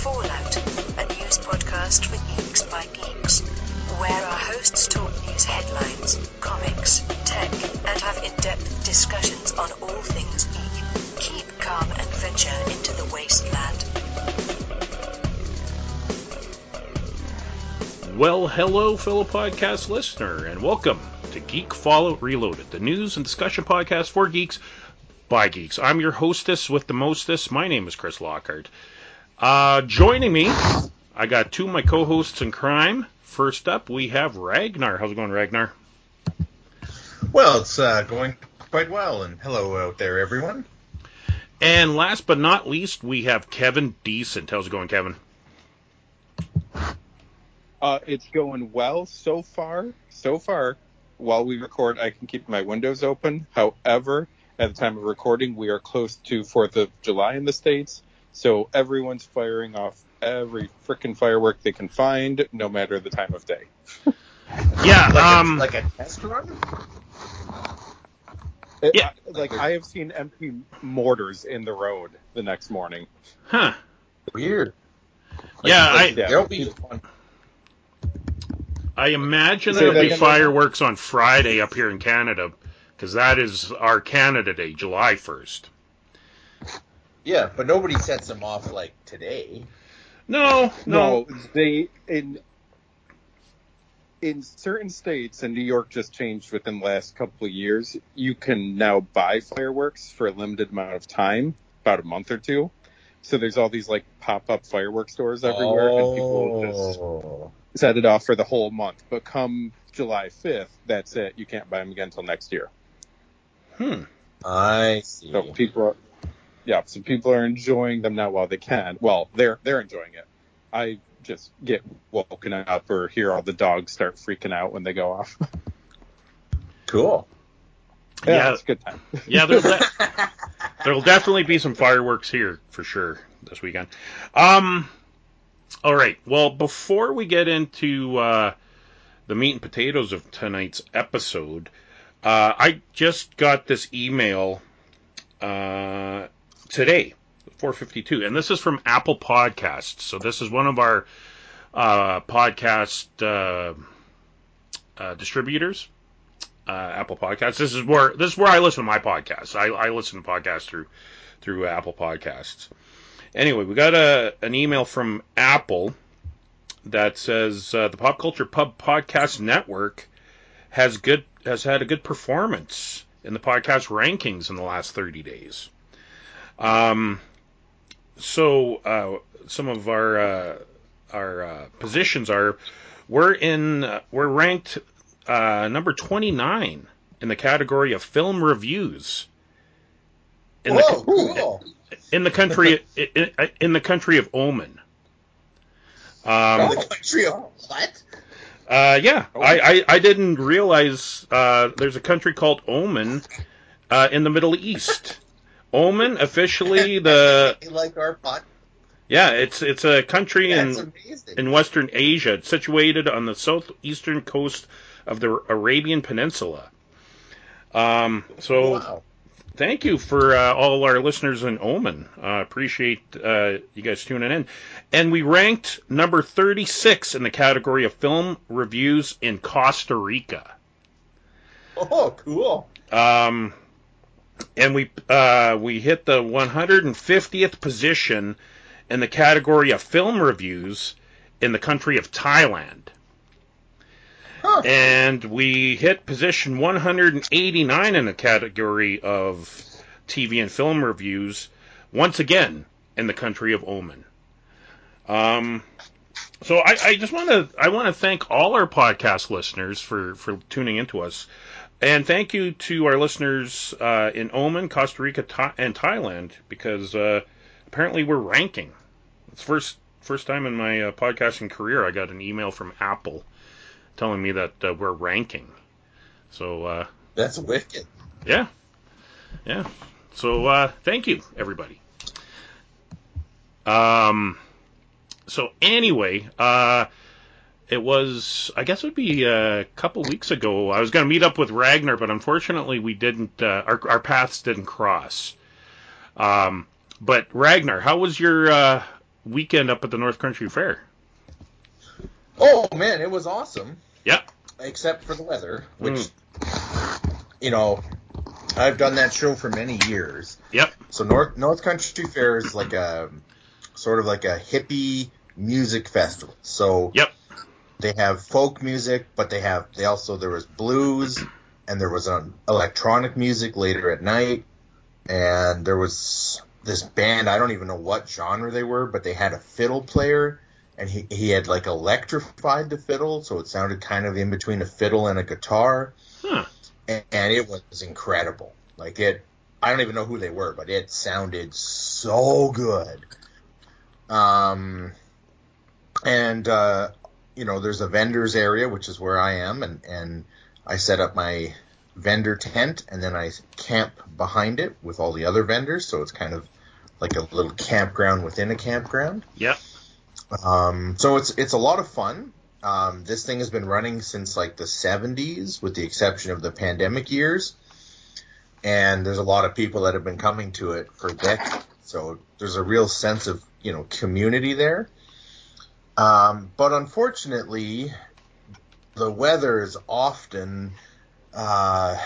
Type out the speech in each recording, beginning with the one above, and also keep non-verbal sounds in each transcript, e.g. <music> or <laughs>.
Fallout, a news podcast for geeks by geeks, where our hosts talk news headlines, comics, tech, and have in-depth discussions on all things geek. Keep calm and venture into the wasteland. Well, hello, fellow podcast listener, and welcome to Geek Fallout Reloaded, the news and discussion podcast for geeks by geeks. I'm your hostess with the mostest. My name is Chris Lockhart. Uh, joining me, I got two of my co-hosts in crime. First up, we have Ragnar. How's it going, Ragnar? Well, it's uh, going quite well, and hello out there, everyone. And last but not least, we have Kevin Decent. How's it going, Kevin? Uh, it's going well so far. So far, while we record, I can keep my windows open. However, at the time of recording, we are close to Fourth of July in the states, so everyone's firing off every frickin' firework they can find, no matter the time of day. <laughs> Yeah, Like, um, a, like a test run? It- Yeah. I- like I have seen empty mortars in the road the next morning. huh? Weird. Yeah, I Yeah. There'll be fun. I imagine Say there'll be fireworks on Friday up here in Canada because that is our Canada Day, July 1st. Yeah, but nobody sets them off like today. No, no. No, they in in certain states, and New York just changed within the last couple of years. You can now buy fireworks for a limited amount of time, about a month or two. So there's all these like pop up fireworks stores everywhere, and people just Oh. set it off for the whole month. But come July 5th, that's it. You can't buy them again until next year. Hmm. I see. So people, are, yeah, so people are enjoying them now while they can. Well, they're they're enjoying it. I just get woken up or hear all the dogs start freaking out when they go off. <laughs> Cool. yeah, Yeah. it's a good time. <laughs> Yeah, there'll, de- <laughs> there'll definitely be some fireworks here for sure this weekend. Um, all right. Well, before we get into uh, the meat and potatoes of tonight's episode, uh, I just got this email uh, today, 4:52, and this is from Apple Podcasts. So this is one of our uh, podcast uh, uh, distributors uh, Apple Podcasts. This is where this is where I listen to my podcasts. I, I listen to podcasts through through Apple Podcasts. Anyway, we got a an email from Apple that says uh, the Pop Culture Pub Podcast Network has good has had a good performance in the podcast rankings in the last 30 days. Um, so uh, some of our uh, our uh, positions are we're in uh, we're ranked uh, number 29 in the category of film reviews in the Whoa, cool. in the country <laughs> in, in the country of Oman. Um, the country of what? uh, yeah, I, I, I didn't realize uh, there's a country called Oman uh, in the Middle East. <laughs> Oman officially <laughs> the like our pot. yeah it's it's a country in in Western Asia. It's situated on the southeastern coast of the Arabian Peninsula. Um, so wow. thank you for uh, all our listeners in Oman. Uh, appreciate uh, you guys tuning in. And we ranked number 36 in the category of film reviews in Costa Rica. Oh, cool. Um, and we uh, we hit the 150th position in the category of film reviews in the country of Thailand. Huh. And we hit position 189 in the category of TV and film reviews, once again in the country of Oman. Um, so I, I just want to I want to thank all our podcast listeners for for tuning into us, and thank you to our listeners uh, in Oman, Costa Rica, Tha- and Thailand because uh, apparently we're ranking. It's first first time in my uh, podcasting career I got an email from Apple telling me that uh, we're ranking. So uh, That's wicked. yeah, yeah. So uh, thank you everybody. Um. So anyway, uh, it was I guess it would be a couple weeks ago. I was going to meet up with Ragnar, but unfortunately we didn't. Uh, our our paths didn't cross. Um. But Ragnar, how was your uh, weekend up at the North Country Fair. Oh man, it was awesome. Yeah. Except for the weather, which you know, I've done that show for many years. Yep. So North North Country Fair is like a sort of like a hippie music festival. So Yep. They have folk music, but they have they also there was blues and there was um, electronic music later at night, and there was this band I don't even know what genre they were, but they had a fiddle player and he he had like electrified the fiddle, so it sounded kind of in between a fiddle and a guitar, Huh. and, and it was incredible. Like it, I don't even know who they were, but it sounded so good. Um, and uh, you know, there's a vendors area, which is where I am, and and I set up my vendor tent, and then I camp behind it with all the other vendors, so it's kind of like a little campground within a campground. Yep. Um, so it's it's a lot of fun. Um, this thing has been running since like the 70s, with the exception of the pandemic years. And there's a lot of people that have been coming to it for decades. So there's a real sense of you know community there. Um, but unfortunately, the weather is often uh,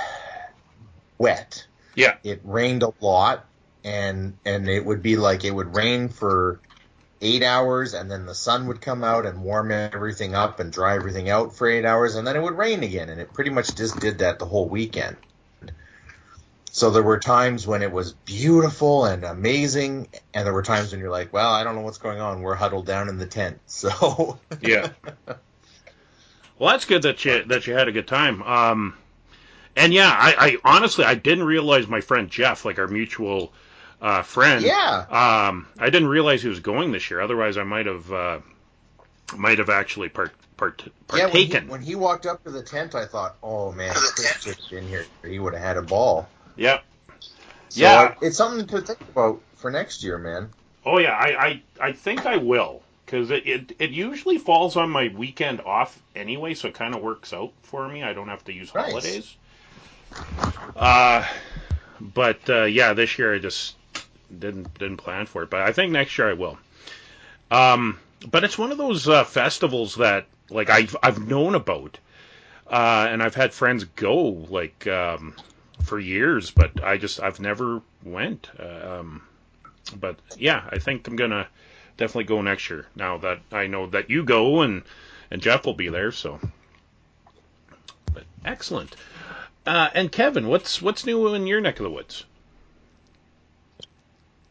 wet. Yeah. It rained a lot, and and it would be like it would rain for eight hours, and then the sun would come out and warm everything up and dry everything out for eight hours, and then it would rain again, and it pretty much just did that the whole weekend. So there were times when it was beautiful and amazing, and there were times when you're like, "Well, I don't know what's going on. We're huddled down in the tent." <laughs> So Yeah. well, that's good that you that you had a good time. Um, and yeah, I, I honestly I didn't realize my friend Jeff, like our mutual uh, friend. yeah, Um, I didn't realize he was going this year. Otherwise, I might have uh, might have actually part, part yeah. When he, when he walked up to the tent, I thought, "Oh man, Chris should have been here. He would have had a ball." Yeah. So Yeah. it's something to think about for next year, man. Oh yeah, I I, I think I will because it, it it usually falls on my weekend off anyway, so it kind of works out for me. I don't have to use Nice. holidays. Uh, but uh, yeah, this year I just didn't didn't plan for it, but I think next year I will. Um, but it's one of those uh, festivals that like I've I've known about, uh, and I've had friends go like um, for years, but I just I've never went. Um, but yeah, I think I'm gonna definitely go next year. Now that I know that you go and and Jeff will be there, so. But excellent. Uh, and Kevin, what's what's new in your neck of the woods?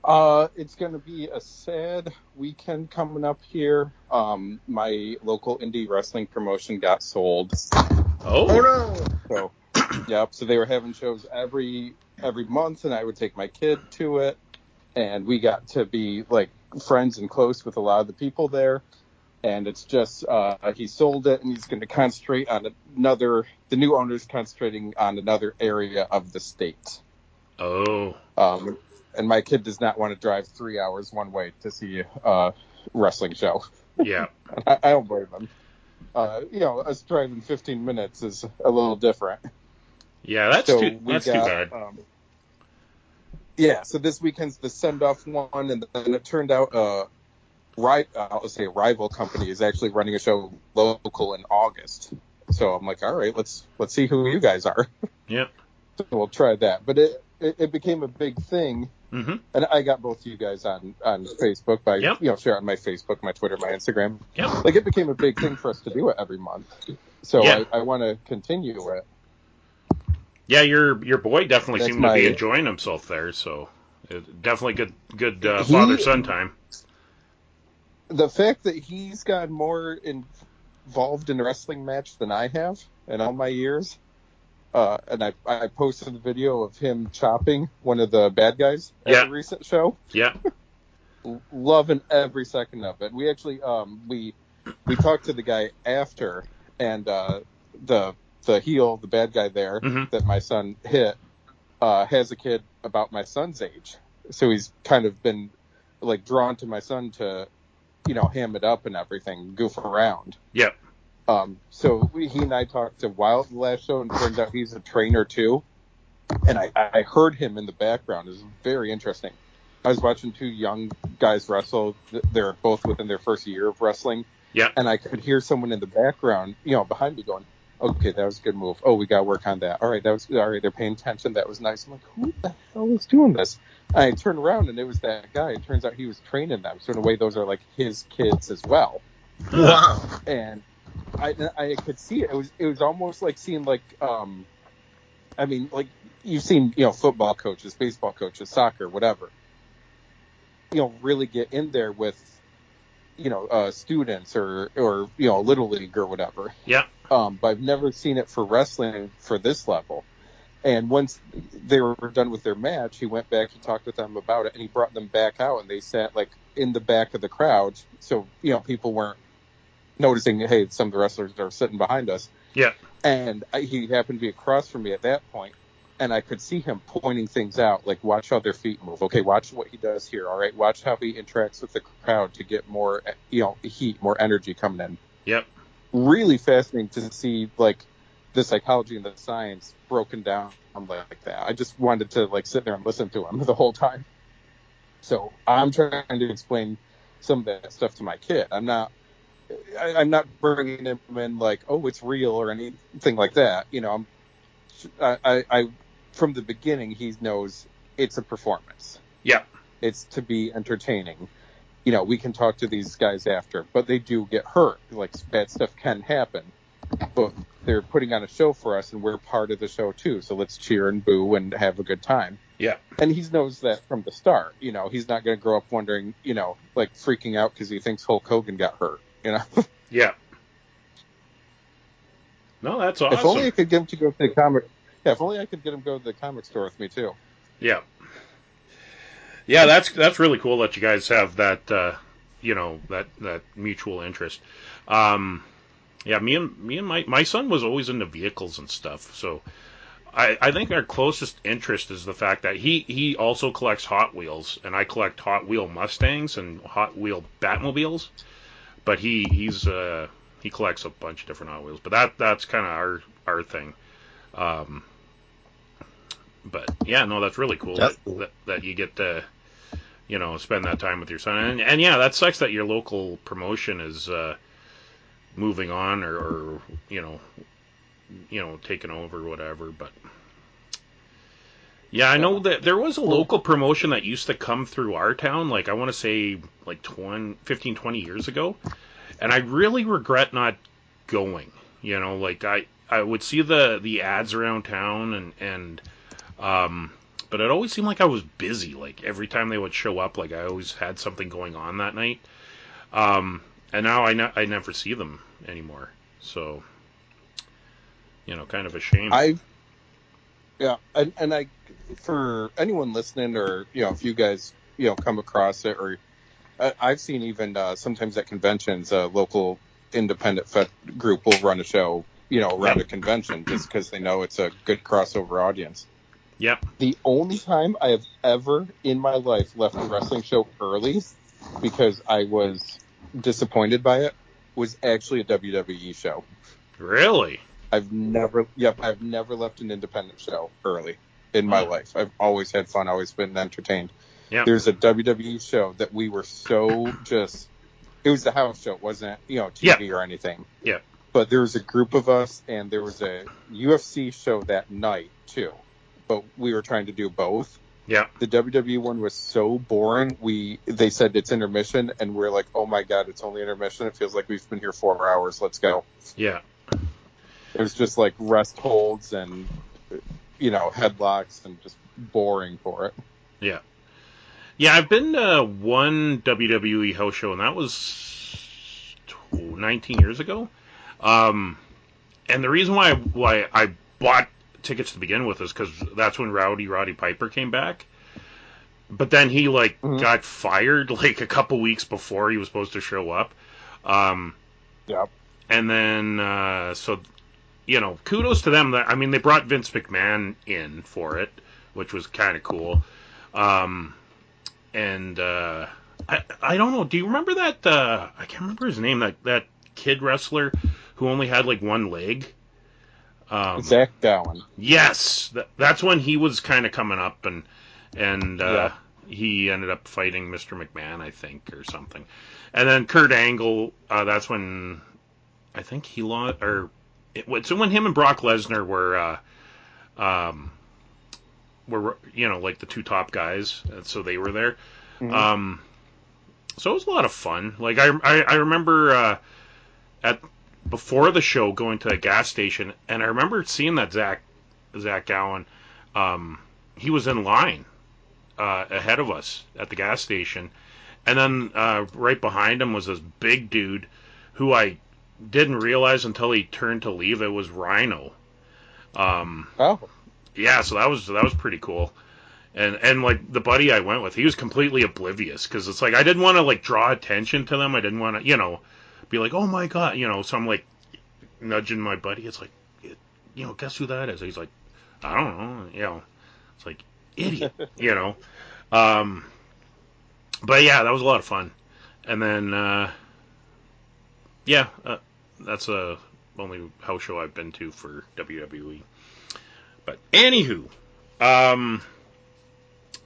Uh, it's going to be a sad weekend coming up here. Um, my local indie wrestling promotion got sold. Oh Oh, no! So, yep. So they were having shows every every month, and I would take my kid to it, and we got to be like friends and close with a lot of the people there. And it's just uh, he sold it, and he's going to concentrate on another. The new owner's concentrating on another area of the state. oh, Um, and my kid does not want to drive three hours one way to see a wrestling show. yeah, <laughs> I, I don't blame him. Uh, you know, us driving 15 minutes is a little different. Yeah. That's so too that's too bad. Um, yeah, so this weekend's the send off one, and then it turned out uh, right, uh, I'll say a rival company is actually running a show local in August. So I'm like, all right, let's let's see who you guys are. Yep. <laughs> So we'll try that. But it, it it became a big thing, hmm and I got both you guys on on Facebook by Yep. you know share on my Facebook, my Twitter, my Instagram. Yep. Like it became a big thing for us to do it every month. So Yeah. I, I want to continue it. Yeah, your your boy definitely That's seemed to be enjoying himself there. So it, definitely good good uh, father son time. the fact that he's got more in, involved in a wrestling match than I have in all my years. Uh, and I, I posted a video of him chopping one of the bad guys at Yeah. a recent show. Yeah. <laughs> Loving every second of it. We actually um we we talked to the guy after and uh the the heel, the bad guy there Mhm. that my son hit, uh has a kid about my son's age. So he's kind of been like drawn to my son to you know, ham it up and everything, goof around. Yep. Um, so we, he and I talked to Wild the last show, and turns out he's a trainer too. And I, I heard him in the background. It was very interesting. I was watching two young guys wrestle. They're both within their first year of wrestling. Yeah. And I could hear someone in the background, you know, behind me going, okay, that was a good move. Oh, we got to work on that. All right, that was all right. They're paying attention. That was nice. I'm like, who the hell is doing this? I turned around and it was that guy. It turns out he was training them. So in a way, those are like his kids as well. Wow. And I, I could see it. It was, it was almost like seeing like, um, I mean, like you've seen, you know, football coaches, baseball coaches, soccer, whatever. You know, really get in there with, you know, uh, students or, or, you know, little league or whatever. Yeah. Um, but I've never seen it for wrestling for this level. And once they were done with their match, he went back, he talked with them about it, and he brought them back out, and they sat like in the back of the crowd, so you know people weren't noticing. Hey, some of the wrestlers are sitting behind us. Yeah. And I, he happened to be across from me at that point, and I could see him pointing things out, like watch how their feet move. Okay, watch what he does here. All right, watch how he interacts with the crowd to get more, you know, heat, more energy coming in Yep. really fascinating to see like the psychology and the science broken down like that. I just wanted to like sit there and listen to him <laughs> the whole time. So I'm trying to explain some of that stuff to my kid. I'm not. I, I'm not bringing him in like, oh, it's real or anything like that. You know, I'm. I, I, I from the beginning, he knows it's a performance. Yeah. It's to be entertaining. You know, we can talk to these guys after, but they do get hurt. Like bad stuff can happen, but they're putting on a show for us, and we're part of the show too. So let's cheer and boo and have a good time. Yeah. And he knows that from the start. You know, he's not going to grow up wondering, you know, like freaking out because he thinks Hulk Hogan got hurt. You know, <laughs> Yeah. No, that's awesome. if only I could get him to go to the comic. Yeah, if only I could get him go to the comic store with me too. Yeah. Yeah, that's that's really cool that you guys have that uh, you know, that that mutual interest. Um yeah, me and me and my my son was always into vehicles and stuff. So I, I think our closest interest is the fact that he, he also collects Hot Wheels, and I collect Hot Wheel Mustangs and Hot Wheel Batmobiles. But he he's uh, he collects a bunch of different Hot Wheels. But that that's kind of our our thing. Um, but yeah, no, that's really cool, That's that, cool. that that you get to you know spend that time with your son. And and yeah, that sucks that your local promotion is uh, moving on or, or you know you know taking over or whatever. But yeah, I know that there was a local promotion that used to come through our town, like I want to say like 20, 15, 20 years ago, and I really regret not going. You know, like I I would see the the ads around town and and um but it always seemed like I was busy. Like every time they would show up, like I always had something going on that night. Um and now I ne- I never see them anymore. So you know, kind of a shame. I, yeah, and, and I, for anyone listening, or you know, if you guys, you know, come across it, or I, I've seen even uh, sometimes at conventions, a local independent fet group will run a show, you know, around a convention just because they know it's a good crossover audience. Yep. The only time I have ever in my life left a wrestling show early because I was disappointed by it was actually a WWE show. Really? I've never, yep, I've never left an independent show early in my Wow. life. I've always had fun, always been entertained. Yeah. There's a WWE show that we were so just, it was the house show, it wasn't, you know. TV or anything. Yeah. But there was a group of us and there was a UFC show that night too. But we were trying to do both. Yeah. The WWE one was so boring. We, they said it's intermission and we're like, oh my God, it's only intermission. It feels like we've been here four hours. Let's go. Yeah. It was just like rest holds and you know headlocks and just boring for it. Yeah. Yeah, I've been to one WWE house show, and that was 19 years ago. Um, and the reason why why I bought tickets to begin with is because that's when Rowdy Roddy Piper came back. But then he like Mhm. got fired <laughs> like a couple weeks before he was supposed to show up. Um, Yep. and then uh, so you know kudos to them that i mean they brought vince mcmahon in for it which was kind of cool um and uh I, I don't know do you remember that uh i can't remember his name that that kid wrestler who only had like one leg um Zach Gowen. yes that, that's when he was kind of coming up and and uh he ended up fighting Mr. McMahon, I think, or something. And then Kurt Angle, uh, that's when I think he lost, or it, so when him and Brock Lesnar were, uh, um, were you know like the two top guys, and so they were there. Mhm. Um, so it was a lot of fun. Like I I, I remember uh, at before the show going to a gas station, and I remember seeing that Zach Zach Gowen. Um, he was in line uh, ahead of us at the gas station, and then uh, right behind him was this big dude who I didn't realize until he turned to leave. It was Rhino. Um, Oh, yeah, so that was that was pretty cool. And and like the buddy I went with, he was completely oblivious because it's like I didn't want to like draw attention to them. I didn't want to, you know, be like, oh my god, you know. So I'm like nudging my buddy. It's like, you know, guess who that is? He's like, I don't know, you know. It's like idiot, <laughs> you know. Um, but yeah, that was a lot of fun. And then uh, yeah, uh, that's a only house show I've been to for WWE. But anywho, um,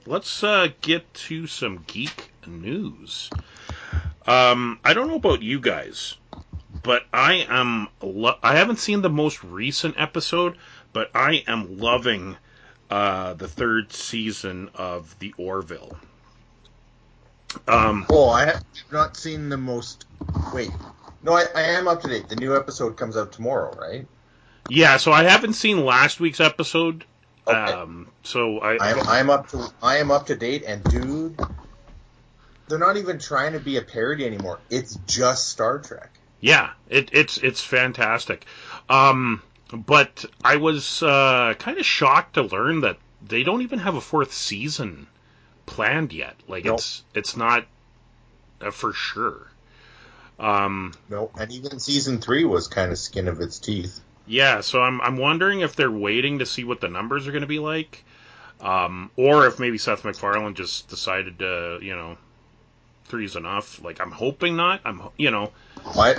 let's uh, get to some geek news. Um, I don't know about you guys, but I am lo- I haven't seen the most recent episode, but I am loving uh, the third season of The Orville. Um, Oh, I have not seen the most. Wait, no, I, I am up to date. The new episode comes out tomorrow, right? yeah, so I haven't seen last week's episode. Okay. Um, so I, I'm I'm up to I am up to date, and dude, they're not even trying to be a parody anymore. It's just Star Trek. Yeah, it, it's it's fantastic. Um, but I was uh, kind of shocked to learn that they don't even have a fourth season planned yet. Like Nope. it's it's not uh, for sure. Um, No, and even season three was kind of skin of its teeth. yeah, so I'm I'm wondering if they're waiting to see what the numbers are going to be like, um, or if maybe Seth MacFarlane just decided to you know three's enough. Like I'm hoping not. I'm you know My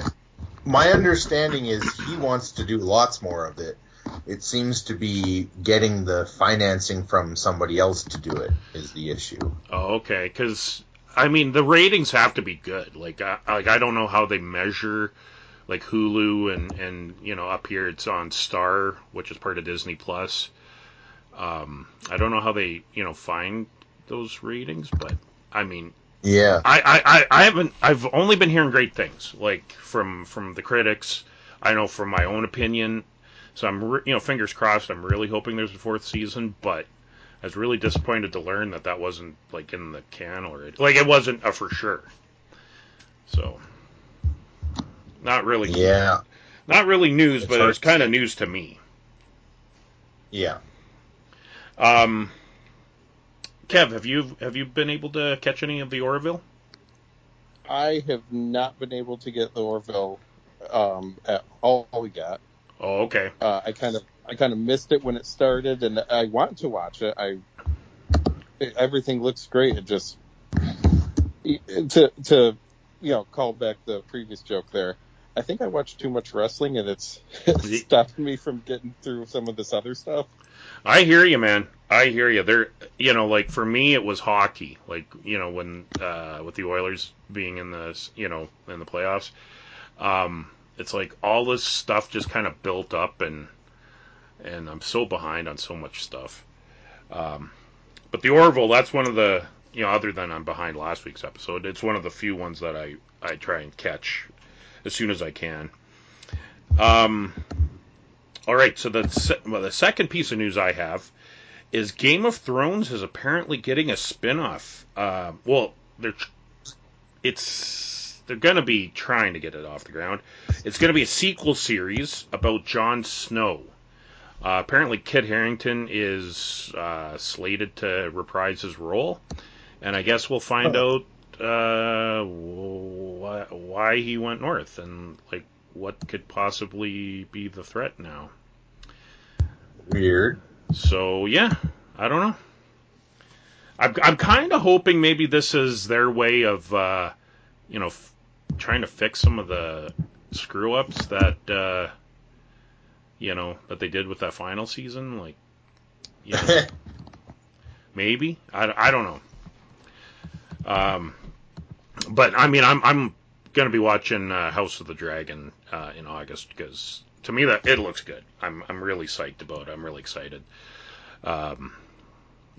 my understanding is he wants to do lots more of it. It seems to be getting the financing from somebody else to do it is the issue. Oh, okay. Because I mean, the ratings have to be good. Like, I, like I don't know how they measure, like Hulu and and you know up here it's on Star, which is part of Disney Plus. Um, I don't know how they you know find those ratings, but I mean, Yeah. I, I, I, I haven't. I've only been hearing great things, like from from the critics. I know from my own opinion. So I'm, re- you know, fingers crossed. I'm really hoping there's a fourth season, but I was really disappointed to learn that that wasn't like in the can already. Like it wasn't a for sure. So, not really. Yeah. Not really news, It's but it was kind of news to me. Yeah. Um, Kev, have you have you been able to catch any of the Orville? I have not been able to get the Orville um, at all we got. Oh, okay. Uh, I kind of I kind of missed it when it started, and I want to watch it. I it- everything looks great. It just to to you know call back the previous joke there. I think I watched too much wrestling, and it's <laughs> Ye- stopped me from getting through some of this other stuff. I hear you, man. I hear you. There, you know, like for me, it was hockey. Like you know, when uh, with the Oilers being in the, you know, in the playoffs, um, it's like all this stuff just kind of built up, and and I'm so behind on so much stuff. Um, but the Orville, that's one of the, you know, other than I'm behind last week's episode, it's one of the few ones that I I try and catch as soon as I can. Um, all right, so the se- well, the second piece of news I have is Game of Thrones is apparently getting a spin-off. Uh, well, they're it's they're going to be trying to get it off the ground. It's going to be a sequel series about Jon Snow. Uh, apparently, Kit Harington is uh, slated to reprise his role, and I guess we'll find out uh, wh- why he went north and like what could possibly be the threat now. Weird. So yeah, I don't know. I'm I'm kind of hoping maybe this is their way of uh, you know f- trying to fix some of the screw ups that uh, you know that they did with that final season. Like, you know, <laughs> maybe I, I don't know. Um, but I mean, I'm I'm gonna be watching uh, House of the Dragon uh, in August because to me that it looks good. I'm I'm really psyched about it. I'm really excited. Um,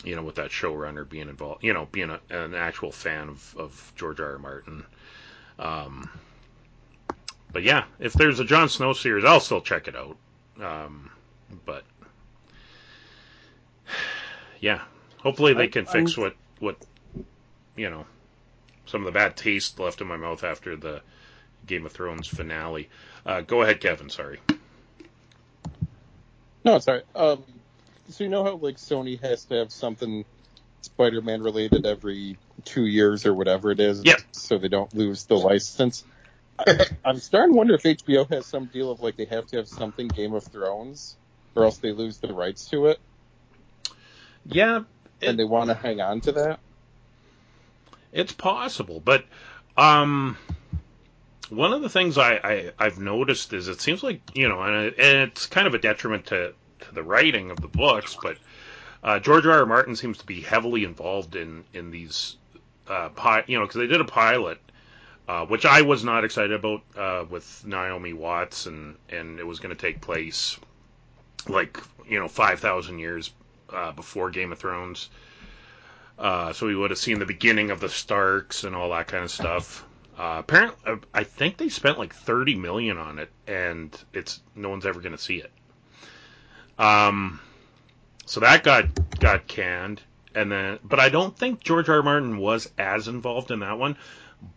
you know, with that showrunner being involved, you know, being a, an actual fan of, of George R. R. Martin. Um, but yeah, if there's a Jon Snow series, I'll still check it out. Um, but <sighs> yeah, hopefully they can fix what what you know some of the bad taste left in my mouth after the Game of Thrones finale. Uh, go ahead, Kevin. Sorry. No, it's alright. Um, so you know how like Sony has to have something Spider-Man related every two years or whatever it is, Yep. so they don't lose the license. I, I'm starting to wonder if HBO has some deal of like they have to have something Game of Thrones, or else they lose the rights to it, Yeah, It- and they want to hang on to that. It's possible, but um, one of the things I, I I've noticed is it seems like you know, and, and it's kind of a detriment to to the writing of the books, but uh, George R. R. Martin seems to be heavily involved in in these uh, pi- you know, because they did a pilot. Uh, which I was not excited about uh, with Naomi Watts, and, and it was going to take place like you know five thousand years uh, before Game of Thrones. Uh, so we would have seen the beginning of the Starks and all that kind of stuff. Uh, apparently, I think they spent like 30 million on it, and it's no one's ever going to see it. Um, so that got got canned, and then, but I don't think George R. R. Martin was as involved in that one.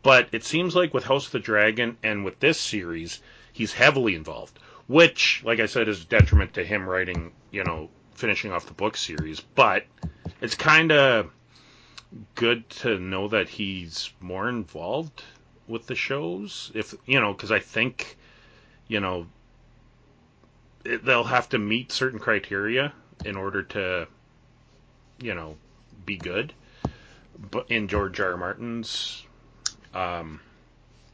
But it seems like with House of the Dragon and with this series, he's heavily involved, which, like I said, is a detriment to him writing, you know, finishing off the book series. But it's kind of good to know that he's more involved with the shows if you know because i think you know it, they'll have to meet certain criteria in order to you know be good but in george r. R. martin's um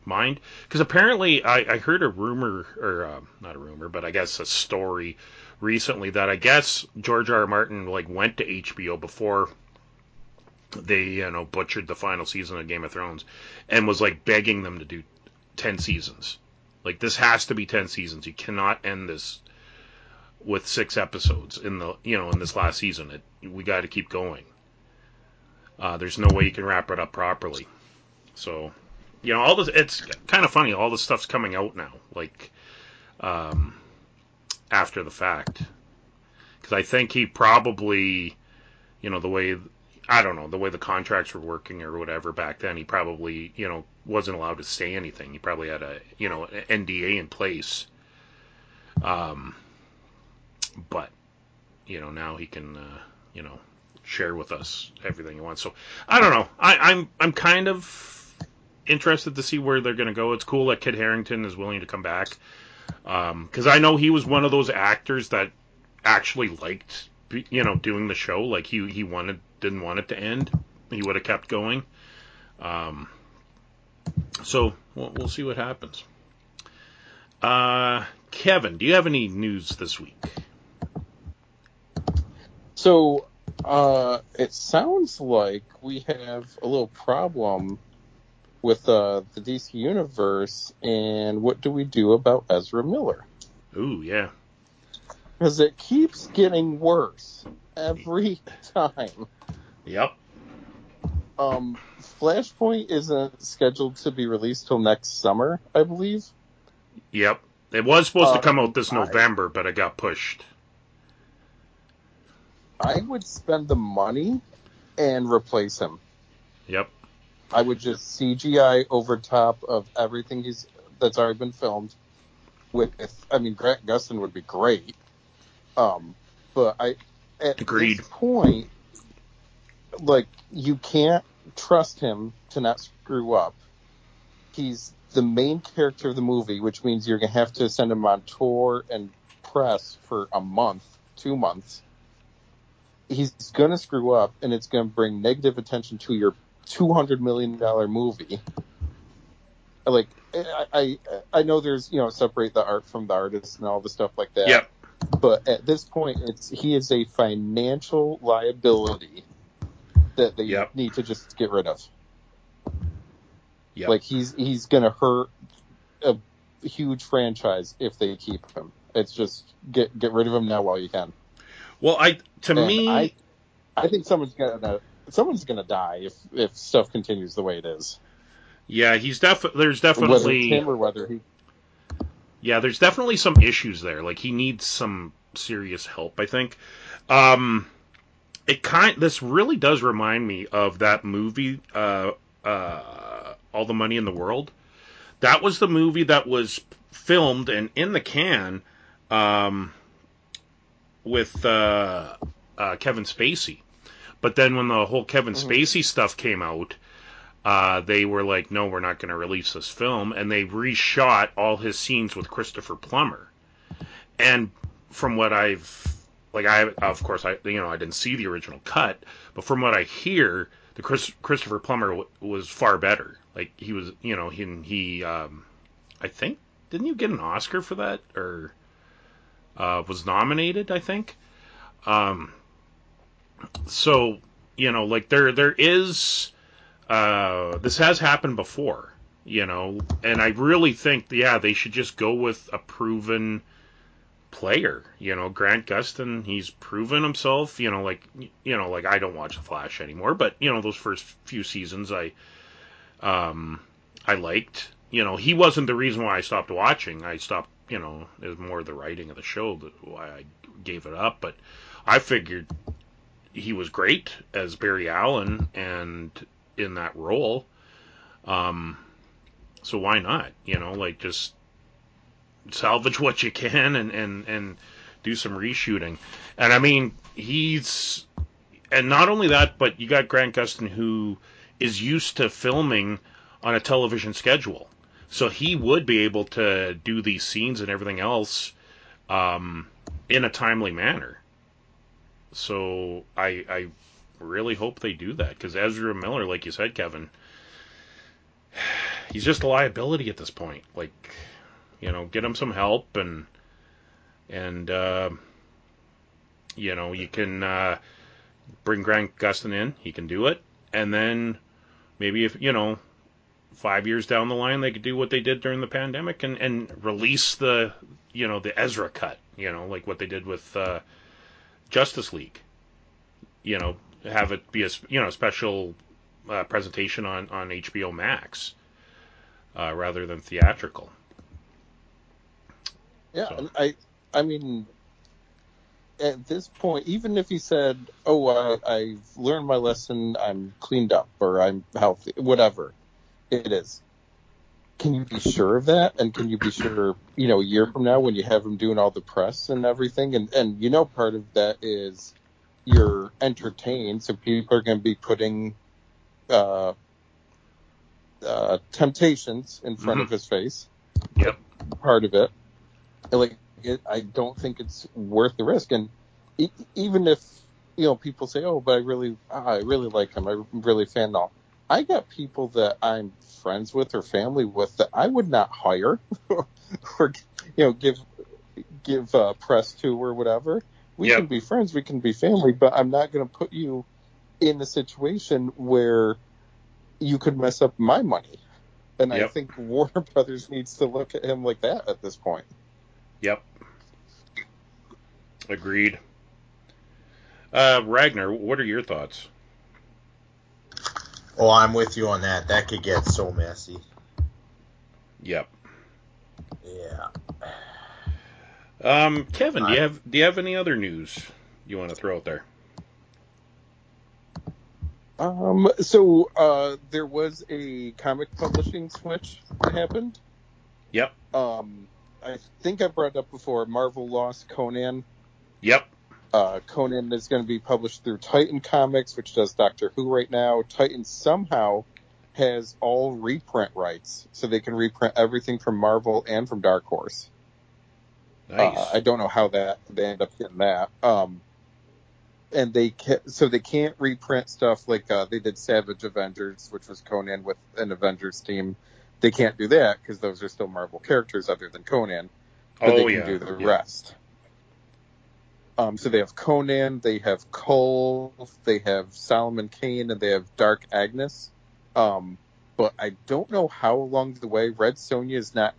mind because apparently I, I heard a rumor or uh, not a rumor but i guess a story recently that i guess george r. R. martin like went to hbo before they you know butchered the final season of Game of Thrones and was like begging them to do 10 seasons. Like this has to be 10 seasons. You cannot end this with 6 episodes in the you know in this last season. It we got to keep going. Uh, there's no way you can wrap it up properly. So, you know, all this it's kind of funny all this stuff's coming out now like um after the fact. Cuz I think he probably you know the way I don't know the way the contracts were working or whatever back then. He probably you know wasn't allowed to say anything. He probably had a you know an NDA in place. Um, but you know now he can uh, you know share with us everything he wants. So I don't know. I, I'm I'm kind of interested to see where they're going to go. It's cool that Kit Harington is willing to come back because I know he was one of those actors that actually liked you know doing the show. Like he he wanted didn't want it to end. He would have kept going. Um, so we'll, we'll see what happens. Uh, Kevin, do you have any news this week? So uh, it sounds like we have a little problem with uh, the DC universe, and what do we do about Ezra Miller? Ooh, yeah. Because it keeps getting worse every <laughs> time. Yep. Um, Flashpoint isn't scheduled to be released till next summer, I believe. Yep. It was supposed to Uh, come out this I- November, but it got pushed. I would spend the money and replace him. Yep. I would just CGI over top of everything he's that's already been filmed. With, I mean, Grant Gustin would be great. Um, but I, at Agreed. this point, like you can't trust him to not screw up. He's the main character of the movie, which means you're gonna have to send him on tour and press for a month, two months. He's gonna screw up, and it's gonna bring negative attention to your two hundred million dollar movie. Like I, I, I know there's you know separate the art from the artist and all the stuff like that. Yep. But at this point, it's he is a financial liability that they Yep. need to just get rid of. Yep. Like he's he's gonna hurt a huge franchise if they keep him. It's just get get rid of him now while you can. Well, I to And me, I I think someone's gonna someone's gonna die if if stuff continues the way it is. yeah, he's def. There's Whether definitely it's him or whether he Yeah, there's definitely some issues there. Like he needs some serious help, I think. Um it kind this really does remind me of that movie uh uh All the Money in the World. That was the movie that was filmed and in the can um with uh, uh Kevin Spacey. But then when the whole Kevin Mhm. Spacey stuff came out, uh, they were like, no, we're not going to release this film, and they reshot all his scenes with Christopher Plummer. And from what I've, like, I of course I, you know, I didn't see the original cut, but from what I hear, the Chris, Christopher Plummer w- was far better. Like he was, you know, he he, um, I think, didn't you get an Oscar for that or uh, was nominated? I think. Um, so you know, like there there is uh, this has happened before, you know, and I really think, yeah, they should just go with a proven player. You know, Grant Gustin, he's proven himself. You know, like you know, like I don't watch The Flash anymore, but you know, those first few seasons, I um, I liked. You know, he wasn't the reason why I stopped watching. I stopped. You know, it was more the writing of the show that why I gave it up. But I figured he was great as Barry Allen and in that role. Um, so why not? You know, like just salvage what you can and and and do some reshooting. And I mean, he's and not only that, but you got Grant Gustin who is used to filming on a television schedule. So he would be able to do these scenes and everything else um, in a timely manner. So I I really hope they do that because Ezra Miller, like you said, Kevin, <sighs> he's just a liability at this point. Like, you know, get them some help and and uh, you know you can uh, bring Grant Gustin in. He can do it, and then maybe if you know five years down the line they could do what they did during the pandemic and and release the you know the Ezra cut. You know, like what they did with uh, Justice League. You know, have it be a you know special uh, presentation on on HBO Max uh, rather than theatrical. Yeah, So- and I, I mean, at this point, even if he said, "Oh, uh, I've learned my lesson, I'm cleaned up, or I'm healthy," whatever it is, can you be sure of that? And can you be sure, you know, a year from now when you have him doing all the press and everything, and and you know, part of that is you're entertained, so people are going to be putting uh, uh, temptations in front Mhm. of his face Yep. part of it. Like, it, I don't think it's worth the risk. And e- even if you know people say, "Oh, but I really, I really like him. I'm really fan." Now, I got people that I'm friends with or family with that I would not hire <laughs> or you know give give uh, press to or whatever. We Yep. can be friends, we can be family, but I'm not going to put you in a situation where you could mess up my money. And I think Warner <laughs> Brothers needs to look at him like that at this point. Yep. Agreed. Uh, Ragnar, what are your thoughts? Oh, I'm with you on that. That could get so messy. Yep. Yeah. Um, Kevin, do you have do you have any other news you want to throw out there? Um, so uh, there was a comic publishing switch that happened. Yep. Um, I think I brought it up before. Marvel lost Conan. Yep. Uh, Conan is going to be published through Titan Comics, which does Doctor Who right now. Titan somehow has all reprint rights, so they can reprint everything from Marvel and from Dark Horse. Nice. Uh, I don't know how that they end up getting that. Um, and they ca- so they can't reprint stuff like uh, they did Savage Avengers, which was Conan with an Avengers team. They can't do that because those are still Marvel characters other than Conan. But oh they can yeah. do the yeah. rest. Um, so they have Conan, they have Kull, they have Solomon Kane, and they have Dark Agnes. Um, but I don't know how along the way Red Sonja is not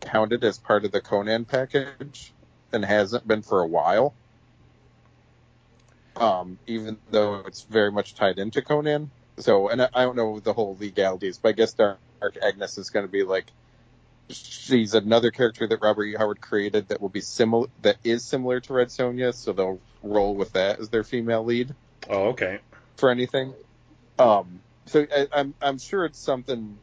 counted as part of the Conan package and hasn't been for a while. Um, even though it's very much tied into Conan. So, and I, I don't know the whole legalities, but I guess Dark Agnes is going to be like she's another character that Robert E. Howard created that will be similar that is similar to Red Sonja, so they'll roll with that as their female lead Oh, okay. for anything. Um, so I, I'm I'm sure it's something.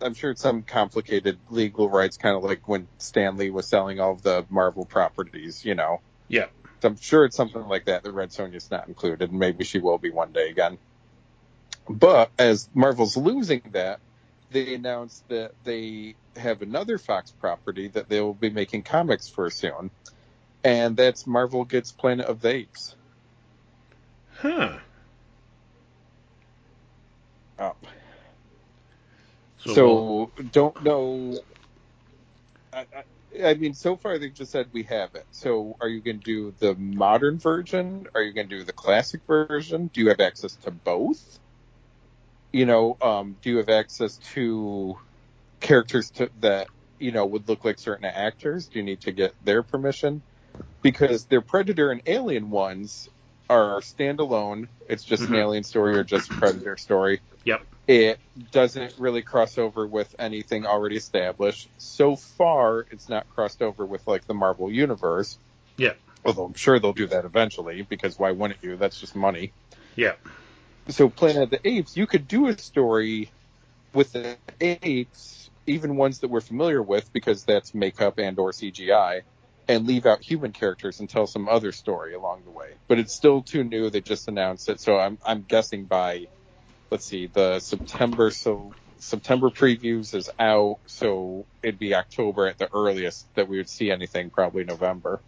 I'm sure it's some complicated legal rights, kind of like when Stan Lee was selling all of the Marvel properties, you know. Yeah. So I'm sure it's something like that. The Red Sonja's not included, and maybe she will be one day again. But as Marvel's losing that, they announced that they have another Fox property that they will be making comics for soon, and that's Marvel gets Planet of the Apes. Huh. So, So, don't know. I, I, I mean, so far they've just said we have it. So are you going to do the modern version? Are you going to do the classic version? Do you have access to both? You know, um, do you have access to characters to, that you know would look like certain actors? Do you need to get their permission? Because their Predator and Alien ones are standalone. It's just an Mhm. Alien story or just a Predator story Yep. it doesn't really cross over with anything already established. So far, it's not crossed over with like the Marvel universe. Yeah. Although I'm sure they'll do that eventually, because why wouldn't you? That's just money. Yeah. So Planet of the Apes, you could do a story with the apes, even ones that we're familiar with, because that's makeup and or CGI, and leave out human characters and tell some other story along the way. But it's still too new. They just announced it, so I'm I'm guessing by let's see, the September so September previews is out, so it'd be October at the earliest that we would see anything, probably November.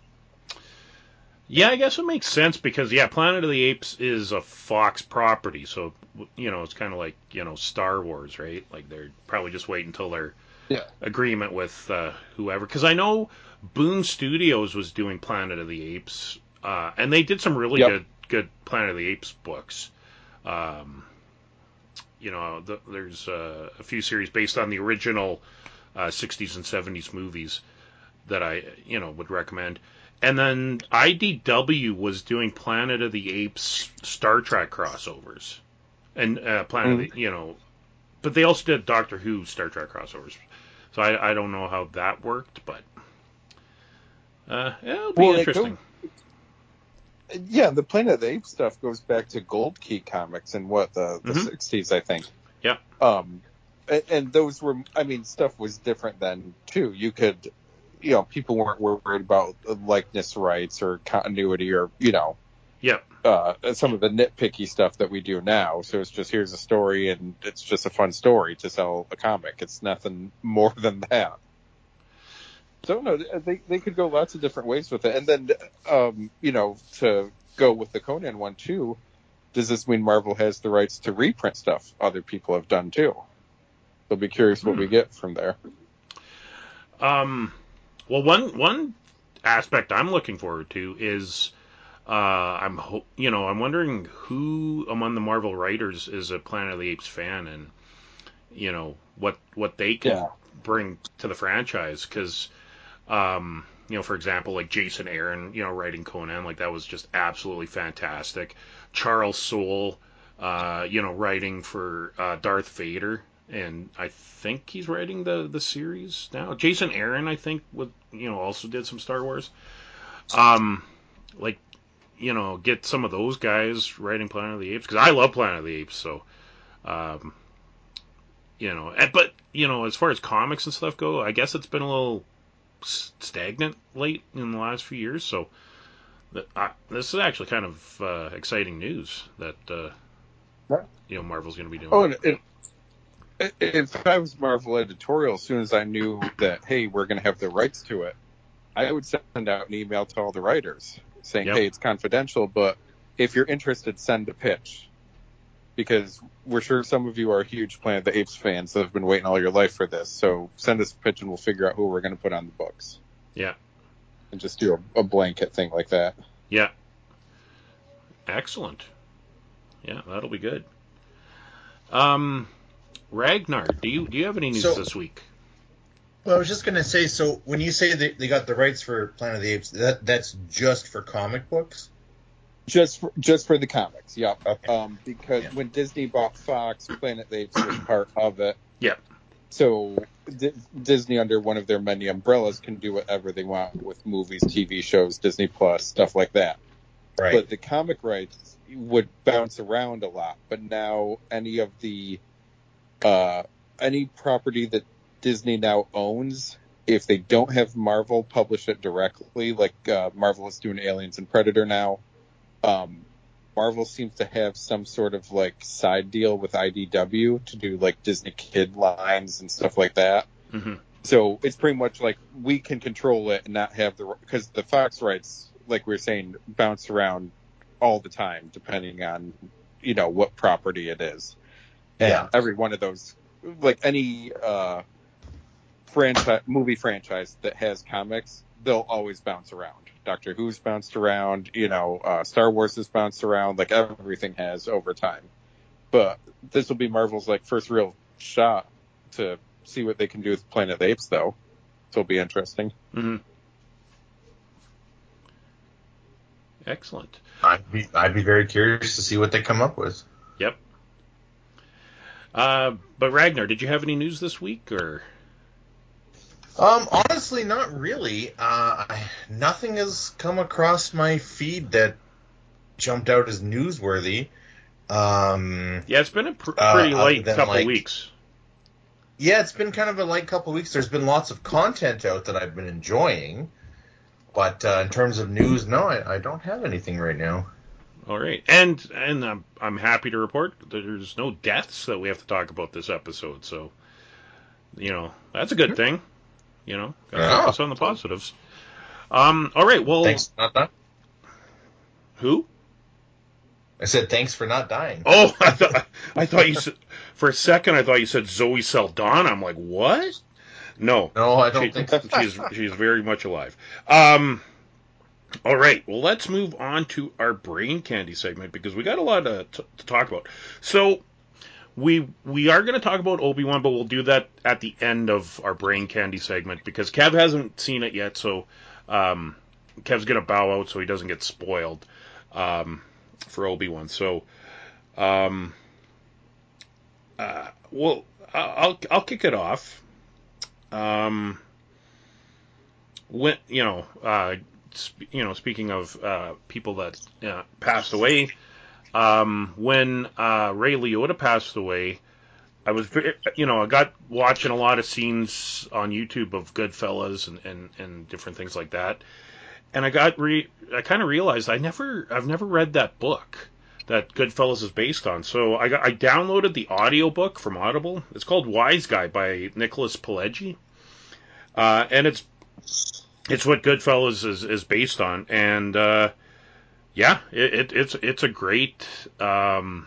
Yeah, I guess it makes sense because yeah, Planet of the Apes is a Fox property, so you know it's kind of like you know Star Wars, right? Like they're probably just waiting until their Yeah. agreement with uh, whoever. Because I know Boom Studios was doing Planet of the Apes, uh, and they did some really Yep. good good Planet of the Apes books. Um, you know, the, there's uh, a few series based on the original uh, 60s and 70s movies that I you know would recommend. And then IDW was doing Planet of the Apes Star Trek crossovers, and uh, Planet of the, you know, but they also did Doctor Who Star Trek crossovers. So I, I don't know how that worked, but uh, it'll be Well, interesting. Yeah, the Planet of the Apes stuff goes back to Gold Key comics in what the, the Mhm. 60s, I think. Yeah. Um, and, and those were, I mean, stuff was different then too. You could, you know, people weren't worried about likeness rights or continuity or, you know, Yep. uh, some of the nitpicky stuff that we do now. So it's just here's a story and it's just a fun story to sell a comic. It's nothing <laughs> more than that. So no, they they could go lots of different ways with it. And then, um, you know, to go with the Conan one too. Does this mean Marvel has the rights to reprint stuff other people have done too? They'll be curious what we Hmm. get from there. Um, well, one one aspect I'm looking forward to is uh, I'm ho- you know I'm wondering who among the Marvel writers is a Planet of the Apes fan and you know what what they can Yeah. bring to the franchise because um, you know for example like Jason Aaron you know writing Conan like that was just absolutely fantastic. Charles Soule uh, you know writing for uh, Darth Vader and I think he's writing the the series now. Jason Aaron, I think, would you know also did some Star Wars. Um, like you know, get some of those guys writing Planet of the Apes because I love Planet of the Apes. So, um, you know, but you know, as far as comics and stuff go, I guess it's been a little stagnant late in the last few years. So, that I, this is actually kind of uh, exciting news that uh, Yeah. you know Marvel's going to be doing. Oh, and it, if I was Marvel editorial, as soon as I knew that, hey, we're going to have the rights to it, I would send out an email to all the writers saying, Yep. hey, it's confidential, but if you're interested, send a pitch. Because we're sure some of you are huge Planet of the Apes fans that have been waiting all your life for this. So send us a pitch and we'll figure out who we're going to put on the books. Yeah. And just do a, a blanket thing like that. Yeah. Excellent. Yeah, that'll be good. Um, Ragnar, do you do you have any news So- this week? Well, I was just gonna say. So when you say that they got the rights for Planet of the Apes, that that's just for comic books. Just for, just for the comics, yeah. Okay. Um, because Yeah. when Disney bought Fox, Planet of the Apes was part of it. Yep. So D- Disney, under one of their many umbrellas, can do whatever they want with movies, TV shows, Disney Plus, stuff like that. Right. But the comic rights would bounce around a lot. But now any of the uh, any property that Disney now owns, if they don't have Marvel publish it directly, like uh, Marvel is doing Aliens and Predator now, um, Marvel seems to have some sort of like side deal with IDW to do like Disney Kid lines and stuff like that. hmm So it's pretty much like we can control it and not have the because the Fox rights, like we were saying, bounce around all the time depending on you know what property it is. And Yeah. every one of those, like any uh, franchise movie franchise that has comics, they'll always bounce around. Doctor Who's bounced around, you know, uh, Star Wars has bounced around, like everything has over time. But this will be Marvel's like first real shot to see what they can do with Planet of the Apes, though. So it'll be interesting. hmm Excellent. I'd be I'd be very curious to see what they come up with. Yep. Uh, but Ragnar, did you have any news this week, or Um, honestly, not really. Uh, nothing has come across my feed that jumped out as newsworthy. Um, yeah, it's been a pr- Uh, pretty other light couple like- weeks. yeah, it's been kind of a light couple weeks. There's been lots of content out that I've been enjoying, but uh, in terms of news, no, I, I don't have anything right now. All right, and and I'm I'm happy to report that there's no deaths that we have to talk about this episode. So, you know, that's a good thing. You know, gotta Yeah. focus on the positives. Um. All right. Well, Thanks for not dying. who? I said thanks for not dying. Oh, <laughs> I thought I thought you said for a second. I thought you said Zoe Saldana. I'm like, what? No, No, I don't she- think so. she's she's very much alive. Um, all right, well, let's move on to our brain candy segment because we got a lot to, to, to talk about. So we we are going to talk about Obi Wan, but we'll do that at the end of our brain candy segment because Kev hasn't seen it yet. So um, Kev's going to bow out so he doesn't get spoiled um, for Obi Wan. So. Um, uh, well, I'll I'll kick it off. Um, when you know, uh, you know, speaking of uh, people that uh, passed away, um, when uh, Ray Liotta passed away, I was, you know, I got watching a lot of scenes on YouTube of Goodfellas and and, and different things like that, and I got re, I kind of realized I never, I've never read that book that Goodfellas is based on. So I got I downloaded the audiobook from Audible. It's called Wise Guy by Nicholas Pileggi. Uh, and it's it's what Goodfellas is, is based on. And uh, yeah, it, it, it's it's a great um,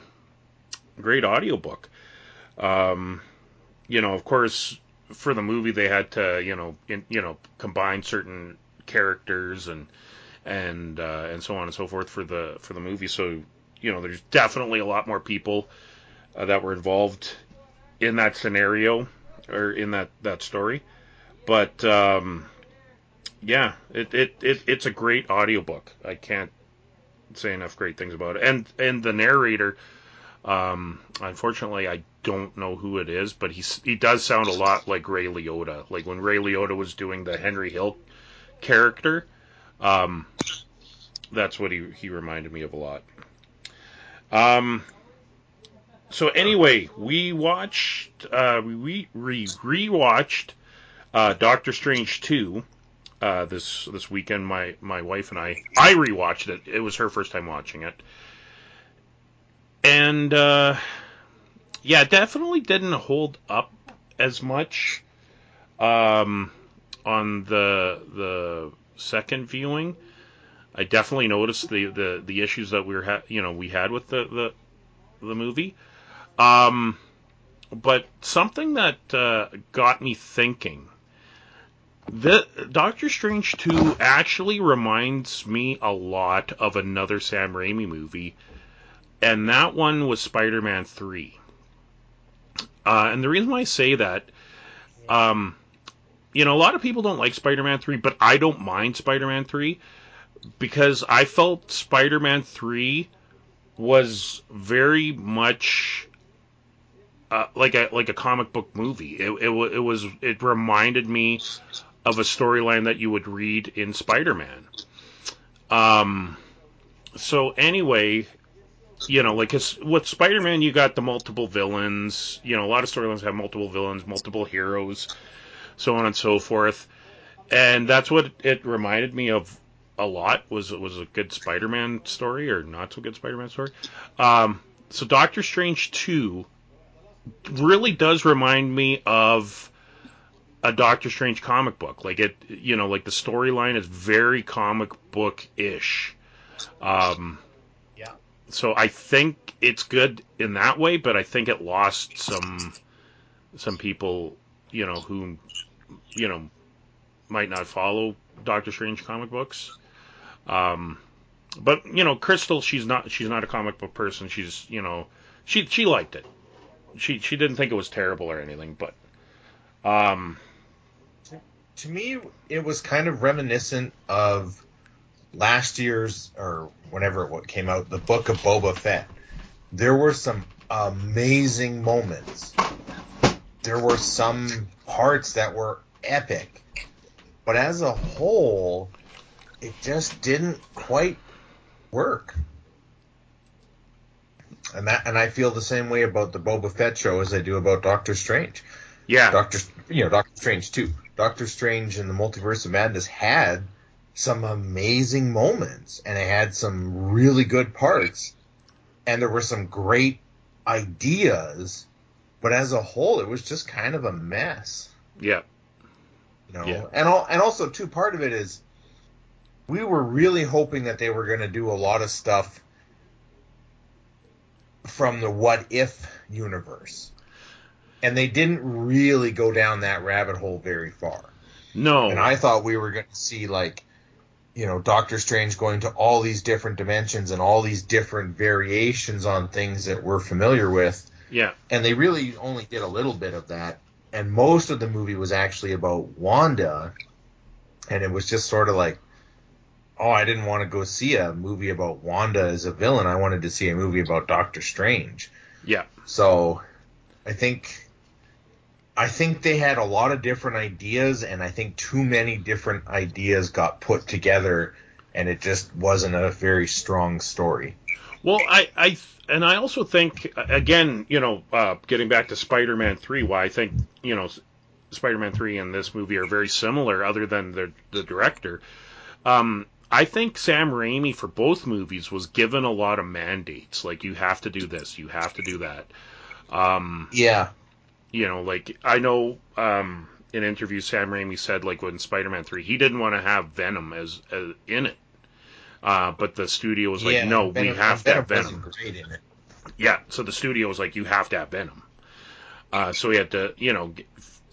great audiobook. Um, you know, of course, for the movie they had to you know in, you know combine certain characters and and uh, and so on and so forth for the for the movie. So you know, there's definitely a lot more people uh, that were involved in that scenario or in that that story. But um, yeah, it, it, it it's a great audiobook. I can't say enough great things about it. And and the narrator, um, unfortunately, I don't know who it is, but he's he does sound a lot like Ray Liotta. Like when Ray Liotta was doing the Henry Hill character, um, that's what he he reminded me of a lot. Um. So anyway, we watched uh, we re rewatched uh, Doctor Strange two uh, this this weekend. My my wife and I I rewatched it. It was her first time watching it, and uh, yeah, it definitely didn't hold up as much um, on the the second viewing. I definitely noticed the, the, the issues that we were ha- you know we had with the the, the movie. Um, but something that uh, got me thinking. The Doctor Strange 2 actually reminds me a lot of another Sam Raimi movie, and that one was Spider-Man 3. Uh, and the reason why I say that, um, you know, a lot of people don't like Spider-Man 3, but I don't mind Spider-Man 3 because I felt Spider-Man 3 was very much uh, like a like a comic book movie. It, it, it was it reminded me of a storyline that you would read in Spider-Man. Um, so anyway, you know, like with Spider-Man, you got the multiple villains. You know, a lot of storylines have multiple villains, multiple heroes, so on and so forth. And that's what it reminded me of a lot. Was was a good Spider-Man story or not so good Spider-Man story. Um, so Doctor Strange two really does remind me of a Doctor Strange comic book. Like it, you know, like the storyline is very comic book ish. Um, yeah. So I think it's good in that way, but I think it lost some some people, you know, who, you know, might not follow Doctor Strange comic books. Um, but you know, Crystal, she's not she's not a comic book person. She's you know, she she liked it. She she didn't think it was terrible or anything, but um, to me, it was kind of reminiscent of last year's or whenever it came out, the book of Boba Fett. There were some amazing moments. There were some parts that were epic, but as a whole, it just didn't quite work. And that, and I feel the same way about the Boba Fett show as I do about Doctor Strange. Yeah, Doctor, you know, Doctor Strange too. Doctor Strange and the Multiverse of Madness had some amazing moments and it had some really good parts and there were some great ideas, but as a whole, it was just kind of a mess. Yeah. You know, Yeah. and all, and also too, part of it is we were really hoping that they were going to do a lot of stuff from the what if universe. And they didn't really go down that rabbit hole very far. No. And I thought we were going to see like, you know, Doctor Strange going to all these different dimensions and all these different variations on things that we're familiar with. yeah. And they really only did a little bit of that. And most of the movie was actually about Wanda. And it was just sort of like, oh, I didn't want to go see a movie about Wanda as a villain. I wanted to see a movie about Doctor Strange. Yeah. So I think I think they had a lot of different ideas and I think too many different ideas got put together and it just wasn't a very strong story. Well, I, I, and I also think, again, you know, uh, getting back to Spider-Man three, why I think, you know, Spider-Man three and this movie are very similar, other than the the director. Um, I think Sam Raimi for both movies was given a lot of mandates, like you have to do this, you have to do that. Um, Yeah. You know, like I know um, in interviews Sam Raimi said like when Spider-Man three, he didn't want to have Venom as, as in it, uh, but the studio was like, yeah, no, Venom- we have to have Venom Venom. wasn't great in it. Yeah, so the studio was like, you have to have Venom. Uh, so we had to, you know,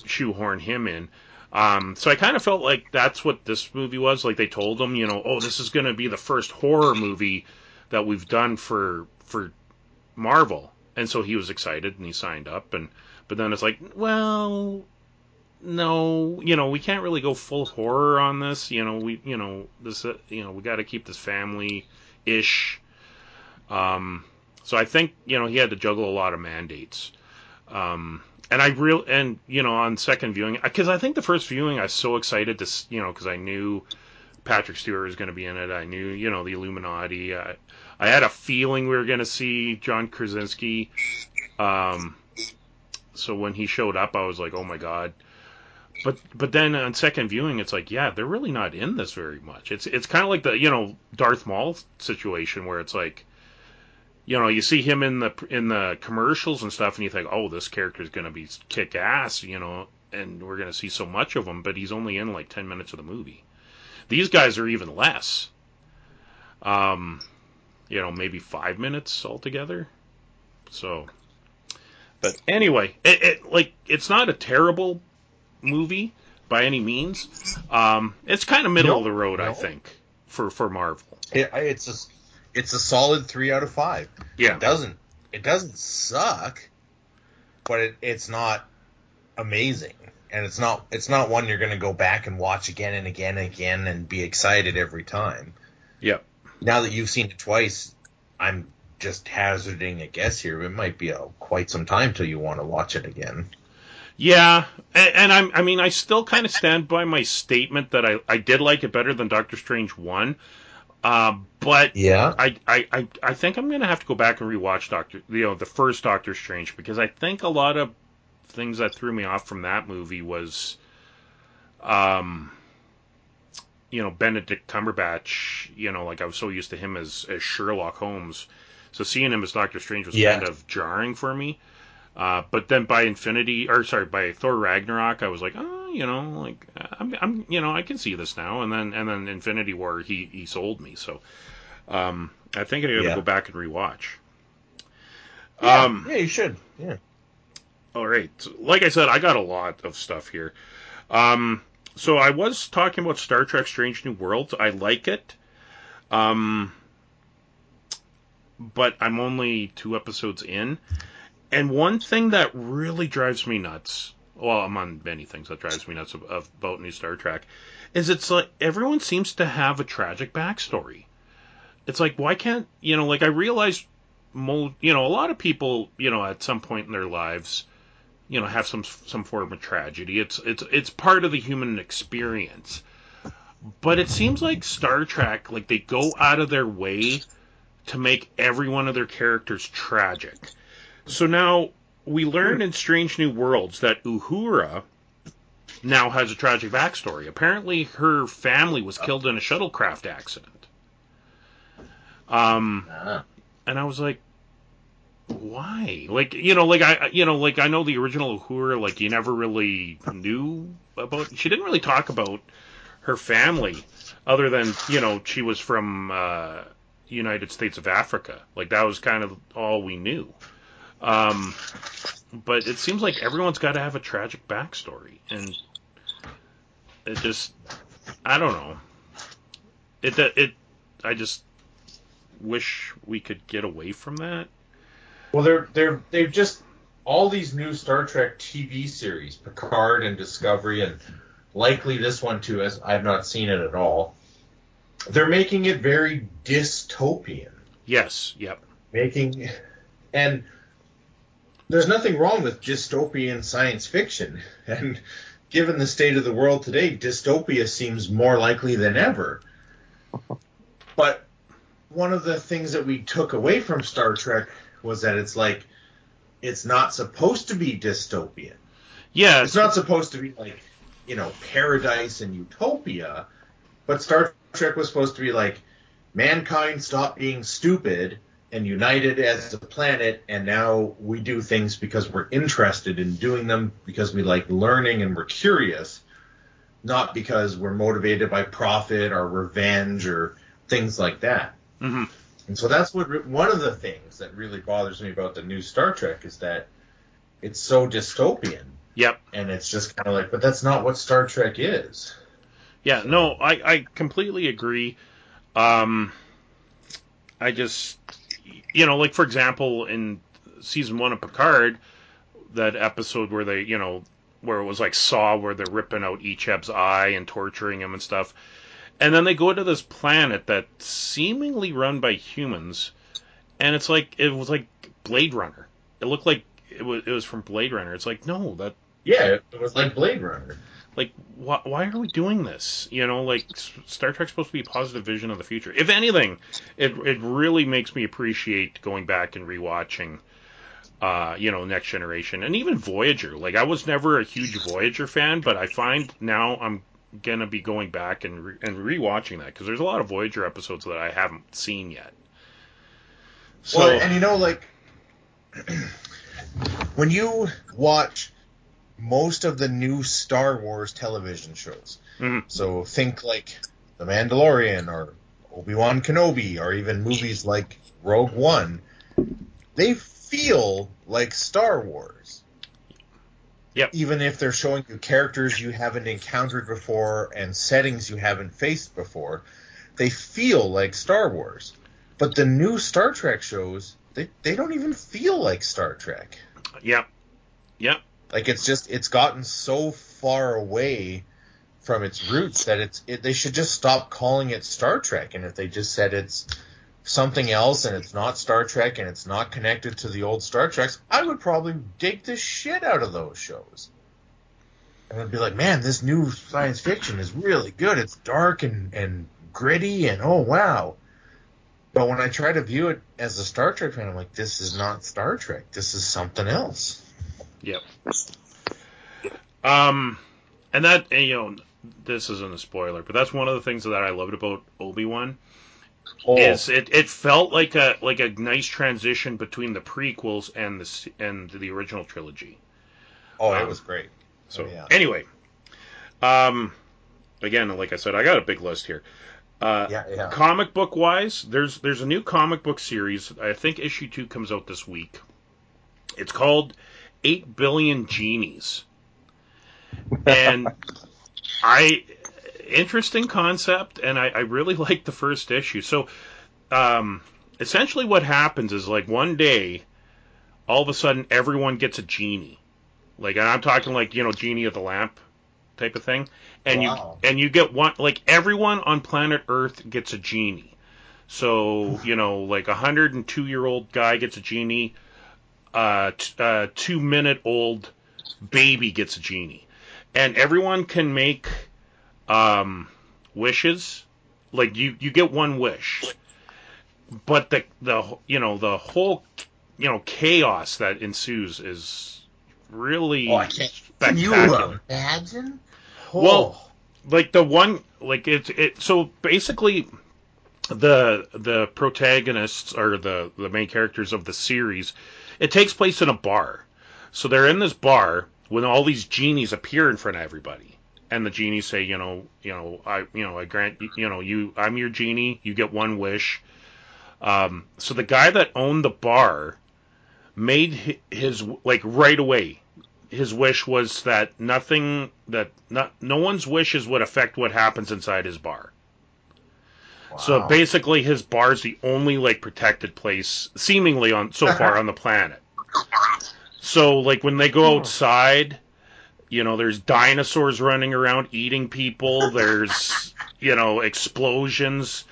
shoehorn him in. Um, so I kind of felt like that's what this movie was. Like they told him, you know, oh, this is going to be the first horror movie that we've done for for Marvel, and so he was excited and he signed up. And but then it's like, well, no, you know, we can't really go full horror on this. You know, we, you know, this, uh, you know, we got to keep this family ish. Um, so I think you know he had to juggle a lot of mandates. Um, and I real and you know on second viewing because I think the first viewing I was so excited to you know because I knew Patrick Stewart was going to be in it. I knew you know the Illuminati. I, I had a feeling we were going to see John Krasinski. Um, so when he showed up, I was like, oh my god. But but then on second viewing, it's like, yeah, they're really not in this very much. It's it's kind of like the you know Darth Maul situation where it's like, you know, you see him in the in the commercials and stuff, and you think, oh, this character is going to be kick ass, you know, and we're going to see so much of him, but he's only in like ten minutes of the movie. These guys are even less. Um, you know, maybe five minutes altogether. So, but anyway, it, it like it's not a terrible movie by any means. Um, it's kind of middle No, of the road, I think, for for Marvel. It, it's a it's a solid three out of five. Yeah, It doesn't it doesn't suck, but it, it's not amazing, and it's not it's not one you're going to go back and watch again and again and again and be excited every time. Yep. Now that you've seen it twice, I'm just hazarding a guess here. It might be a, quite some time till you want to watch it again. Yeah, and, and I'm, I mean, I still kind of stand by my statement that I, I did like it better than Doctor Strange one. Uh, but Yeah. I, I, I, I think I'm gonna have to go back and rewatch Doctor, you know, the first Doctor Strange because I think a lot of things that threw me off from that movie was, um, you know, Benedict Cumberbatch. You know, like I was so used to him as as Sherlock Holmes, so seeing him as Doctor Strange was Yeah. kind of jarring for me. Uh, but then by Infinity, or sorry, by Thor Ragnarok, I was like, oh, you know, like I'm, I'm, you know, I can see this now. And then, and then Infinity War, he he sold me. So, um, I think I got to Yeah. go back and rewatch. Yeah, Um, yeah, you should. Yeah. all right. Like I said, I got a lot of stuff here. Um, so I was talking about Star Trek: Strange New Worlds. I like it. Um, but I'm only two episodes in. And one thing that really drives me nuts, well, among many things that drives me nuts about new Star Trek, is it's like everyone seems to have a tragic backstory. It's like, why can't, you know, like I realize, you know, a lot of people, you know, at some point in their lives, you know, have some some form of tragedy. It's it's it's part of the human experience. But it seems like Star Trek, like they go out of their way to make every one of their characters tragic. So now we learn in Strange New Worlds that Uhura now has a tragic backstory. Apparently, her family was killed in a shuttlecraft accident. Um, and I was like, why? Like, you know, like I, you know, like I know the original Uhura, like you never really knew about. She didn't really talk about her family, other than you know she was from uh, United States of Africa. Like that was kind of all we knew. Um, but it seems like everyone's got to have a tragic backstory, and it just, I don't know. It it I just wish we could get away from that. Well, they're they're they've just all these new Star Trek TV series, Picard and Discovery, and likely this one too, as I've not seen it at all. They're making it very dystopian, Yes. Yep. making and there's nothing wrong with dystopian science fiction, and given the state of the world today, dystopia seems more likely than ever. But one of the things that we took away from Star Trek was that it's like it's not supposed to be dystopian. Yeah. It's not supposed to be like, you know, paradise and utopia, but Star Trek was supposed to be like mankind stopped being stupid and united as a planet and now we do things because we're interested in doing them because we like learning and we're curious, not because we're motivated by profit or revenge or things like that. hmm And so that's what one of the things that really bothers me about the new Star Trek is that it's so dystopian, Yep. and it's just kind of like, but that's not what Star Trek is. Yeah. No, I I completely agree. Um, I just, you know, like for example, in season one of Picard, that episode where they, you know, where it was like Saw, where they're ripping out Icheb's eye and torturing him and stuff, and then they go to this planet that's seemingly run by humans, and it's like it was like Blade Runner. It looked like it was it was from Blade Runner. It's like no, that Yeah, it was like Blade Runner. Like why, why are we doing this? You know like S- star trek's supposed to be a positive vision of the future. If anything it, it really makes me appreciate going back and rewatching uh you know next generation and even voyager. Like i was never a huge voyager fan but i find now i'm gonna be going back and re- and rewatching that because there's a lot of voyager episodes that i haven't seen yet. So well, and you know, like <clears throat> when you watch most of the new Star Wars television shows, Mhm. so think like The Mandalorian or Obi Wan Kenobi, or even movies like Rogue One, they feel like Star Wars. Yep. Even if they're showing you characters you haven't encountered before and settings you haven't faced before, they feel like Star Wars. But the new Star Trek shows, they, they don't even feel like Star Trek. yeah Yep. Like it's just it's gotten so far away from its roots that it's it, they should just stop calling it Star Trek and if they just said it's something else and it's not Star Trek and it's not connected to the old Star Treks, I would probably dig the shit out of those shows. And I'd be like, man, this new science fiction is really good. It's dark and, and gritty and oh wow. But when I try to view it as a Star Trek fan, I'm like, this is not Star Trek. This is something else. Yep. Um, and that and, you know, this isn't a spoiler, but that's one of the things that I loved about Obi Wan. Oh, Is it, it felt like a like a nice transition between the prequels and the and the original trilogy. oh, it um, was great. So Oh, yeah. anyway, um, again, like I said, I got a big list here. Uh, Yeah, yeah. Comic book wise, there's there's a new comic book series. I think issue two comes out this week. It's called Eight Billion Genies, and <laughs> I interesting concept, and I, I really <laughs> like the first issue. So, um, essentially, what happens is like one day, all of a sudden, everyone gets a genie. Like, and I'm talking like you know, genie of the lamp type of thing, and Wow. you and you get one like everyone on planet Earth gets a genie. So you know, like a hundred and two year old guy gets a genie. Uh, t- uh, two minute old baby gets a genie, and everyone can make um, wishes. Like you, you get one wish, but the the you know the whole you know chaos that ensues is really Oh, I can't. Can you spectacular. imagine? Well, like the one like it's it so basically the the protagonists or the the main characters of the series it takes place in a bar. So they're in this bar when all these genies appear in front of everybody. And the genies say you know you know i you know i grant you know you i'm your genie. You get one wish. Um so the guy that owned the bar made his like right away his wish was that nothing that not no one's wishes would affect what happens inside his bar. So basically his bar's the only like protected place seemingly on so far on the planet. So like when they go outside, you know, there's dinosaurs running around eating people, there's you know, explosions.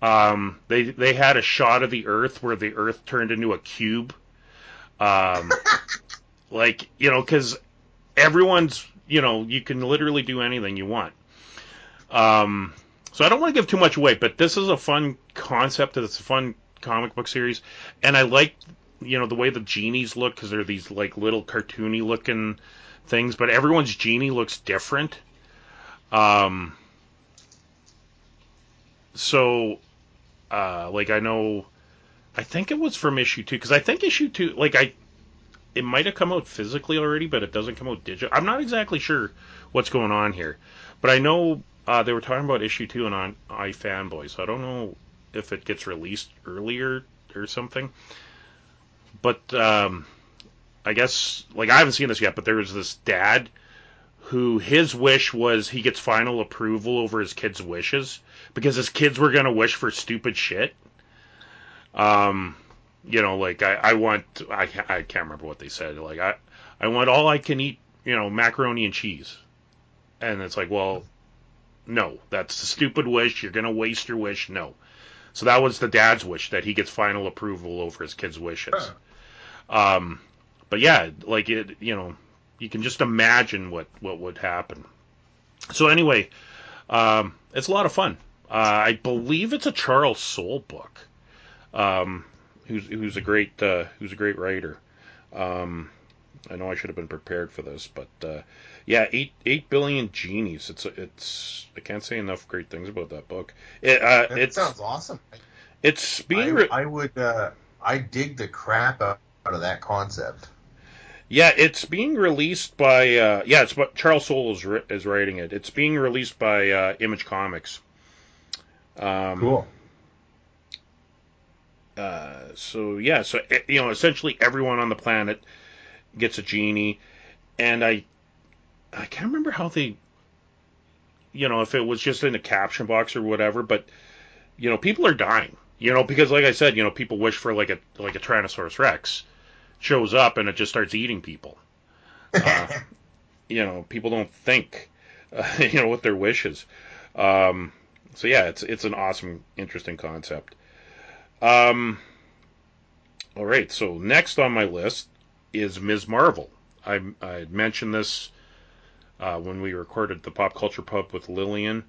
Um they they had a shot of the earth where the earth turned into a cube. Um <laughs> like, you know, cuz everyone's, you know, you can literally do anything you want. Um, so I don't want to give too much away, but this is a fun concept. It's a fun comic book series, and I like, you know, the way the genies look because they're these like little cartoony looking things, but everyone's genie looks different. Um, so, uh, like I know, I think it was from issue two because I think issue two, like I it might have come out physically already, but it doesn't come out digital. I'm not exactly sure what's going on here, but I know uh, they were talking about issue two and on iFanboy, so I don't know if it gets released earlier or something. But um, I guess like I haven't seen this yet, but there was this dad who his wish was he gets final approval over his kids' wishes because his kids were gonna wish for stupid shit. Um, you know, like I, I want I, I can't remember what they said. Like I I want all I can eat, you know, macaroni and cheese. And it's like, well, no, that's a stupid wish. You're gonna waste your wish. No. So that was the dad's wish that he gets final approval over his kids' wishes. Um, but yeah, like it, you know, you can just imagine what what would happen. So anyway, um, it's a lot of fun. Uh, I believe it's a Charles Soule book. Um, who's who's a great uh, who's a great writer. Um, I know I should have been prepared for this, but uh, yeah, eight eight billion genies. It's it's I can't say enough great things about that book. It uh, sounds awesome. it's I, being re- I would. Uh, I dig the crap out out of that concept. yeah it's being released by uh, yeah it's what Charles Soule is ri- is writing it. It's being released by uh, Image Comics. Um, Cool. Uh, so yeah, so eh, you know, essentially everyone on the planet gets a genie, and I, I can't remember how they, you know, if it was just in a caption box or whatever, but you know, people are dying, you know, because like I said, you know, people wish for like a like a Tyrannosaurus Rex shows up and it just starts eating people. Uh, <laughs> you know, people don't think, uh, <laughs> you know, what their wishes. Um, so yeah, it's it's an awesome, interesting concept. Um, all right, so next on my list is Ms. Marvel. I, I mentioned this uh, when we recorded the Pop Culture Pub with Lillian.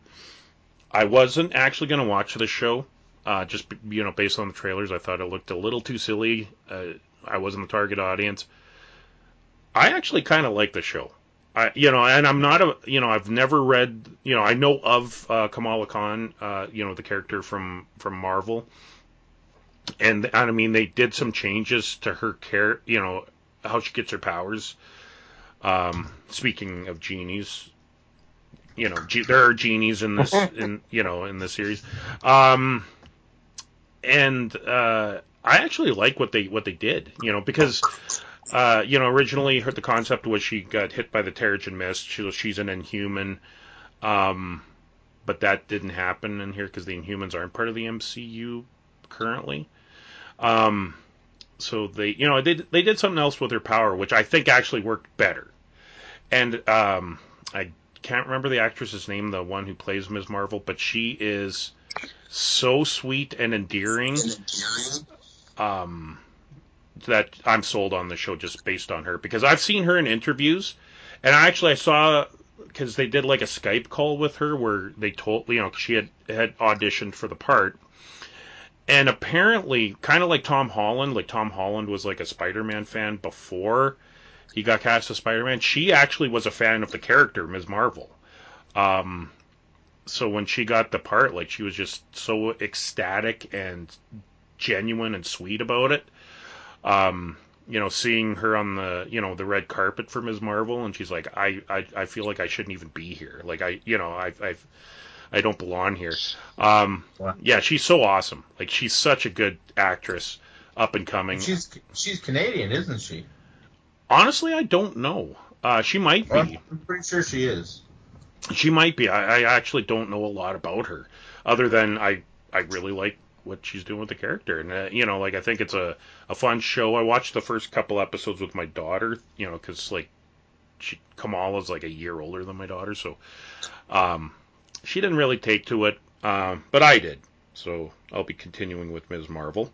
I wasn't actually going to watch the show, uh, just you know, based on the trailers. I thought it looked a little too silly. Uh, I wasn't the target audience. I actually kind of like the show. I, you know, and I'm not a, you know, I've never read, you know, I know of uh, Kamala Khan, uh, you know, the character from from Marvel, and, I mean they did some changes to her care, you know, how she gets her powers. Um, speaking of genies, you know, ge- there are genies in this, <laughs> in you know, in this series, um, and uh, I actually like what they what they did, you know, because uh, you know, originally her, the concept was she got hit by the Terrigen Mist. She, she's an Inhuman, um, but that didn't happen in here because the Inhumans aren't part of the MCU currently. Um, so they, you know, they they did something else with her power, which I think actually worked better. And um, I can't remember the actress's name, the one who plays Ms. Marvel, but she is so sweet and endearing. Um, that I'm sold on the show just based on her because I've seen her in interviews, and I actually I saw because they did like a Skype call with her where they told you know she had had auditioned for the part, and apparently kind of like Tom Holland, like Tom Holland was like a Spider-Man fan before he got cast as Spider-Man. She actually was a fan of the character Ms. Marvel. Um, so when she got the part, like she was just so ecstatic and genuine and sweet about it um, you know, seeing her on the, you know, the red carpet for Ms. Marvel, and she's like, I, I, I feel like I shouldn't even be here. Like I, you know, I, I, I don't belong here. Um, yeah, she's so awesome. Like she's such a good actress, up and coming. She's she's Canadian, isn't she? Honestly, I don't know. Uh, she might be. I'm pretty sure she is. She might be. I, I actually don't know a lot about her, other than I I really like what she's doing with the character. And uh, you know, like I think it's a a fun show. I watched the first couple episodes with my daughter, you know, because like she Kamala's like a year older than my daughter, so um, she didn't really take to it, um, but I did. So I'll be continuing with Ms. Marvel.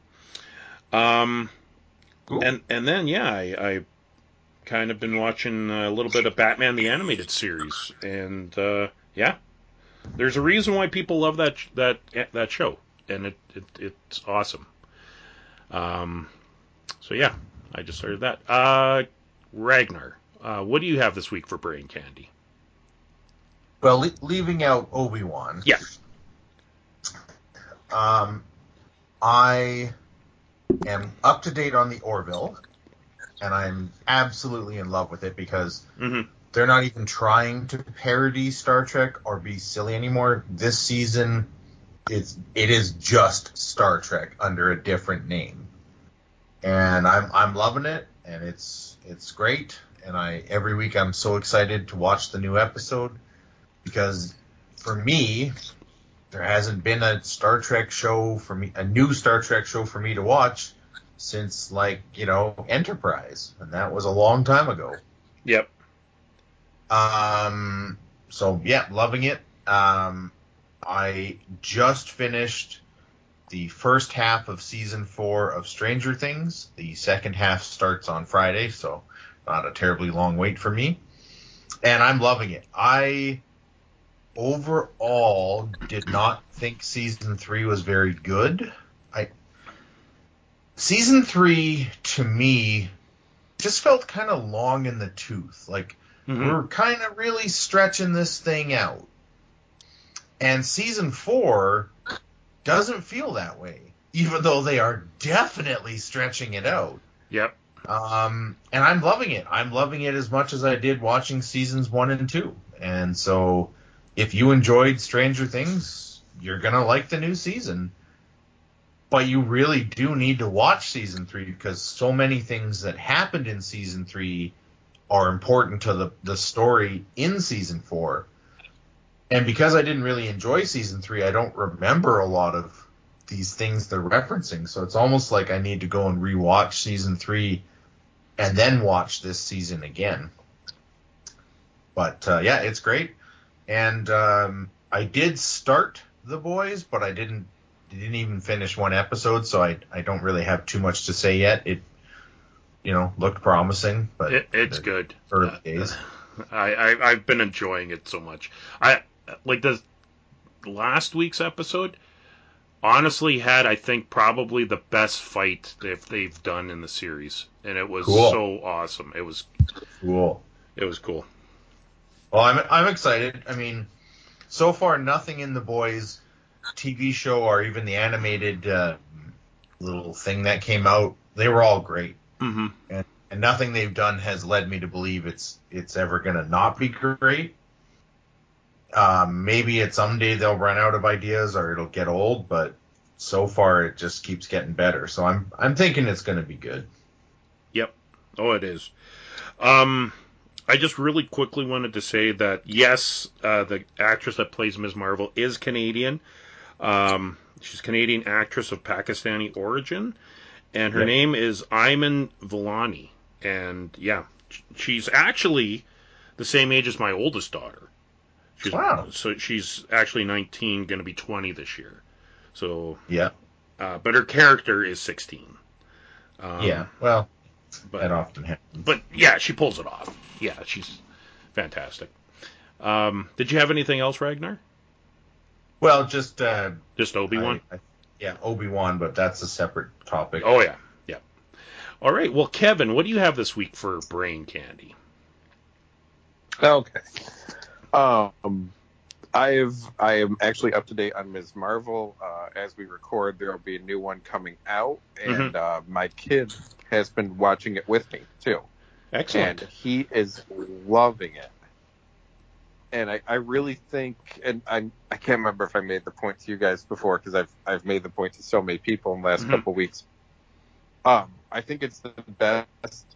Um, cool. and and then yeah, I, I kind of been watching a little bit of Batman the animated series, and uh, yeah, there's a reason why people love that that that show and it, it it's awesome. Um, so yeah, I just started that. Uh, Ragnar, uh, what do you have this week for brain candy? Well, le- leaving out Obi Wan. Yeah. Um, I am up to date on the Orville, and I'm absolutely in love with it because mm-hmm. they're not even trying to parody Star Trek or be silly anymore. This season it's it is just Star Trek under a different name, and I'm I'm loving it, and it's it's great, and I every week I'm so excited to watch the new episode because for me there hasn't been a Star Trek show for me a new Star Trek show for me to watch since like you know Enterprise, and that was a long time ago. Yep. Um. So yeah, loving it. Um. I just finished the first half of season four of Stranger Things. The second half starts on Friday, so not a terribly long wait for me. And I'm loving it. I overall did not think season three was very good. Season three to me just felt kind of long in the tooth. Like mm-hmm. we're kind of really stretching this thing out. And season four doesn't feel that way, even though they are definitely stretching it out. Yep. Um, and I'm loving it. I'm loving it as much as I did watching seasons one and two. And so, if you enjoyed Stranger Things, you're gonna like the new season. But you really do need to watch season three because so many things that happened in season three are important to the, the story in season four and because I didn't really enjoy season three, I don't remember a lot of these things they're referencing. So it's almost like I need to go and rewatch season three and then watch this season again. but uh, yeah, it's great. And um, I did start The Boys, but I didn't didn't even finish one episode, so I I don't really have too much to say yet. It you know looked promising, but It, it's good. early Uh, days. I, I I've been enjoying it so much. I like the last week's episode. Honestly, had I think probably the best fight that they've done in the series, and it was Cool. so awesome. It was Cool. it was cool. Well, I'm I'm excited. I mean, so far nothing in the boys TV show or even the animated uh, little thing that came out. They were all great, hmm and and nothing they've done has led me to believe it's it's ever gonna not be great. Um, maybe at someday they'll run out of ideas or it'll get old, but so far it just keeps getting better. So I'm I'm thinking it's gonna be good. Yep. Oh, it is. Um, I just really quickly wanted to say that yes, uh, the actress that plays Ms. Marvel is Canadian. Um, she's a Canadian actress of Pakistani origin, and her Yeah. name is Iman Vellani. And yeah, she's actually the same age as my oldest daughter. She's, Wow. So she's actually 19, going to be 20 this year. So, Yeah. uh, but her character is 16. Um, yeah. Well, but that often happens. but yeah, she pulls it off. Yeah, she's fantastic. Um, did you have anything else, Ragnar? Well, just uh, Just Obi Wan. I- I- yeah, Obi Wan, but that's a separate topic. Oh yeah, yeah. All right. Well, Kevin, what do you have this week for brain candy? Okay. Um, I've I am actually up to date on Ms. Marvel. Uh, as we record, there will be a new one coming out, and uh, my kid has been watching it with me too, Excellent. and he is loving it. And I, I really think, and I I can't remember if I made the point to you guys before because I've I've made the point to so many people in the last Mhm. couple weeks. Um, I think it's the best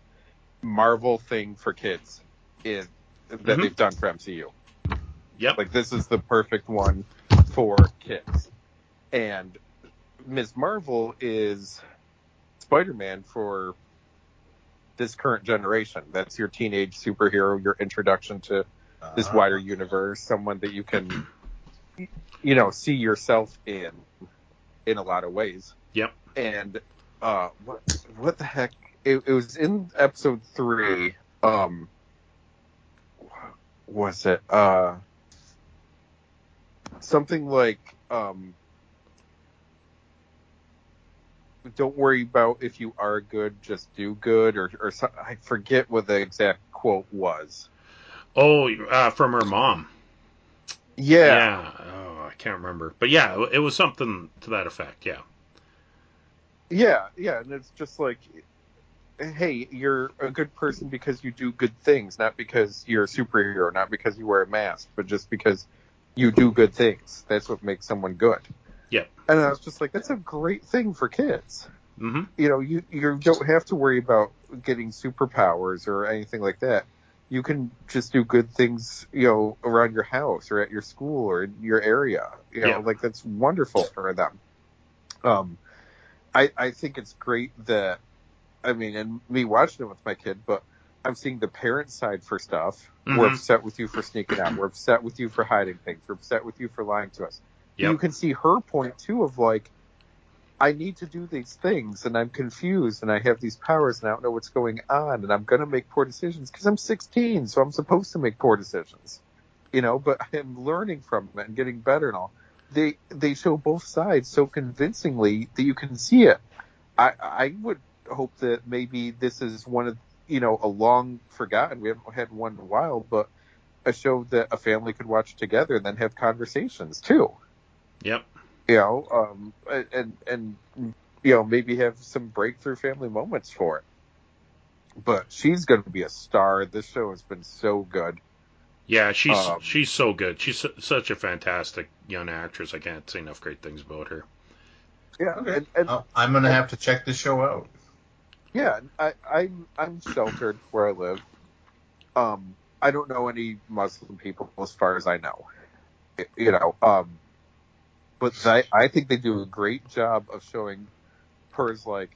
Marvel thing for kids is that Mhm. they've done for MCU. Yep. Like this is the perfect one for kids. And Ms. Marvel is Spider-Man for this current generation. That's your teenage superhero, your introduction to this wider universe, someone that you can you know, see yourself in in a lot of ways. Yep. And uh what what the heck it, it was in episode 3 um was it uh something like um don't worry about if you are good just do good or or i forget what the exact quote was Oh, uh, from her mom. yeah Oh, I can't remember. But yeah, it was something to that effect. Yeah. yeah yeah and it's just like hey you're a good person because you do good things not because you're a superhero not because you wear a mask but just because you do good things that's what makes someone good Yeah. and i was just like that's a great thing for kids hmm you know, you you don't have to worry about getting superpowers or anything like that. You can just do good things, you know, around your house or at your school or in your area. You know, Yeah. like that's wonderful for them. Um, I I think it's great that, I mean, and me watching it with my kid, but I'm seeing the parent side for stuff. We're Mhm. upset with you for sneaking out. We're upset with you for hiding things. We're upset with you for lying to us. Yep. You can see her point too of like, I need to do these things and I'm confused and I have these powers and I don't know what's going on and I'm going to make poor decisions because I'm 16, so I'm supposed to make poor decisions. You know, but I'm learning from it and getting better and all. They they show both sides so convincingly that you can see it. I I would hope that maybe this is one of you know a long forgotten. We haven't had one in a while, but a show that a family could watch together and then have conversations too Yep. You know, um, and and you know maybe have some breakthrough family moments for it. But she's going to be a star. This show has been so good. Yeah, she's Um, she's so good. She's su- such a fantastic young actress. I can't say enough great things about her. Yeah, Okay. and, and Oh, I'm gonna have to check this show out. yeah, I, I'm I'm sheltered where I live. Um, I don't know any Muslim people as far as I know. You know, um, but I I think they do a great job of showing pers like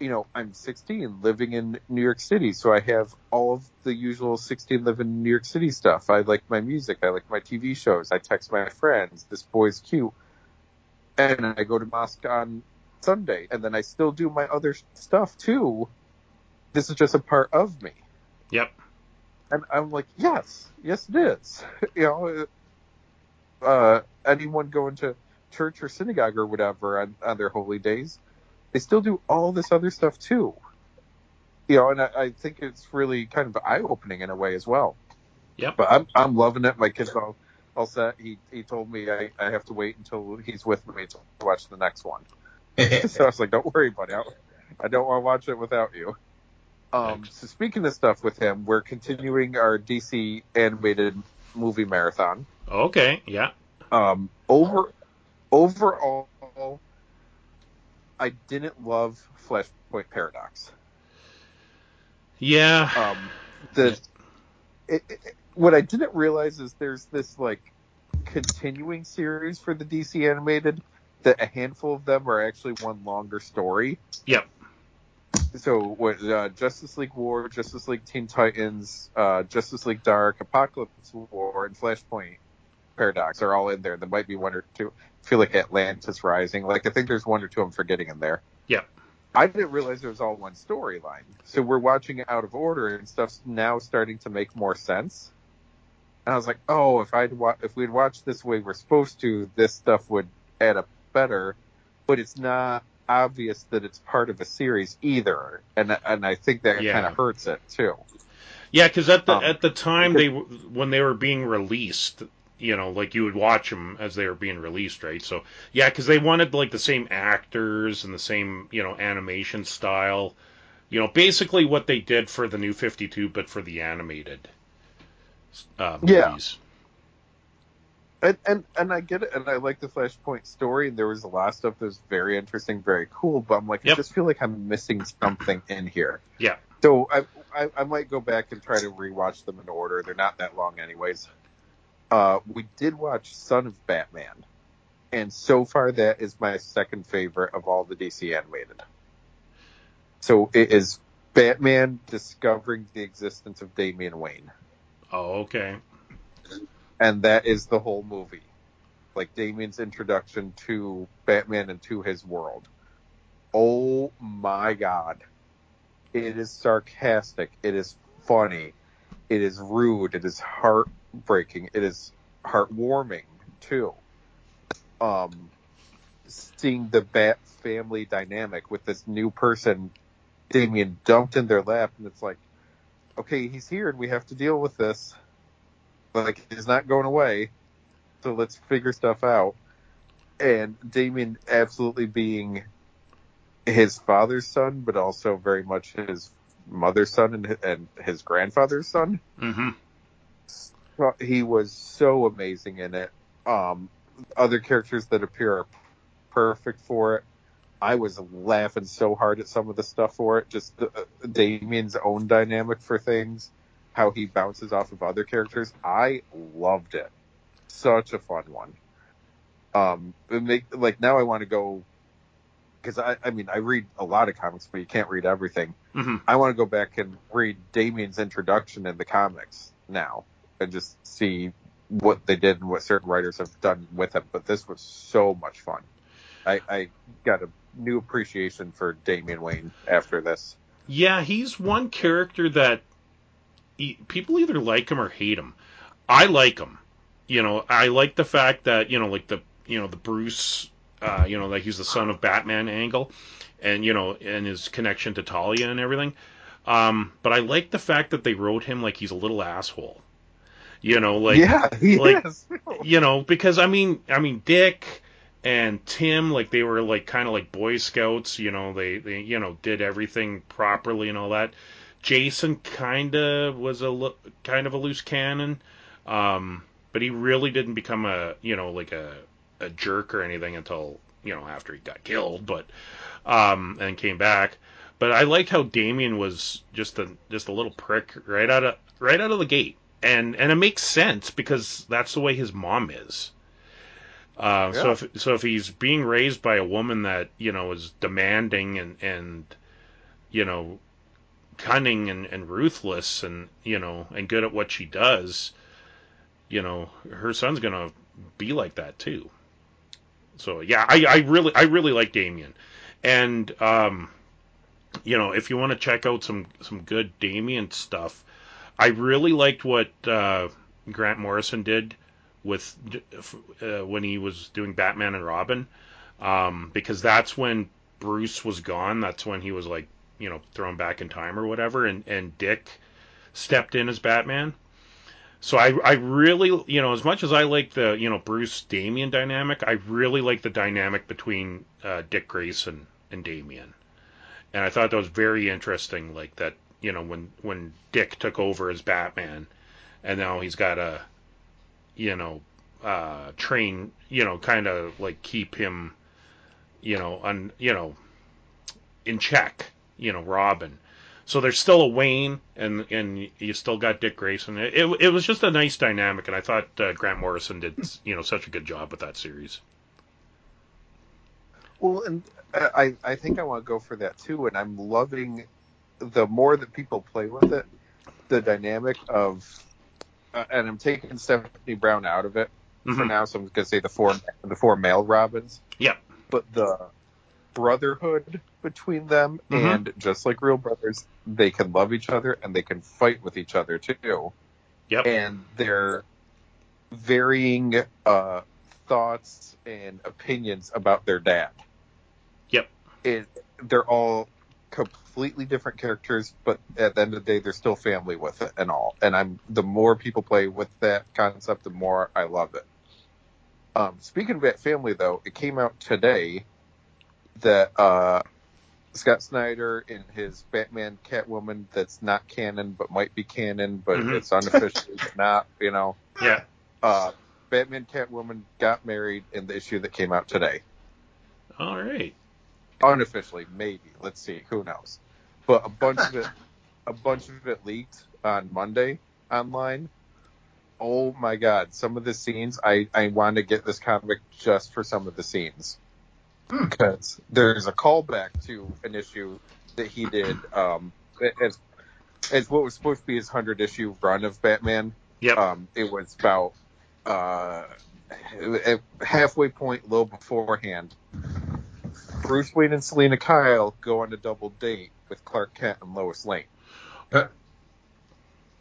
you know, I'm 16 living in New York City, so I have all of the usual 16 living in New York City stuff. I like my music, I like my TV shows, I text my friends, this boy's cute. And I go to mosque on Sunday, and then I still do my other stuff too. This is just a part of me. Yep. And I'm like, yes, yes, it is. <laughs> you know, uh, anyone going to church or synagogue or whatever on, on their holy days, they still do all this other stuff too. You know, and I, I think it's really kind of eye opening in a way as well. Yep. But I'm I'm loving it. My kid's all all set. He he told me I, I have to wait until he's with me to watch the next one. <laughs> so I was like, don't worry, buddy. I, I don't want to watch it without you. Um, so speaking of stuff with him, we're continuing our DC animated movie marathon. Okay. Yeah. Um, over overall, I didn't love Flashpoint Paradox. Yeah. Um, the it, it, what I didn't realize is there's this like continuing series for the DC animated that a handful of them are actually one longer story. Yep. So what uh, Justice League War, Justice League Teen Titans, uh, Justice League Dark, Apokolips War, and Flashpoint Paradox are all in there. There might be one or two. I feel like Atlantis Rising. Like I think there's one or two I'm forgetting in there. Yeah. I didn't realize it was all one storyline. So we're watching it out of order and stuff's now starting to make more sense. And I was like, oh, if I'd wa- if we'd watched this way we're supposed to, this stuff would add up better. But it's not obvious that it's part of a series either, and and I think that Yeah. kind of hurts it too. Yeah, because at the Um, at the time they when they were being released, you know, like you would watch them as they were being released, right? So yeah, because they wanted like the same actors and the same you know animation style, you know, basically what they did for the new Fifty Two, but for the animated uh, Yeah. And, and and I get it, and I like the Flashpoint story, and there was a lot of stuff that was very interesting, very cool. But I'm like, Yep. I just feel like I'm missing something in here. Yeah. So I, I I might go back and try to rewatch them in order. They're not that long, anyways. Uh, we did watch Son of Batman, and so far that is my second favorite of all the DC animated. So it is Batman discovering the existence of Damian Wayne Oh, okay. and that is the whole movie. Like Damian's introduction to Batman and to his world. Oh my god. It is sarcastic. It is funny. It is rude. It is heartbreaking. It is heartwarming too. Um, seeing the Bat family dynamic with this new person, Damian dumped in their lap, and it's like, okay, he's here, and we have to deal with this. Like he's not going away, so let's figure stuff out. And Damian absolutely being his father's son, but also very much his mother's son and, and his grandfather's son. Mm-hmm. He was so amazing in it. Um, other characters that appear are perfect for it. I was laughing so hard at some of the stuff for it. Just the, uh, Damian's own dynamic for things, how he bounces off of other characters. I loved it. Such a fun one. Um, make, like now I want to go because I, I mean I read a lot of comics, but you can't read everything. Mm-hmm. I want to go back and read Damian's introduction in the comics now and just see what they did and what certain writers have done with him. But this was so much fun. I, I got a new appreciation for Damian Wayne after this. Yeah, he's one character that he, people either like him or hate him. I like him. You know, I like the fact that you know, like the you know the Bruce, uh, you know, like he's the son of Batman angle, and you know, and his connection to Talia and everything. Um, but I like the fact that they wrote him like he's a little asshole. You know, like yeah, like- is. <laughs> you know, because I mean, I mean, Dick and Tim, like they were like kind of like Boy Scouts. You know, they they you know did everything properly and all that. Jason kind of was a lo- kind of a loose cannon, um, but he really didn't become a you know like a a jerk or anything until you know after he got killed, but um, and came back. But I liked how Damian was just a just a little prick right out of right out of the gate, and and it makes sense because that's the way his mom is. Uh, So if so if he's being raised by a woman that you know is demanding and and you know, cunning and, and ruthless and you know and good at what she does, you know, her son's gonna be like that too. So yeah, I, I really I really like Damian, and um, you know if you want to check out some some good Damian stuff, I really liked what uh, Grant Morrison did with uh, when he was doing Batman and Robin, um, because that's when Bruce was gone. That's when he was like you know thrown back in time or whatever, and and Dick stepped in as Batman. So I I really you know as much as I like the you know Bruce Damian dynamic, I really like the dynamic between uh, Dick Grayson and Damian, and I thought that was very interesting. Like that you know when when Dick took over as Batman, and now he's got a you know uh, train you know kind of like keep him you know on you know in check you know Robin. So there's still a Wayne, and and you still got Dick Grayson. It it, it was just a nice dynamic, and I thought uh, Grant Morrison did <laughs> you know such a good job with that series. Well, and uh, I I think I want to go for that too, and I'm loving the more that people play with it, the dynamic of, uh, and I'm taking Stephanie Brown out of it for Mhm. now, so I'm going to say the four the four male Robins. Yep. But the brotherhood between them, Mhm. and just like real brothers, they can love each other and they can fight with each other too. Yep. And their varying uh, thoughts and opinions about their dad. Yep. It, they're all completely different characters, but at the end of the day, they're still family with it and all. And I'm the more people play with that concept, the more I love it. Um, speaking of that family, though, it came out today that uh, Scott Snyder in his Batman Catwoman that's not canon but might be canon, but Mhm. it's unofficially <laughs> not, you know. Yeah. Uh, Batman Catwoman got married in the issue that came out today. All right. Unofficially, maybe. Let's see. Who knows? But a bunch of it, a bunch of it leaked on Monday online. Oh my god! Some of the scenes, I I want to get this comic just for some of the scenes Hmm. because there's a callback to an issue that he did um as as what was supposed to be his hundred issue run of Batman. Yep. Um, it was about uh halfway point, low beforehand. Bruce Wayne and Selina Kyle go on a double date with Clark Kent and Lois Lane. Uh.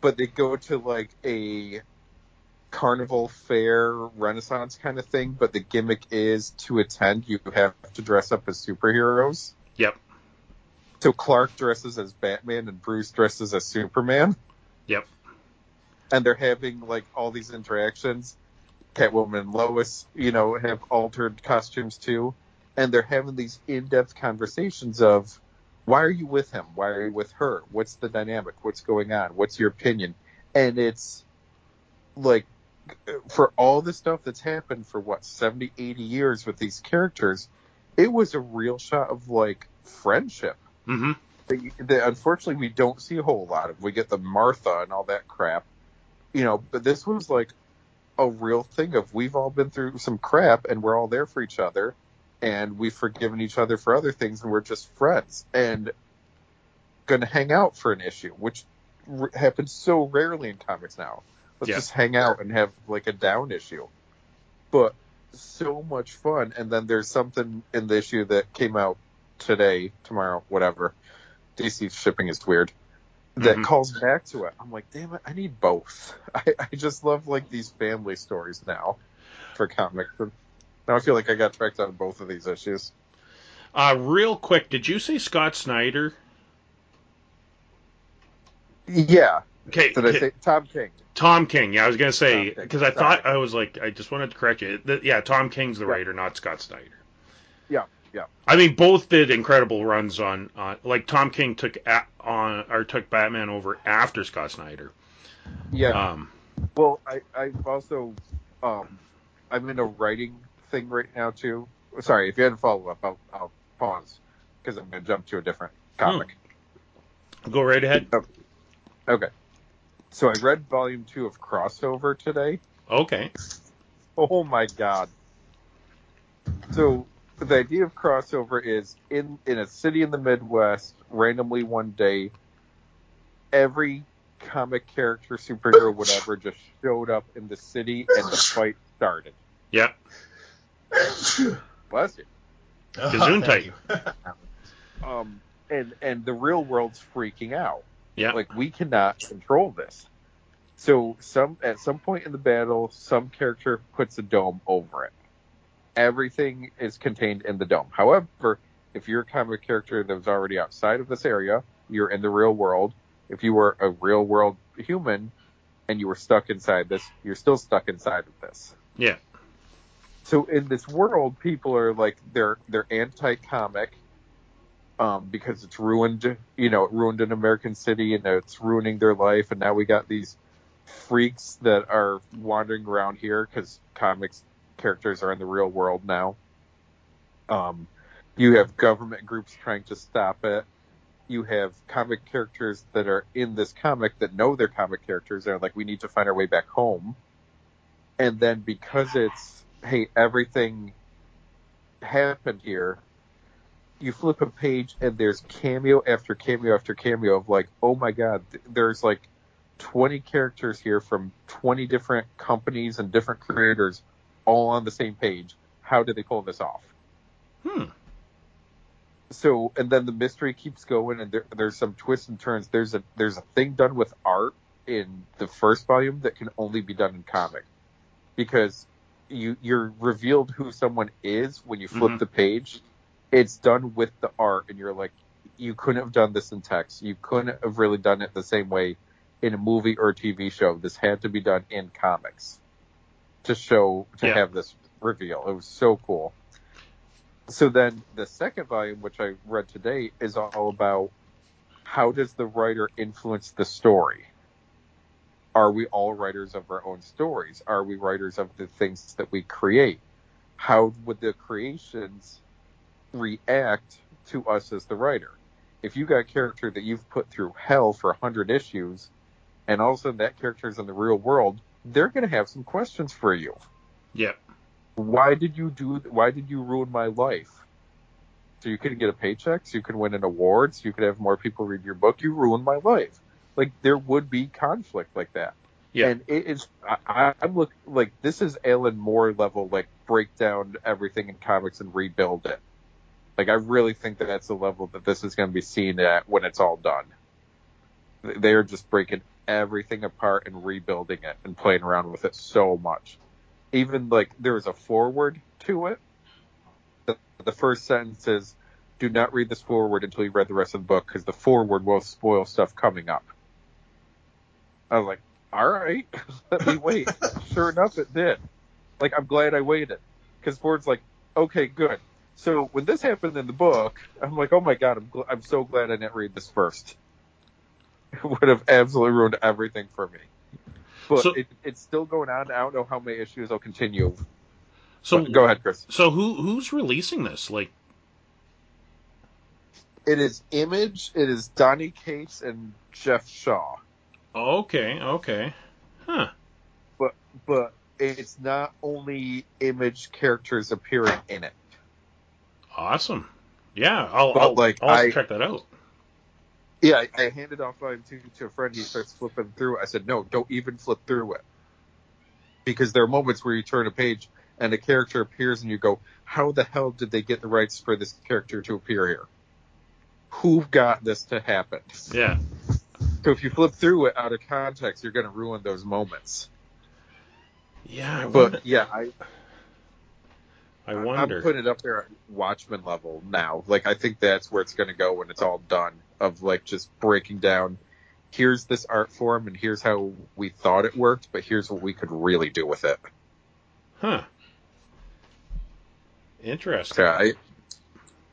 But they go to like a carnival fair renaissance kind of thing, but the gimmick is to attend you have to dress up as superheroes. Yep. So Clark dresses as Batman and Bruce dresses as Superman. Yep. And they're having like all these interactions. Catwoman and Lois, you know, have altered costumes too. And they're having these in depth conversations of why are you with him? Why are you with her? What's the dynamic? What's going on? What's your opinion? And it's like for all the stuff that's happened for what 70 80 years with these characters it was a real shot of like friendship Mm-hmm. that, that unfortunately we don't see a whole lot of. We get the Martha and all that crap, you know, but this was like a real thing of we've all been through some crap and we're all there for each other and we've forgiven each other for other things and we're just friends and gonna hang out for an issue, which r- happens so rarely in comics now. Let's Yeah. just hang out and have like a down issue. But so much fun. And then there's something in the issue that came out today, tomorrow, whatever. DC shipping is weird. That Mhm. calls back to it. I'm like, damn it, I need both. <laughs> I, I just love like these family stories now for comics. And now I feel like I got tracked on both of these issues. Uh, real quick, did you say Scott Snyder? Yeah. Okay. Did I say Tom King? Tom King? Yeah, I was gonna say because I thought I was like I just wanted to correct you. Yeah, Tom King's the Yeah. writer, not Scott Snyder. Yeah, yeah. I mean, both did incredible runs on, on like Tom King took a, on or took Batman over after Scott Snyder. Yeah. Um, Well, I, I've also, um, I'm in a writing thing right now too. Sorry, if you had a follow up, I'll, I'll pause because I'm going to jump to a different comic. Hmm. go right ahead. Oh, okay. So I read volume two of Crossover today. Okay. Oh my god. So the idea of crossover is in in a city in the Midwest randomly one day, every comic character, superhero, whatever, just showed up in the city and the fight started. Yeah. Bless you. Gesundheit. Thank. <laughs> Um, and and the real world's freaking out. Yeah. Like we cannot control this. So some at some point in the battle, some character puts a dome over it. Everything is contained in the dome. However, if you're kind of a comic character that was already outside of this area, you're in the real world. If you were a real world human and you were stuck inside this, you're still stuck inside of this. Yeah. So in this world, people are like they're they're anti-comic um, because it's ruined. You know, it ruined an American city and it's ruining their life. And now we got these freaks that are wandering around here because comics characters are in the real world now. Um, you have government groups trying to stop it. You have comic characters that are in this comic that know they're comic characters. They're like, we need to find our way back home. And then because it's, hey, everything happened here, you flip a page and there's cameo after cameo after cameo of like, oh my god, there's like 20 characters here from 20 different companies and different creators all on the same page. How did they pull this off? Hmm. so and then the mystery keeps going and there, there's some twists and turns there's a there's a thing done with art in the first volume that can only be done in comic because you you're revealed who someone is when you flip Mhm. the page it's done with the art and you're like you couldn't have done this in text you couldn't have really done it the same way in a movie or a tv show this had to be done in comics to show to Yeah. have this reveal it was so cool so then the second volume, which I read today, is all about how does the writer influence the story? Are we all writers of our own stories? Are we writers of the things that we create? How would the creations react to us as the writer? If you got a character that you've put through hell for a hundred issues, and all of a sudden that character is in the real world, they're going to have some questions for you Yeah. why did you do why did you ruin my life so you could get a paycheck so you could win an award so you could have more people read your book you ruined my life like there would be conflict like that Yeah. and it is I, i'm look like this is alan moore level like break down everything in comics and rebuild it like i really think that that's the level that this is going to be seen at when it's all done they are just breaking everything apart and rebuilding it and playing around with it so much even like there is a forward to it. The, the first sentence is, "Do not read this forward until you read the rest of the book, because the forward will spoil stuff coming up." I was like, "All right, <laughs> let me wait." sure enough, it did. Like, I'm glad I waited, because Ford's like, "Okay, good." So when this happened in the book, I'm like, "Oh my god, I'm gl- I'm so glad I didn't read this first. <laughs> It would have absolutely ruined everything for me." But So- it, it's still going on. I don't know how many issues will continue. So But go ahead, Chris. So who who's releasing this? Like, It is Image. It is Donny Cates and Geoff Shaw. Okay, okay, huh? But but it's not only Image characters appearing in it. Awesome. Yeah, I'll I'll, like, I'll I- check that out. Yeah, I, I handed off mine to, to a friend. He starts flipping through. I said, no, don't even flip through it. Because there are moments where you turn a page and a character appears and you go, how the hell did they get the rights for this character to appear here? Who got this to happen? Yeah. So if you flip through it out of context, you're going to ruin those moments. Yeah, I wonder. But yeah, I, I wonder. I'm putting it up there at Watchmen level now. Like I think that's where it's going to go when it's all done. Of like just breaking down. Here's this art form, and here's how we thought it worked, but here's what we could really do with it. Huh. Interesting. So I,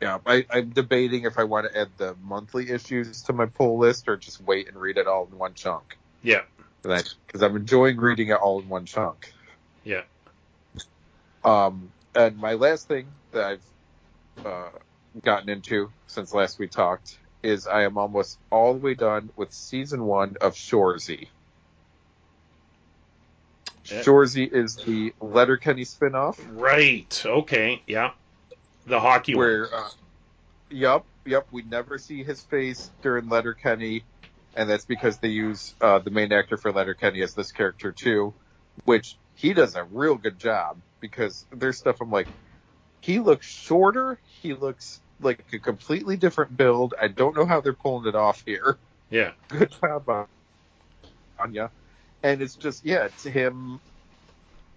yeah, I, I'm debating if I want to add the monthly issues to my pull list or just wait and read it all in one chunk. Yeah. Because I'm enjoying reading it all in one chunk. Yeah. Um, and my last thing that I've uh, gotten into since last we talked is I am almost all the way done with season one of Shoresy. Yeah. Shoresy is the Letterkenny spinoff Right. Okay. Yeah. The hockey one. where, uh, yup, yep, we never see his face during Letterkenny, and that's because they use uh, the main actor for Letterkenny as this character too, which he does a real good job because there's stuff I'm like, he looks shorter, he looks like a completely different build. I don't know how they're pulling it off here. Yeah. Good job on Anya. And it's just yeah, it's him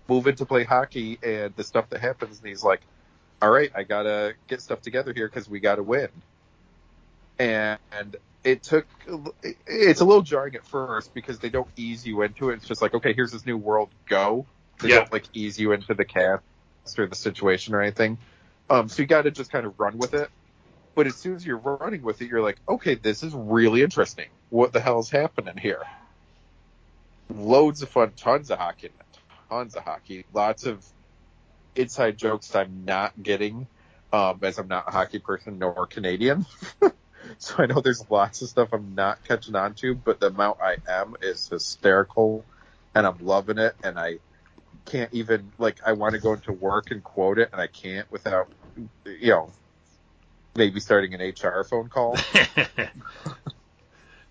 moving to play hockey and the stuff that happens, and he's like, "All right, I gotta get stuff together here because we gotta win." And it took it's a little jarring at first because they don't ease you into it. It's just like, okay, here's this new world, go. They Yeah. don't like ease you into the cast or the situation or anything. Um, so you got to just kind of run with it. But as soon as you're running with it, you're like, okay, this is really interesting. What the hell's happening here? Loads of fun, tons of hockey, tons of hockey, lots of inside jokes I'm not getting, um, as I'm not a hockey person nor Canadian. <laughs> so I know there's lots of stuff I'm not catching on to, but the amount I am is hysterical, and I'm loving it, and I can't even like I want to go into work and quote it, and I can't without you know maybe starting an HR phone call. <laughs>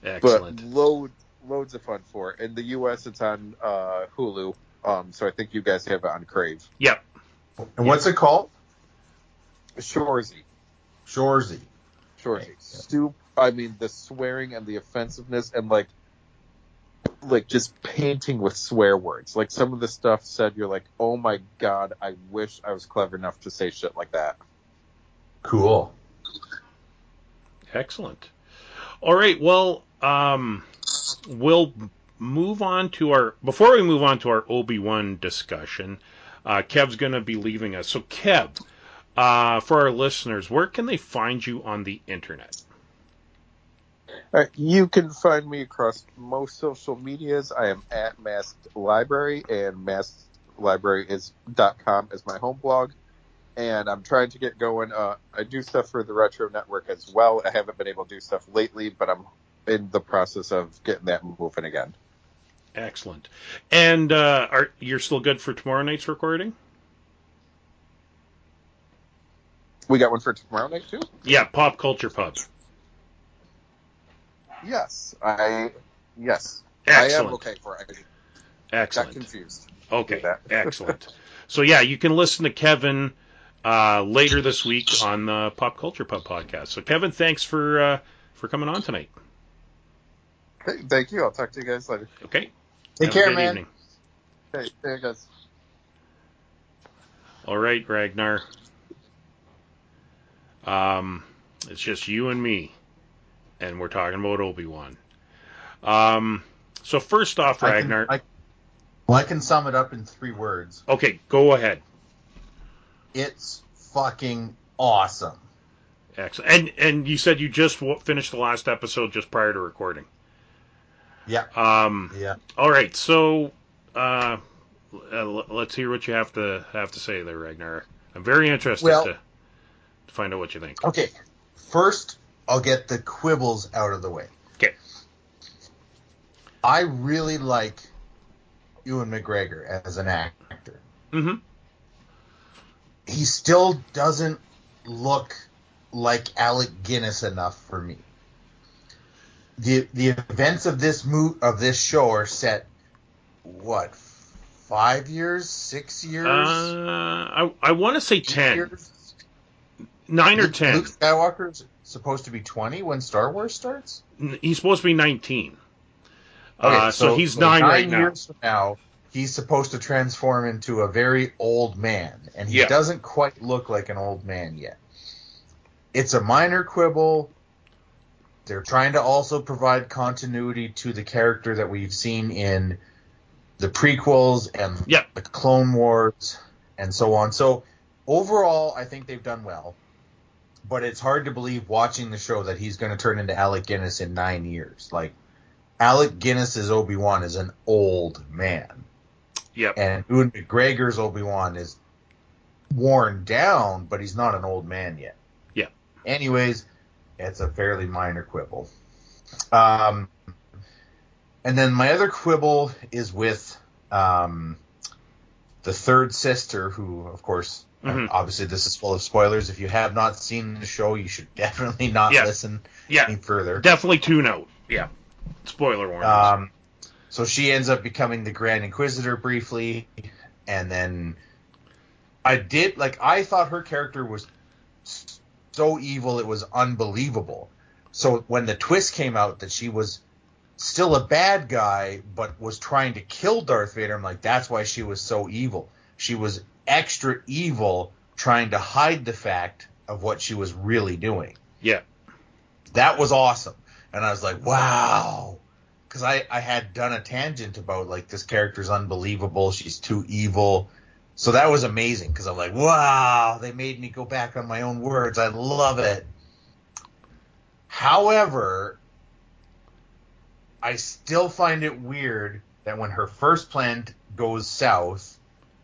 Excellent. But loads loads of fun for it. In the U.S., it's on uh, Hulu, um, so I think you guys have it on Crave. yep. And what's it called? Shoresy, Shoresy. Shoresy, soup. I mean, the swearing and the offensiveness, and like, like just painting with swear words. Like some of the stuff said, you're like, oh my god, I wish I was clever enough to say shit like that. Cool. Excellent. All right. Well, um, we'll move on to our. Before we move on to our Obi Wan discussion, uh, Kev's going to be leaving us. So, Kev, uh, for our listeners, where can they find you on the internet? Right, you can find me across most social medias. I am at Masked Library, and maskedlibrary is .com is my home blog. And I'm trying to get going. Uh, I do stuff for the Retro Network as well. I haven't been able to do stuff lately, but I'm in the process of getting that moving again. Excellent. And uh, are you're still good for tomorrow night's recording? We got one for tomorrow night too. Yeah, Pop Culture Pub. Yes, I yes Excellent. I am okay for it. I got Excellent. confused. Okay, <laughs> excellent. So yeah, you can listen to Kevin uh, later this week on the Pop Culture Pub podcast. So Kevin, thanks for uh, for coming on tonight. Thank you. I'll talk to you guys later. Okay. Take Have care, man. evening. Hey, see you guys. All right, Ragnar. Um, it's just you and me, and we're talking about Obi Wan. Um, so first off, I can- Ragnar. I- well, I can sum it up in three words. okay, go ahead. It's fucking awesome. Excellent. And and you said you just finished the last episode just prior to recording. Yeah. Um, Yeah. all right, so uh, uh, let's hear what you have to have to say there, Ragnar. I'm very interested Well- to, to find out what you think. Okay. First, I'll get the quibbles out of the way. Okay. I really like Ewan McGregor as an actor. Mm-hmm. He still doesn't look like Alec Guinness enough for me. The the events of this mo- of this show are set what five years, six years, Uh, I I want to say ten, years? nine or Luke- ten. Luke Skywalker's supposed to be twenty when Star Wars starts. He's supposed to be nineteen. Okay, uh, so, he's nine, right now. years from now, he's supposed to transform into a very old man, and he Yeah. doesn't quite look like an old man yet. It's a minor quibble. They're trying to also provide continuity to the character that we've seen in the prequels and Yep. the Clone Wars and so on. So overall, I think they've done well. But it's hard to believe watching the show that he's going to turn into Alec Guinness in nine years. Like Alec Guinness's Obi Wan is an old man, Yep. and Ewan McGregor's Obi Wan is worn down, but he's not an old man yet. Yeah. Anyways, it's a fairly minor quibble. Um, and then my other quibble is with um, the third sister, who, of course, Mhm. Obviously, this is full of spoilers. If you have not seen the show, you should <laughs> definitely not Yeah. listen Yeah, any further. definitely tune out. Yeah, spoiler warning. Um, so she ends up becoming the Grand Inquisitor briefly, and then I did like I thought her character was so evil it was unbelievable. So when the twist came out that she was still a bad guy but was trying to kill Darth Vader, I'm like that's why she was so evil. She was extra evil trying to hide the fact of what she was really doing yeah, that was awesome. And I was like, wow. Because I, I had done a tangent about, like, this character's unbelievable. She's too evil. So that was amazing because I'm like, wow, they made me go back on my own words. I love it. However, I still find it weird that when her first plan goes south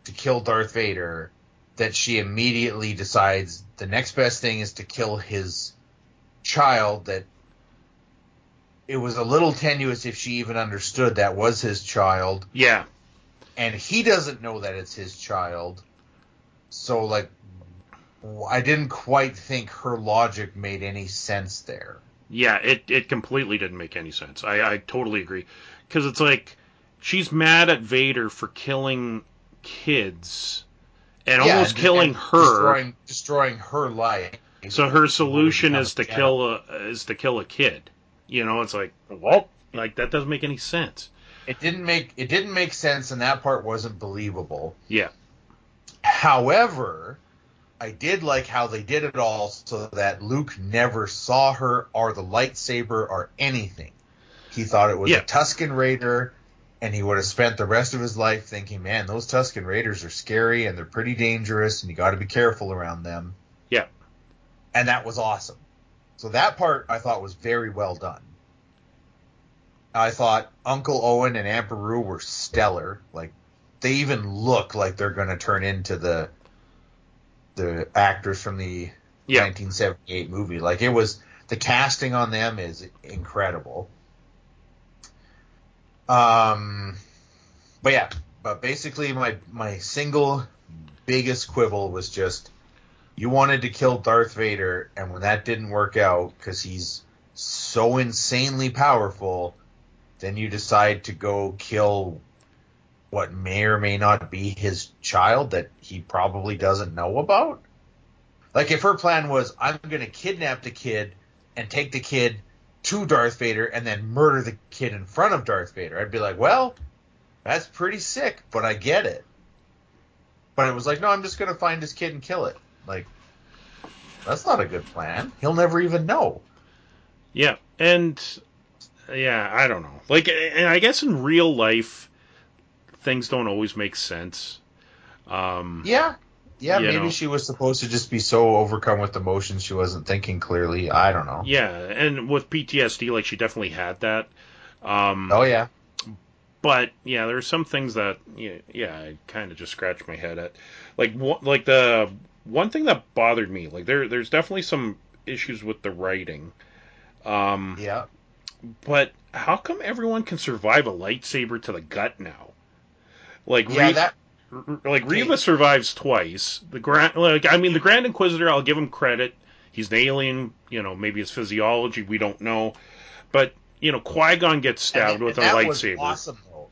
to kill Darth Vader, that she immediately decides the next best thing is to kill his child that it was a little tenuous if she even understood that was his child yeah, and he doesn't know that it's his child so like i didn't quite think her logic made any sense there yeah. It it completely didn't make any sense. I I totally agree because it's like she's mad at Vader for killing kids and Yeah, almost and- killing and her. destroying, destroying her life So her solution is to kill a is to kill a kid. You know, it's like what? Like that doesn't make any sense. It didn't make it didn't make sense and that part wasn't believable Yeah, However, I did like how they did it all so that Luke never saw her or the lightsaber or anything. He thought it was Yeah. a Tusken Raider, and he would have spent the rest of his life thinking, man, those Tusken Raiders are scary and they're pretty dangerous, and you got to be careful around them. Yeah. And that was awesome. So that part I thought was very well done. I thought Uncle Owen and Aunt Beru were stellar. Like they even look like they're going to turn into the the actors from the yeah, 1978 movie. Like it was the casting on them is incredible. Um, but yeah, but basically my my single biggest quibble was just you wanted to kill Darth Vader, and when that didn't work out because he's so insanely powerful, then you decide to go kill what may or may not be his child that he probably doesn't know about. Like if her plan was, I'm going to kidnap the kid and take the kid to Darth Vader and then murder the kid in front of Darth Vader, I'd be like, well, that's pretty sick, but I get it. But it was like, no, I'm just going to find his kid and kill it. Like, that's not a good plan. He'll never even know. yeah, and yeah, I don't know. Like, and I guess in real life, things don't always make sense. Um, Yeah. Yeah, maybe know. she was supposed to just be so overcome with emotions she wasn't thinking clearly. I don't know. yeah, and with PTSD, like she definitely had that. Um, Oh yeah. but yeah, there are some things that yeah, yeah I kind of just scratched my head at. Like one, like the one thing that bothered me, like there there's definitely some issues with the writing. Um, Yeah. But how come everyone can survive a lightsaber to the gut now? Like Yeah, Re- that like Reva survives twice. The grand, like I mean, the Grand Inquisitor, I'll give him credit. He's an alien. You know, maybe his physiology we don't know, but you know, Qui Gon gets stabbed and with a that lightsaber. Was awesome though.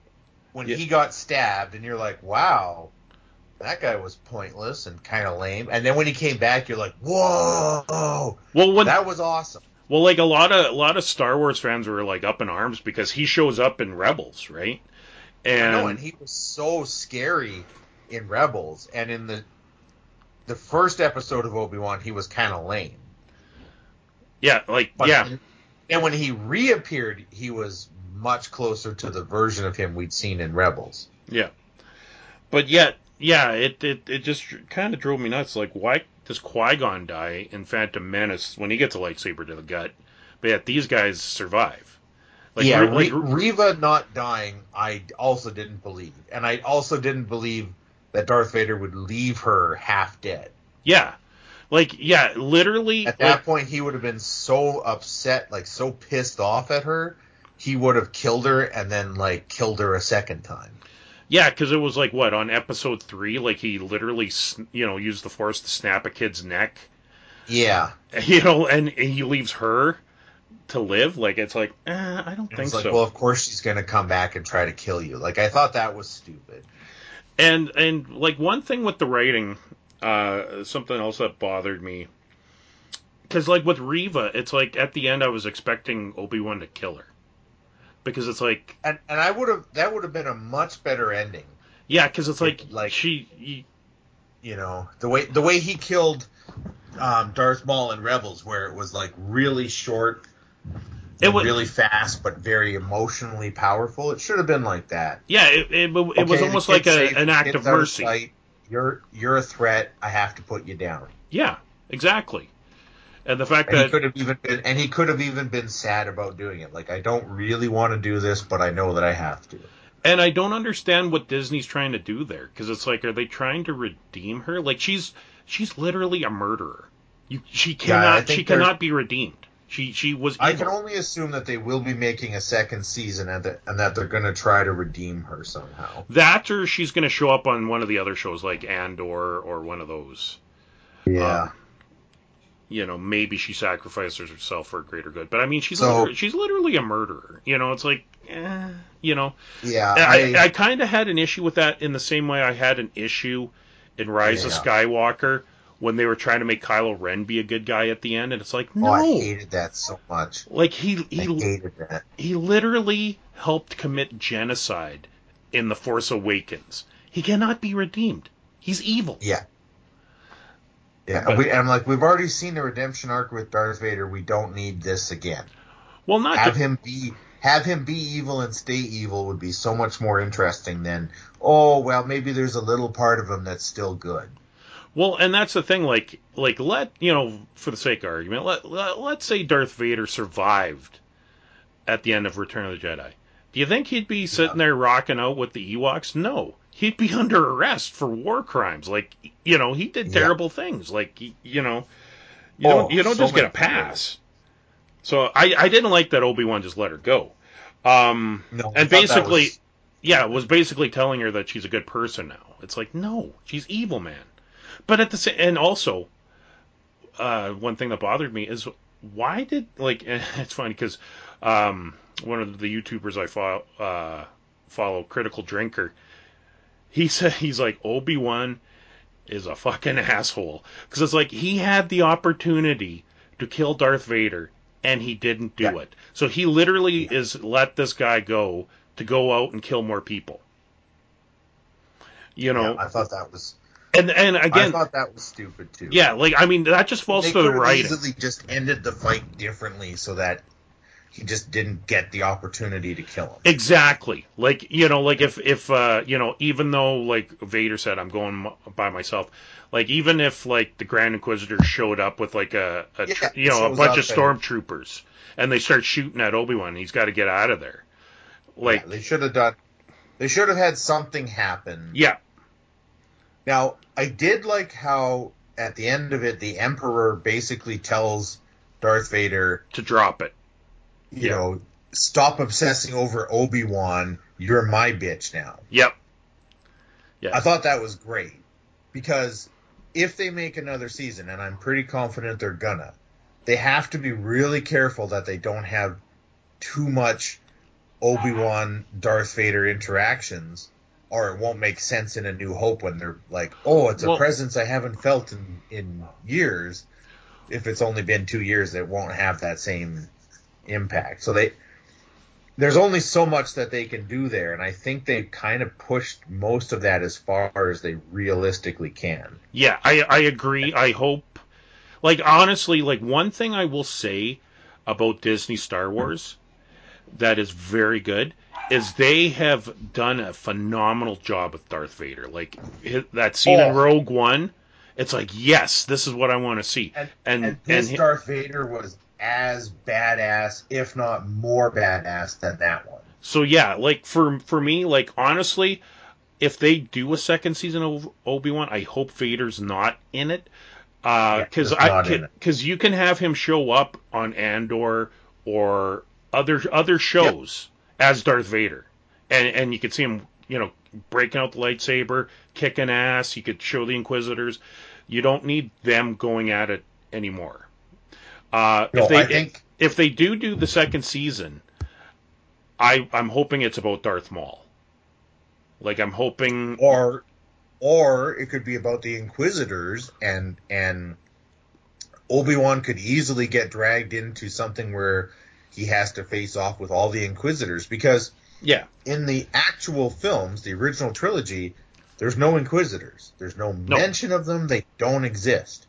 When Yeah. he got stabbed, and you're like, wow, that guy was pointless and kind of lame. And then when he came back, you're like, whoa, Well, when that was awesome. Well, like a lot of a lot of Star Wars fans were like up in arms because he shows up in Rebels, right? And know, and he was so scary in Rebels, and in the the first episode of Obi Wan, he was kind of lame. yeah, like But yeah, and when he reappeared, he was much closer to the version of him we'd seen in Rebels. Yeah. But yet, yeah, it it, it just kind of drove me nuts. Like, why does Qui Gon die in Phantom Menace when he gets a lightsaber to the gut, but yet these guys survive? Like, yeah, re- like, Reva not dying, I also didn't believe, and I also didn't believe that Darth Vader would leave her half dead. yeah, like yeah, literally. At like, that point, he would have been so upset, like so pissed off at her, he would have killed her and then like killed her a second time. Yeah, because it was like what on episode three, like he literally, you know, used the force to snap a kid's neck, Yeah. <laughs> you know, and, and he leaves her to live. Like it's like, eh, I don't It think like, so. well, of course she's gonna come back and try to kill you. Like I thought that was stupid. And and like one thing with the writing, uh, something else that bothered me, because like with Reva, it's like at the end I was expecting Obi Wan to kill her, because it's like And and I would have that would have been a much better ending. yeah, because it's like Like- she you- You know the way the way he killed um, Darth Maul in Rebels, where it was like really short, It was really fast, but very emotionally powerful. It should have been like that. yeah it, it, it was Okay, the almost like a, an act of mercy. sight. You're you're a threat. I have to put you down. Yeah, exactly. And the fact And he that could have even been, and he could have even been sad about doing it. Like I don't really want to do this, but I know that I have to. And I don't understand what Disney's trying to do there because it's like, are they trying to redeem her? Like she's she's literally a murderer. You, she cannot think she cannot be redeemed. She she was I can only assume that they will be making a second season and that and that they're going to try to redeem her somehow. that or she's going to show up on one of the other shows like Andor or one of those. Yeah. Um, You know, maybe she sacrifices herself for a greater good. But I mean, she's So- literally, she's literally a murderer. You know, it's like, eh, you know, yeah. I, I, I kind of had an issue with that in the same way I had an issue in Rise of Skywalker when they were trying to make Kylo Ren be a good guy at the end, and it's like, no, oh, I hated that so much. like he I he hated that. he literally helped commit genocide in the Force Awakens. He cannot be redeemed. He's evil. Yeah. Yeah, But- we, and I'm like, we've already seen the redemption arc with Darth Vader. We don't need this again. Well, not Have to, him be have him be evil and stay evil would be so much more interesting than oh well maybe there's a little part of him that's still good. well, and that's the thing. Like like let you know for the sake of argument, let, let let's say Darth Vader survived at the end of Return of the Jedi. Do you think he'd be sitting there rocking out with the Ewoks? No. He'd be <laughs> under arrest for war crimes. Like, you know, he did Yeah. terrible things. Like, you know, you Oh, don't you don't so just get a pass. So I I didn't like that Obi Wan just let her go. Um, No, and basically, was- yeah, was basically telling her that she's a good person now. It's like, no, she's evil, man. But at the same, and also, uh, one thing that bothered me is why did like <laughs> it's funny because um, one of the YouTubers I follow, uh, follow, Critical Drinker, he said he's like Obi Wan is a fucking asshole because it's like he had the opportunity to kill Darth Vader and he didn't do Yeah. it. So he literally is let this guy go to go out and kill more people. You know, yeah, I thought that was and and again, I thought that was stupid too. yeah, like I mean that just falls they to the writing. easily just ended the fight differently so that he just didn't get the opportunity to kill him. Exactly. Like you know, like if if uh, you know, even though like Vader said, I'm going by myself. Like even if like the Grand Inquisitor showed up with like a, a tr- Yeah, you know a bunch of stormtroopers and they start shooting at Obi Wan, he's got to get out of there. Like Yeah, they should have done. They should have had something happen. yeah, Now, I did like how at the end of it, the Emperor basically tells Darth Vader, to drop it. You know, stop obsessing over Obi Wan. You're my bitch now. Yep. Yeah. I thought that was great because if they make another season, and I'm pretty confident they're gonna, they have to be really careful that they don't have too much Obi Wan Darth Vader interactions, or it won't make sense in A New Hope when they're like, "Oh, it's a Well- presence I haven't felt in in years." If it's only been two years, it won't have that same impact. So they there's only so much that they can do there, and I think they kind of pushed most of that as far as they realistically can. Yeah, I I agree. I hope like honestly, like one thing I will say about Disney Star Wars that is very good is they have done a phenomenal job with Darth Vader. Like that scene in Oh. Rogue One, it's like, yes, this is what I want to see. And And and this hi- Darth Vader was as badass, if not more badass than that one. So yeah, like for for me, like honestly, if they do a second season of Obi Wan, I hope Vader's not in it, uh, Yeah, because he's I not because you can have him show up on Andor or other other shows as Darth Vader, and and you can see him you know, breaking out the lightsaber, kicking ass. You could show the Inquisitors. You don't need them going at it anymore. Uh, No, if they I think if they do do the second season, I I'm hoping it's about Darth Maul. Like I'm hoping. or or it could be about the Inquisitors and and Obi Wan could easily get dragged into something where he has to face off with all the Inquisitors because Yeah. in the actual films, the original trilogy, there's no Inquisitors. There's no, mention of them. They don't exist.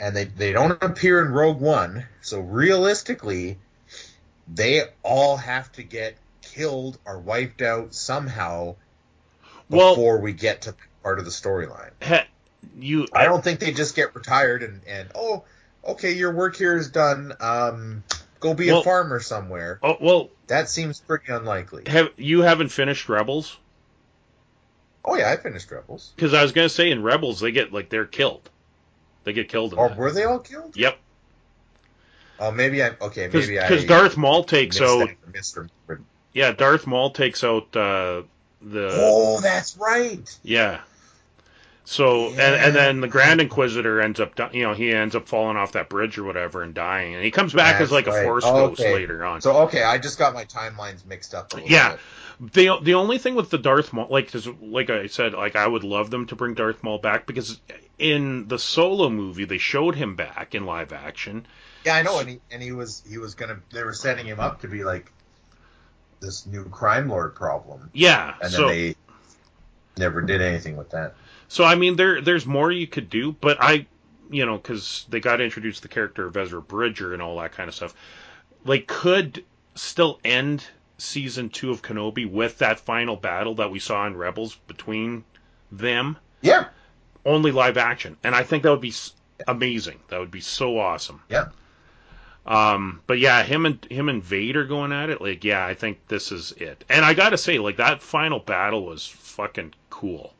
And they, they don't appear in Rogue One. So realistically, they all have to get killed or wiped out somehow Well, before we get to part of the storyline. you. I don't think they just get retired and, and oh, okay, your work here is done. Um, go be Well- a farmer somewhere. Oh well, That seems pretty unlikely. have you haven't finished Rebels? Oh yeah, I finished Rebels. Because I was gonna say in Rebels they get like they're killed. They get killed. In Or that. were they all killed? Yep. Oh, maybe I okay. Maybe I Because Darth Maul takes out. Yeah, Darth Maul takes out uh, the. Oh, that's right. Yeah. So and Yeah. and then the Grand Inquisitor ends up you know he ends up falling off that bridge or whatever and dying and he comes back as That's like a. Force Oh, ghost okay. later on. So okay, I just got my timelines mixed up. A little Yeah. bit. The the only thing with the Darth Maul, like 'cause like I said, like I would love them to bring Darth Maul back because in the Solo movie they showed him back in live action. Yeah, I know, and he and he was he was gonna. They were setting him up to be like this new crime lord problem, Yeah, and so then they never did anything with that. so I mean there there's more you could do, but I you know because they got to introduce the character of Ezra Bridger and all that kind of stuff. Like could still end season two of Kenobi with that final battle that we saw in Rebels between them. Yeah, only live action, and I think that would be amazing. That would be so awesome. yeah. Um, but yeah, him and him and Vader going at it, like yeah, I think this is it. And I gotta say, like that final battle was fucking cool.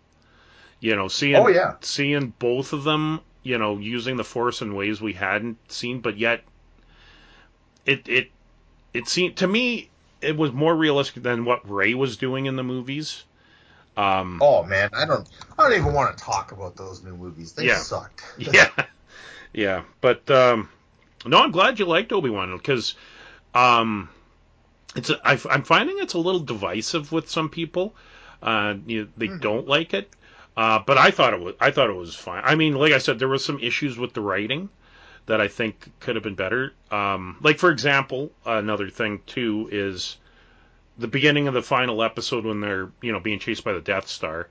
You know, seeing Oh, yeah. seeing both of them, you know, using the Force in ways we hadn't seen, but yet it it it seemed to me it was more realistic than what Rey was doing in the movies. Um, Oh man, I don't. I don't even want to talk about those new movies. They Yeah. sucked. <laughs> <laughs> yeah, yeah. But um, no, I'm glad you liked Obi Wan because um, it's a, I, I'm finding it's a little divisive with some people. Uh, you, they don't like it, uh, but I thought it was I thought it was fine. I mean, like I said, there was some issues with the writing that I think could have been better. Um, like for example, another thing too is the beginning of the final episode when they're you know being chased by the Death Star,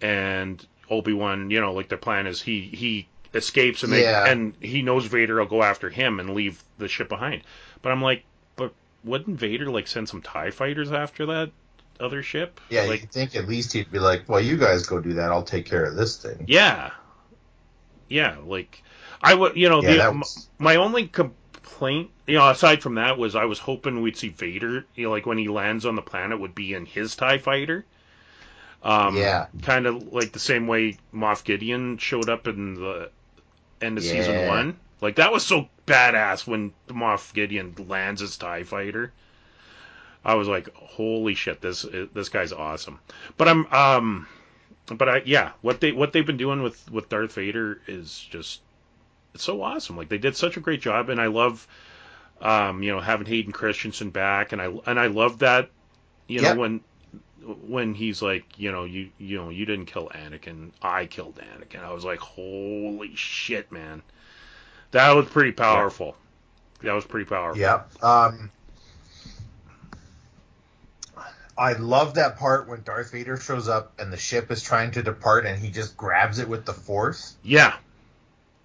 and Obi Wan, you know, like their plan is he he escapes and they Yeah. and he knows Vader will go after him and leave the ship behind. But I'm like, but wouldn't Vader like send some Tie fighters after that other ship? Yeah, like you think at least he'd be like, "Well, you guys go do that. I'll take care of this thing." yeah, yeah, like I would, you know, Yeah, the, was- my only complaint, you know, aside from that, was I was hoping we'd see Vader, you know, like when he lands on the planet, would be in his Tie fighter. Um, Yeah. kind of like the same way Moff Gideon showed up in the end of season one. Like that was so badass when Moff Gideon lands his Tie fighter. I was like, holy shit, this this guy's awesome. But I'm um, but I yeah, what they what they've been doing with with Darth Vader is just it's so awesome. Like they did such a great job, and I love um, you know having Hayden Christensen back, and I and I love that you know when when he's like you know you you know you didn't kill Anakin, I killed Anakin. I was like, holy shit, man, that was pretty powerful. That was pretty powerful. Yeah. Um, I love that part when Darth Vader shows up and the ship is trying to depart and he just grabs it with the Force. Yeah.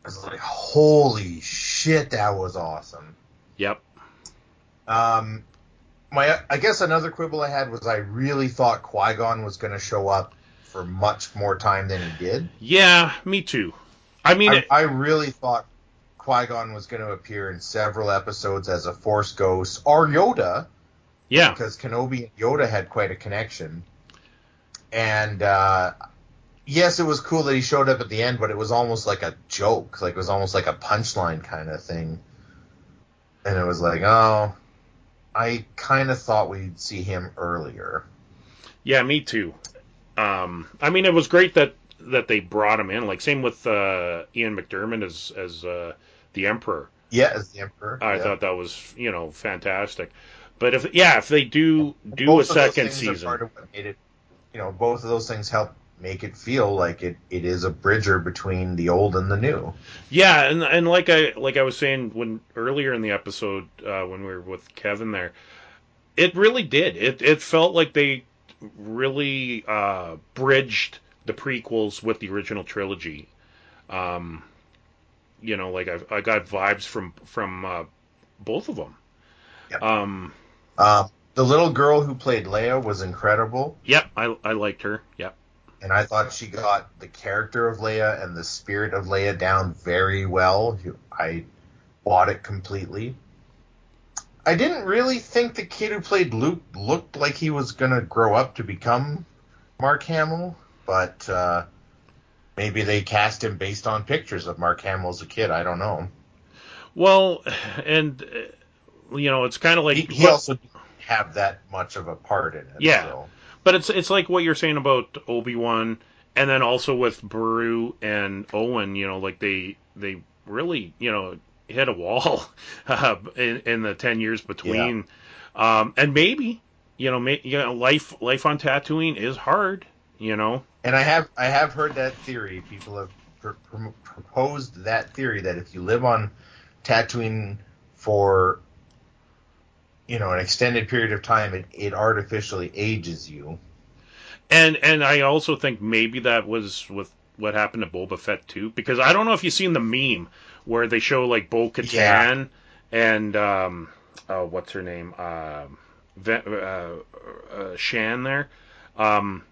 I was like, holy shit, that was awesome. Yep. Um, my, I guess another quibble I had was I really thought Qui Gon was going to show up for much more time than he did. Yeah. Me too. I mean, I, it, I really thought Qui Gon was going to appear in several episodes as a Force ghost or Yoda. yeah. because Kenobi and Yoda had quite a connection. And uh, yes, it was cool that he showed up at the end, but it was almost like a joke. Like it was almost like a punchline kind of thing. And it was like, oh, I kind of thought we'd see him earlier. Yeah, me too. Um, I mean, it was great that that they brought him in. Like same with uh, Ian McDiarmid as as uh, the Emperor. Yeah, as the Emperor. I yeah. thought that was you know fantastic. But if yeah, if they do do Both a second season, part of what made it, you know, both of those things help make it feel like it, it is a bridger between the old and the new. Yeah, and and like I like I was saying when earlier in the episode uh, when we were with Kevin there, it really did. It it felt like they really uh, bridged the prequels with the original trilogy. Um, you know, like I I got vibes from from uh, both of them. Yep. Um, Um, the little girl who played Leia was incredible, yep, I I liked her. Yep. And I thought she got the character of Leia and the spirit of Leia down very well. I bought it completely. I didn't really think the kid who played Luke looked like he was gonna grow up to become Mark Hamill, but uh, maybe they cast him based on pictures of Mark Hamill as a kid. I don't know. Well, and uh, you know, it's kind of like He, he also didn't have that much of a part in it. Yeah. so. But it's it's like what you're saying about Obi Wan, and then also with Beru and Owen. You know, like they they really you know hit a wall <laughs> uh, in, in the ten years between, um, and maybe you know may, you know life life on Tatooine is hard. You know, And I have I have heard that theory. People have pr- pr- proposed that theory that if you live on Tatooine for you know an extended period of time, it, it artificially ages you. and and I also think maybe that was with what happened to Boba Fett too, because I don't know if you've seen the meme where they show like Bo Katan Yeah. and um, oh, what's her name, um, uh, uh, Shan there, um,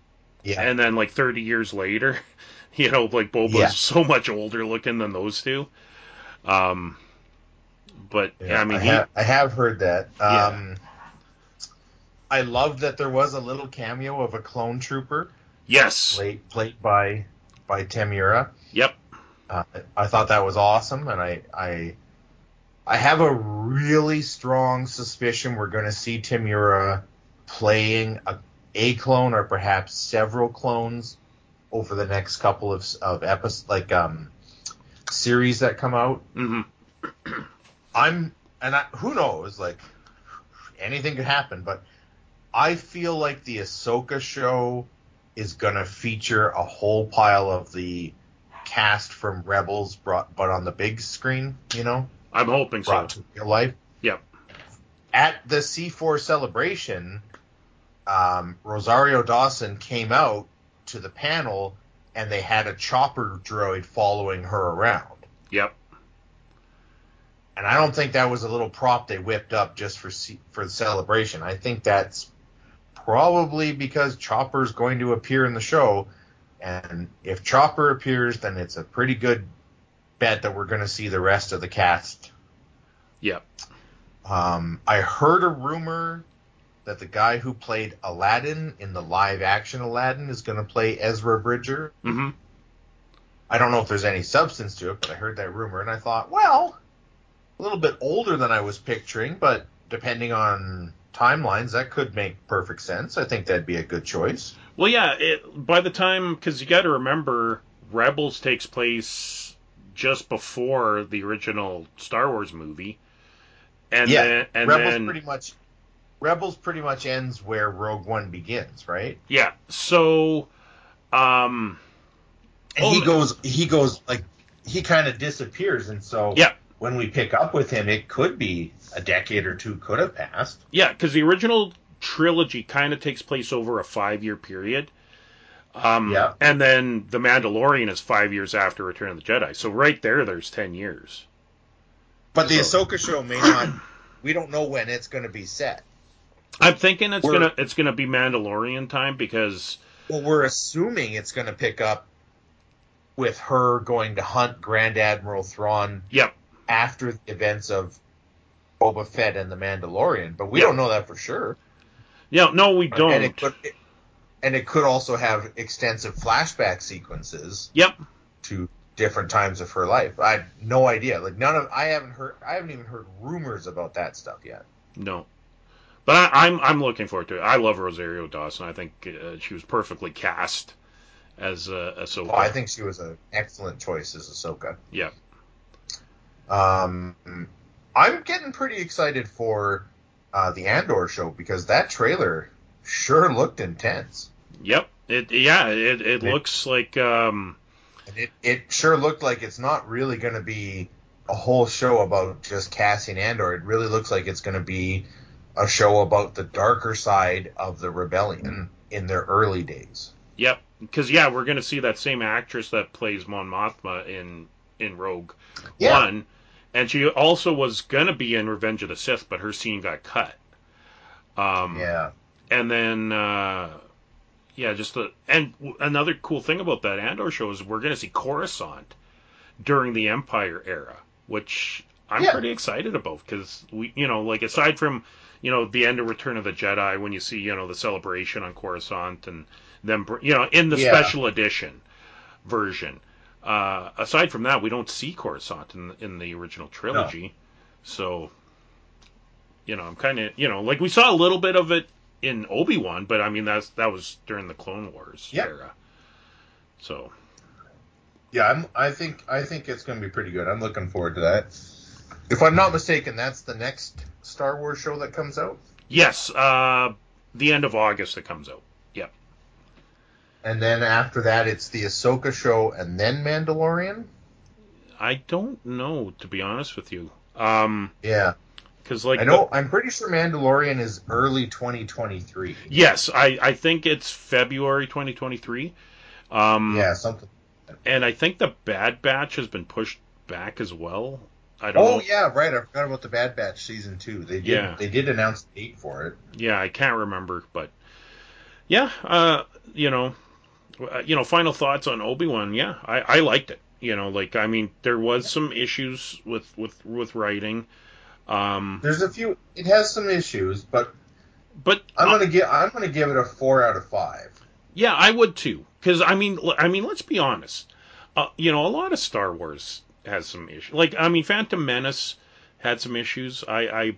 Yeah, and then like 30 years later, <laughs> you know, like Boba's Yeah. so much older looking than those two. Um, but yeah, I mean, he, ha- I have heard that. Yeah. Um, I love that there was a little cameo of a clone trooper yes, played played by by Temuera. yep, Uh, I thought that was awesome, and I I I have a really strong suspicion we're going to see Temuera playing a, a clone or perhaps several clones over the next couple of of episodes, like um series that come out. hmm I'm and I, who knows, like anything could happen, but I feel like the Ahsoka show is gonna feature a whole pile of the cast from Rebels brought but on the big screen, you know, I'm hoping so. brought to real life. Yep. At the C4 celebration, um, Rosario Dawson came out to the panel and they had a chopper droid following her around. Yep. And I don't think that was a little prop they whipped up just for for the celebration. I think that's probably because Chopper's going to appear in the show, and if Chopper appears, then it's a pretty good bet that we're going to see the rest of the cast. Yep. Um, I heard a rumor that the guy who played Aladdin in the live action Aladdin is going to play Ezra Bridger. hmm I don't know if there's any substance to it, but I heard that rumor and I thought, well, a little bit older than I was picturing, but depending on timelines, that could make perfect sense. I think that'd be a good choice. Well, yeah. It, by the time, because you got to remember, Rebels takes place just before the original Star Wars movie, and yeah, then and Rebels then pretty much Rebels pretty much ends where Rogue One begins, right? yeah. So, um, And Oh, he goes he goes like he kind of disappears and so Yeah. When we pick up with him it could be a decade or two could have passed. yeah, because the original trilogy kind of takes place over a five-year period. Um, Yeah. And then the Mandalorian is five years after Return of the Jedi. So right there, there's ten years. But the So- Ahsoka show may not we don't know when it's going to be set. I'm thinking it's We're- gonna it's gonna be Mandalorian time because Well, we're assuming it's going to pick up with her going to hunt Grand Admiral Thrawn yep, after the events of Boba Fett and the Mandalorian, but we Yeah. don't know that for sure. yeah, no, we don't. And it could, and it could also have extensive flashback sequences Yep. to different times of her life. I no idea. Like none of I haven't heard. I haven't even heard rumors about that stuff yet. No. But I, I'm I'm looking forward to it. I love Rosario Dawson. I think uh, she was perfectly cast as uh, Ahsoka. Oh, I think she was an excellent choice as Ahsoka. Yeah. Um, I'm getting pretty excited for uh, the Andor show because that trailer sure looked intense. Yep. It yeah. It it It- looks like um. And it, it sure looked like it's not really going to be a whole show about just Cassian Andor. It really looks like it's going to be a show about the darker side of the rebellion in their early days. Yep. Because yeah, we're gonna see that same actress that plays Mon Mothma in in Rogue Yeah. One, and she also was gonna be in Revenge of the Sith, but her scene got cut. Um, Yeah. and then uh, yeah, just the and w- another cool thing about that Andor show is we're gonna see Coruscant during the Empire era, which I'm Yeah. pretty excited about because we, you know, like aside from you know the end of Return of the Jedi, when you see you know the celebration on Coruscant and them, you know, in the Yeah. special edition version. Uh, aside from that, we don't see Coruscant in in the original trilogy, so you know, I'm kind of you know, like we saw a little bit of it in Obi Wan, but I mean that's that was during the Clone Wars Yeah. era. So Yeah, I'm, I think I think it's going to be pretty good. I'm looking forward to that. If I'm not mistaken, that's the next Star Wars show that comes out. yes, uh, the end of August it comes out. And then after that, it's the Ahsoka show, and then Mandalorian. I don't know to be honest with you. Um, Yeah, because like I know. I'm pretty sure Mandalorian is early 2023. yes, I I think it's February 2023. Um, Yeah, something. and I think the Bad Batch has been pushed back as well. I don't Oh know. yeah, right. I forgot about the Bad Batch season two. They did. Yeah. They did announce the date for it. Yeah, I can't remember, but yeah, uh, you know, you know, final thoughts on Obi Wan. Yeah, I, I liked it. You know, like I mean, there was some issues with with with writing, um, There's a few. It has some issues, but but I'm uh, gonna give. I'm gonna give it a four out of five. yeah, I would too. Because I mean, I mean, let's be honest. Uh, you know, a lot of Star Wars has some issues. Like, I mean, Phantom Menace had some issues. I, I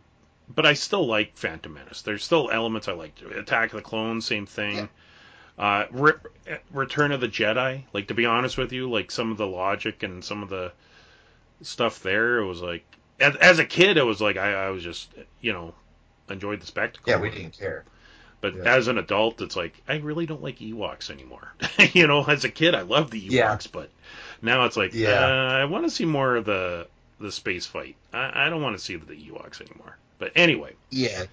but I still like Phantom Menace. There's still elements I like. Attack of the Clones, same thing. Yeah. Uh, Re- Return of the Jedi. Like to be honest with you, like some of the logic and some of the stuff there, it was like as, as a kid, it was like I, I was just you know enjoyed the spectacle. Yeah, we didn't care. But Yeah. as an adult, it's like I really don't like Ewoks anymore. <laughs> you know, as a kid, I loved the Ewoks, Yeah. but now it's like, Yeah. uh, I want to see more of the the space fight. I, I don't want to see the Ewoks anymore. But anyway, Yeah,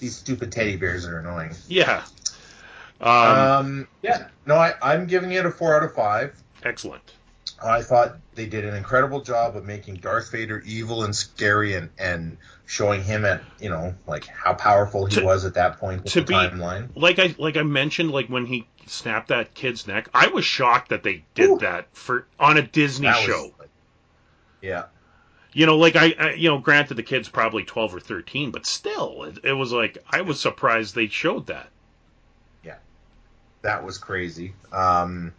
these stupid teddy bears are annoying. yeah. Um, Um, yeah, no, I, I'm giving it a four out of five. excellent. I thought they did an incredible job of making Darth Vader evil and scary, and and showing him at you know like how powerful he To- was at that point with to the be- timeline. Like I like I mentioned, like when he snapped that kid's neck, I was shocked that they did Ooh. that for on a Disney That was, show. like- yeah, You know, like I, I, you know, granted the kid's probably twelve or thirteen, but still, it, it was like I was surprised they showed that. That was crazy. Um,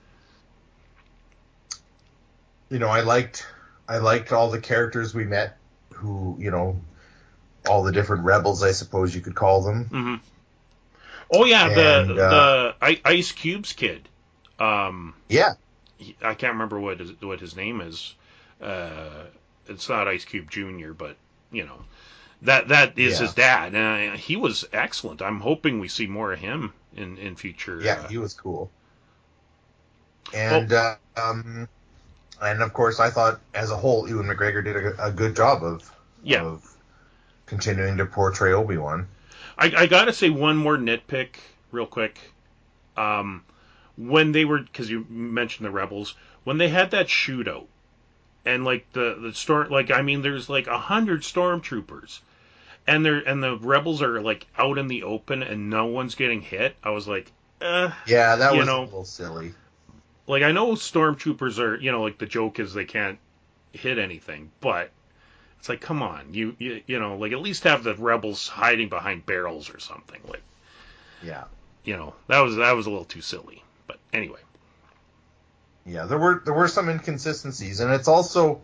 you know, I liked I liked all the characters we met, who you know, all the different rebels, I suppose you could call them. hmm Oh yeah, And, the uh, the Ice Cube's kid. Um, Yeah, he- I can't remember what his, what his name is. Uh, it's not Ice Cube Junior, but you know that that is Yeah. his dad. Uh, he was excellent. I'm hoping we see more of him in in future. Yeah, uh, he was cool. And uh, um, and of course, I thought as a whole, Ewan McGregor did a, a good job of Yeah. of continuing to portray Obi Wan. I, I gotta say one more nitpick real quick. Um, when they were, because you mentioned the rebels, when they had that shootout, and like the the storm, like I mean, there's like a hundred stormtroopers, and they're and the rebels are like out in the open and no one's getting hit. I was like, uh, Yeah, that was know- a little silly. like I know stormtroopers are, you know, like the joke is they can't hit anything, but it's like, come on, you you, you know, like at least have the rebels hiding behind barrels or something, like. Yeah, you know that was that was a little too silly. But anyway, yeah. There were there were some inconsistencies, and it's also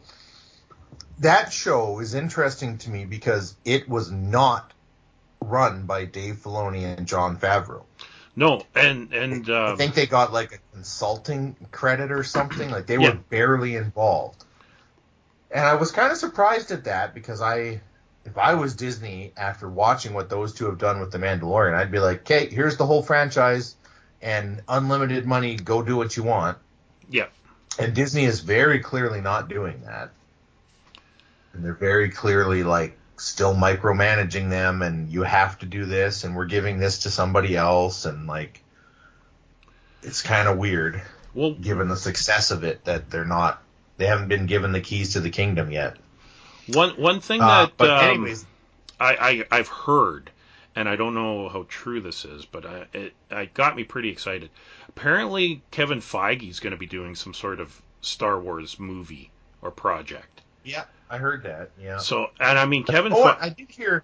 that show is interesting to me because it was not run by Dave Filoni and Jon Favreau. No, and and I um, think they got like a consulting credit or something. Like they Yeah. were barely involved. And I was kind of surprised at that because I, if I was Disney after watching what those two have done with The Mandalorian, I'd be like, okay, here's the whole franchise and unlimited money, go do what you want. yeah, And Disney is very clearly not doing that. And they're very clearly like still micromanaging them and you have to do this and we're giving this to somebody else and like it's kind of weird well, given the success of it that they're not they haven't been given the keys to the kingdom yet. one one thing Uh, that um, anyways, I, I I've heard, and I don't know how true this is, but I, it, it got me pretty excited. Apparently, Kevin Feige is going to be doing some sort of Star Wars movie or project. Yeah, I heard that. Yeah. So, and I mean, Kevin. oh, Fe- I did hear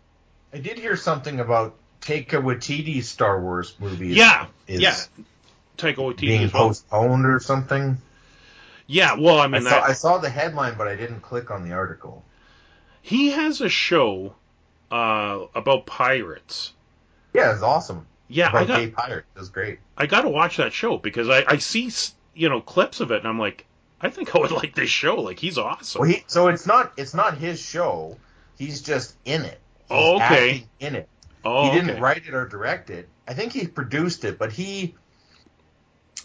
I did hear something about Taika Waititi's Star Wars movie. yeah, is yeah. Taika Waititi being as well. postponed or something. Yeah, well, I I, mean, saw, I saw the headline, but I didn't click on the article. he has a show uh, about pirates. Yeah, it's awesome. Yeah, I got gay pirates. It was great. I got to watch that show because I I see you know clips of it and I'm like, I think I would like this show. Like he's awesome. Well, he so it's not it's not his show. He's just in it. He's Oh, okay. in it. oh, he didn't okay. write it or direct it. I think he produced it, but he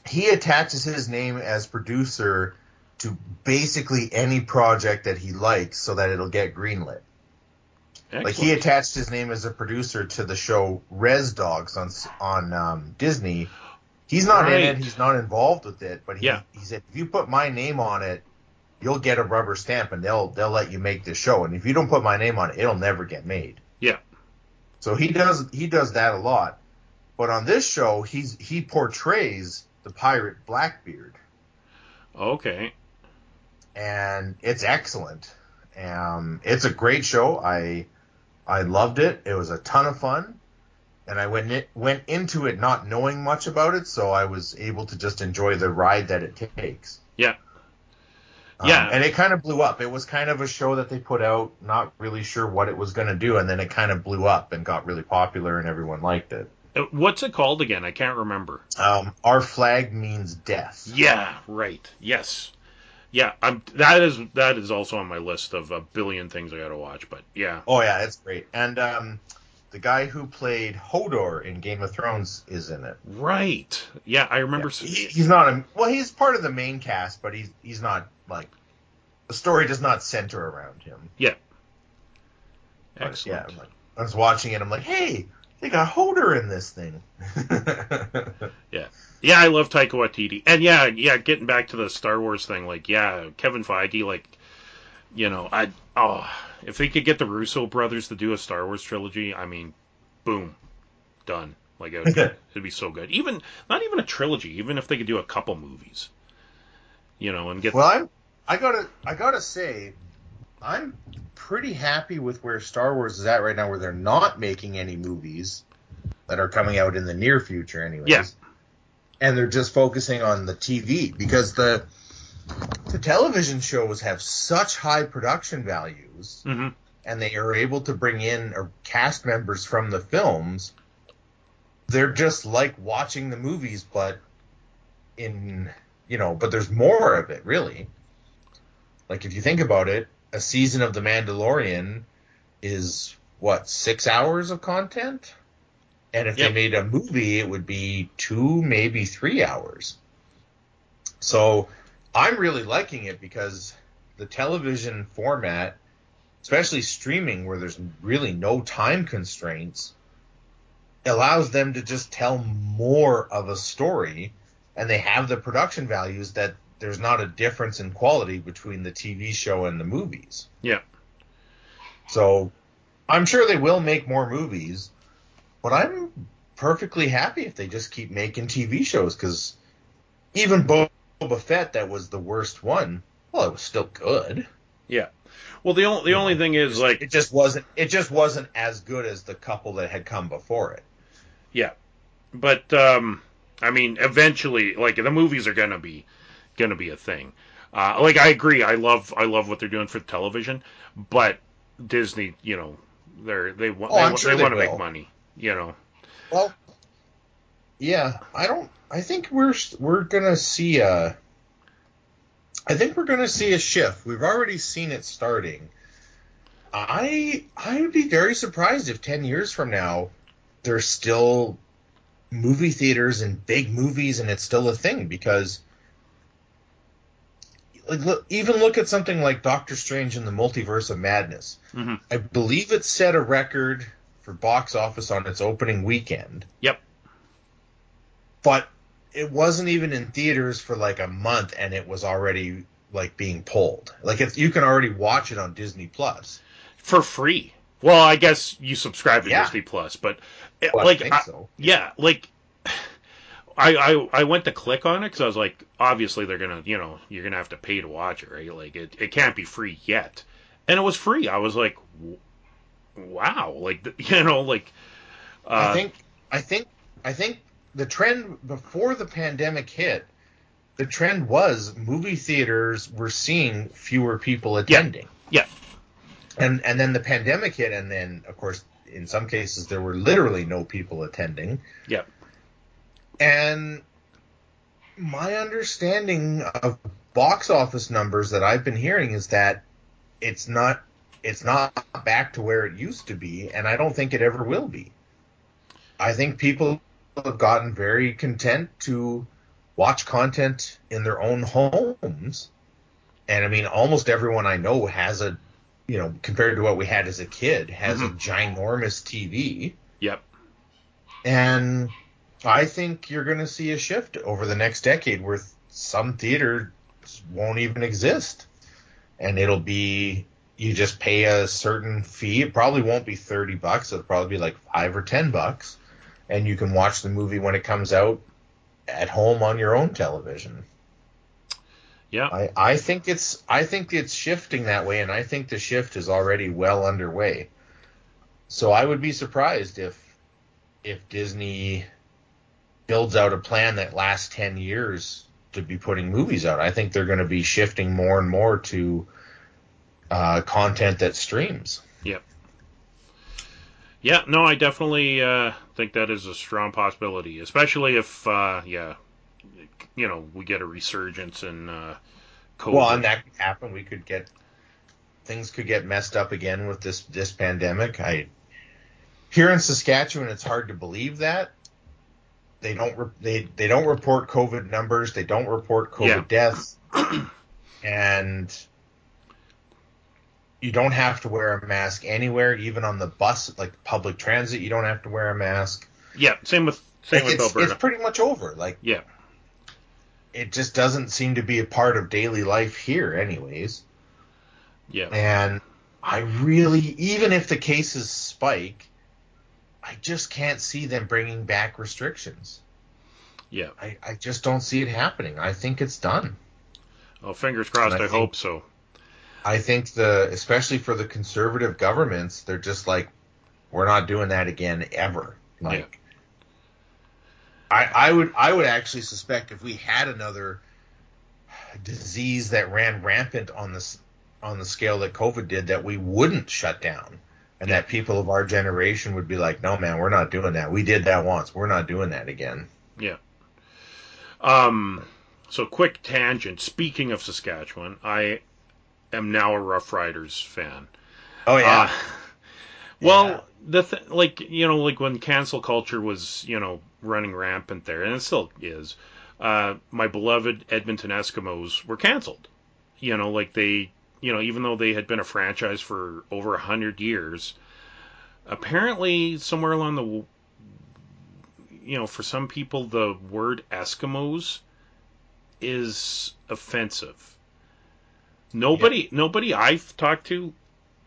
he attaches his name as producer to basically any project that he likes so that it'll get greenlit. Like he attached his name as a producer to the show Rez Dogs on on um, Disney. He's not in it. He's not involved with it. But he, Yeah. he said if you put my name on it, you'll get a rubber stamp and they'll they'll let you make this show. And if you don't put my name on it, it'll never get made. Yeah. So he does he does that a lot. But on this show, he's he portrays the pirate Blackbeard, Okay. and it's excellent. Um, it's a great show. I I loved it. It was a ton of fun, and I went it, went into it not knowing much about it, so I was able to just enjoy the ride that it takes. Yeah. Um, Yeah. and it kind of blew up. It was kind of a show that they put out, not really sure what it was going to do, and then it kind of blew up and got really popular, and everyone liked it. Uh, What's it called again? I can't remember. Um, Our flag means death. Yeah. Right. Yes. Yeah. I'm. That is that is also on my list of a billion things I got to watch. But yeah. Oh yeah, it's great. And um, the guy who played Hodor in Game of Thrones is in it. Right. Yeah. I remember. s- He- he's not a well. He's part of the main cast, but he's he's not like the story does not center around him. But, Excellent. Yeah, like, I was watching it. I'm like, hey, they got Hodor in this thing. <laughs> Yeah. Yeah, I love Taika Waititi, and yeah, yeah. Getting back to the Star Wars thing, like, yeah, Kevin Feige, like, you know, I oh, if they could get the Russo brothers to do a Star Wars trilogy, I mean, boom, done. Like, it would be, <laughs> it'd be so good. Even not even a trilogy, even if they could do a couple movies, you know, and get well, I'm I gotta I gotta say, I'm pretty happy with where Star Wars is at right now, where they're not making any movies that are coming out in the near future, anyways. Yeah. And they're just focusing on the TV because the the television shows have such high production values, Mhm. and they are able to bring in or cast members from the films. They're just like watching the movies, but in you know, but there's more of it really. Like if you think about it, a season of The Mandalorian is what six hours of content, and if Yep. they made a movie, it would be two, maybe three hours. So I'm really liking it because the television format, especially streaming where there's really no time constraints, allows them to just tell more of a story and they have the production values that there's not a difference in quality between the TV show and the movies. Yeah. So I'm sure they will make more movies, but I'm perfectly happy if they just keep making TV shows because even Bo- Boba Fett, that was the worst one, well, it was still good. Yeah. Well, the only the only thing is like It just wasn't. It just wasn't as good as the couple that had come before it. Yeah, but um i mean eventually like the movies are gonna be gonna be a thing uh like i agree i love i love what they're doing for television but disney you know They're they want Oh, they, sure they they want to make money. You know. Well, yeah, I don't. I think we're we're gonna see a. I think we're gonna see a shift. We've already seen it starting. I I would be very surprised if ten years from now there's still movie theaters and big movies and it's still a thing because like look, even look at something like Doctor Strange in the Multiverse of Madness. Mhm. I believe it set a record for box office on its opening weekend. Yep. But it wasn't even in theaters for like a month and it was already like being pulled. Like if you can already watch it on Disney Plus. For free. Well, I guess you subscribe to Yeah. Disney Plus, but Well, like I I- so. yeah, like I, I I went to click on it because I was like, obviously they're gonna, you know, you're gonna have to pay to watch it, right? Like it, it can't be free yet, and it was free. I was like, w- wow, like <laughs> you know, like uh, I think I think I think the trend before the pandemic hit, the trend was movie theaters were seeing fewer people attending. yeah. And and then the pandemic hit and then of course in some cases there were literally no people attending. yeah, And my understanding of box office numbers that I've been hearing is that it's not it's not back to where it used to be, and I don't think it ever will be. I think people have gotten very content to watch content in their own homes. And I mean, almost everyone I know has a, you know, compared to what we had as a kid, has a mm-hmm. ginormous TV. yep, And I think you're going to see a shift over the next decade where some theaters won't even exist. And it'll be you just pay a certain fee. It probably won't be 30 bucks. It'll probably be like 5 or 10 bucks. And you can watch the movie when it comes out at home on your own television. yeah, I, I think it's I think it's shifting that way and I think the shift is already well underway. So I would be surprised if if Disney builds out a plan that lasts 10 years to be putting movies out. I think they're going to be shifting more and more to uh, content that streams. Yep. Yeah. No, I definitely uh, think that is a strong possibility, especially if uh, yeah, you know, we get a resurgence in uh, COVID. Well, and that could happen. We could get things could get messed up again with this this pandemic. I here in Saskatchewan, it's hard to believe that they don't re- they they don't report COVID numbers. They don't report COVID Yeah. deaths, and you don't have to wear a mask anywhere, even on the bus, like public transit. You don't have to wear a mask. yeah, same with same Like, with it's, Alberta. it's pretty much over. Like yeah, it just doesn't seem to be a part of daily life here, anyways. yeah, And I really, even if the cases spike, I just can't see them bringing back restrictions. yeah. I, I just don't see it happening. I think it's done. Well, fingers crossed. I I, think- hope so. I think the, especially for the conservative governments, they're just like, we're not doing that again ever. Like, I, I would, I would actually suspect if we had another disease that ran rampant on this, on the scale that COVID did, that we wouldn't shut down. And that people of our generation would be like, no, man, we're not doing that. We did that once. We're not doing that again. Yeah. Um. So, quick tangent. Speaking of Saskatchewan, I am now a Rough Riders fan. Oh, Uh, well, Yeah. the th- like you know like when cancel culture was you know running rampant there, and it still is. Uh, my beloved Edmonton Eskimos were canceled. You know, like they, you know, even though they had been a franchise for over a hundred years, apparently somewhere along the, you know, for some people the word Eskimos is offensive. Nobody, nobody I've talked to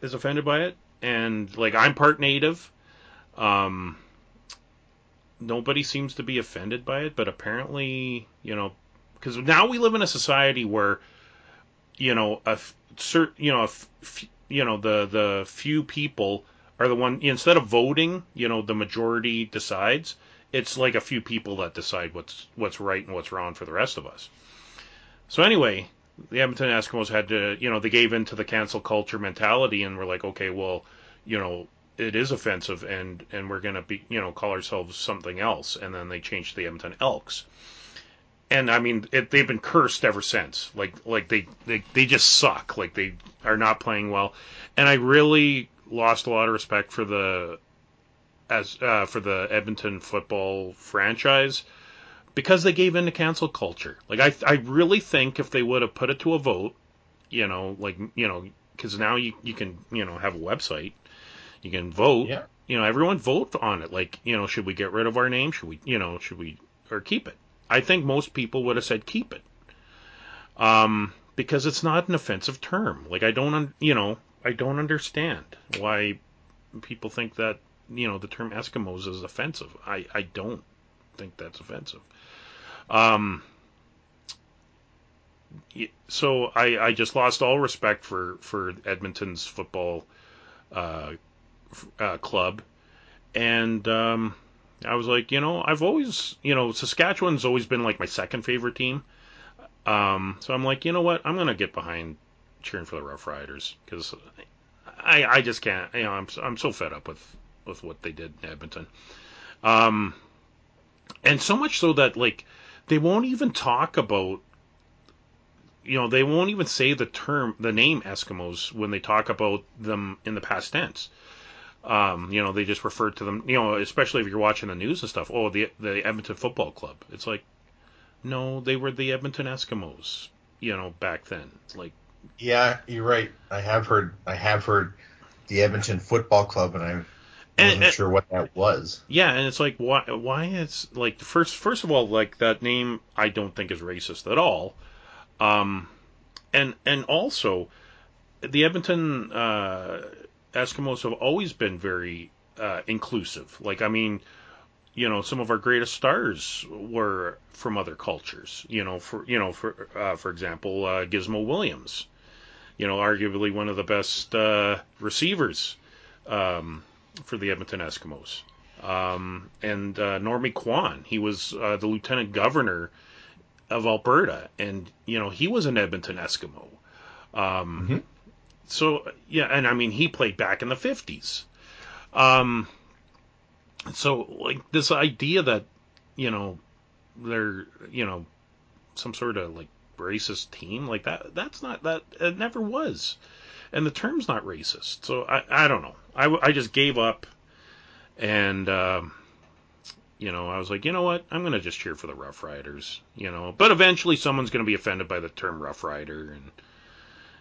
is offended by it, and like I'm part native. Um, nobody seems to be offended by it, but apparently, you know, because now we live in a society where, you know, a cer- you know, a f- you know, the the few people are the one instead of voting, you know, the majority decides. It's like a few people that decide what's what's right and what's wrong for the rest of us. So anyway, the Edmonton Eskimos had to, you know, they gave in to the cancel culture mentality and were like, okay, well, you know, it is offensive and and we're gonna be you know call ourselves something else. And then they changed the Edmonton Elks. And I mean it, they've been cursed ever since. Like like they, they they just suck. Like they are not playing well. And I really lost a lot of respect for the as uh, for the Edmonton football franchise because they gave in to cancel culture like I I really think if they would have put it to a vote you know like you know because now you you can you know have a website you can vote. Yeah. You know, everyone vote on it. Like, you know, should we get rid of our name? Should we, you know, should we or keep it? I think most people would have said keep it. Um, because it's not an offensive term. Like, I don't, un- you know, I don't understand why people think that, you know, the term Eskimos is offensive. I, I don't think that's offensive. Um, so I, I just lost all respect for, for Edmonton's football uh, uh, club, and um, I was like, you know, I've always, you know, Saskatchewan's always been like my second favorite team. Um, so I'm like, you know what, I'm gonna get behind cheering for the Rough Riders because I, I just can't, you know, I'm, I'm so fed up with with what they did in Edmonton. Um, and so much so that like they won't even talk about you know they won't even say the term the name eskimos when they talk about them in the past tense um, you know, they just refer to them, you know, especially if you're watching the news and stuff. Oh, the the Edmonton Football Club. It's like, no, they were the Edmonton Eskimos, you know, back then. Like, yeah, you're right. I have heard, I have heard the Edmonton Football Club, and I wasn't and, sure what that was. Yeah, and it's like, why? Why is like first? First of all, like that name, I don't think is racist at all. Um, and and also, the Edmonton. Uh, Eskimos have always been very uh, inclusive. Like, I mean, you know, some of our greatest stars were from other cultures. You know, for you know, for uh, for example, uh, Gizmo Williams. You know, arguably one of the best uh, receivers um, for the Edmonton Eskimos. Um, and uh, Normie Kwong, he was uh, the lieutenant governor of Alberta, and you know, he was an Edmonton Eskimo. Um, Mhm. So yeah, and I mean he played back in the fifties. Um, so like this idea that you know they're you know some sort of like racist team like that that's not that it never was, and the term's not racist. So I I don't know. I I just gave up, and. Um, you know, I was like, you know what? I'm gonna just cheer for the Rough Riders, you know. But eventually, someone's gonna be offended by the term Rough Rider, and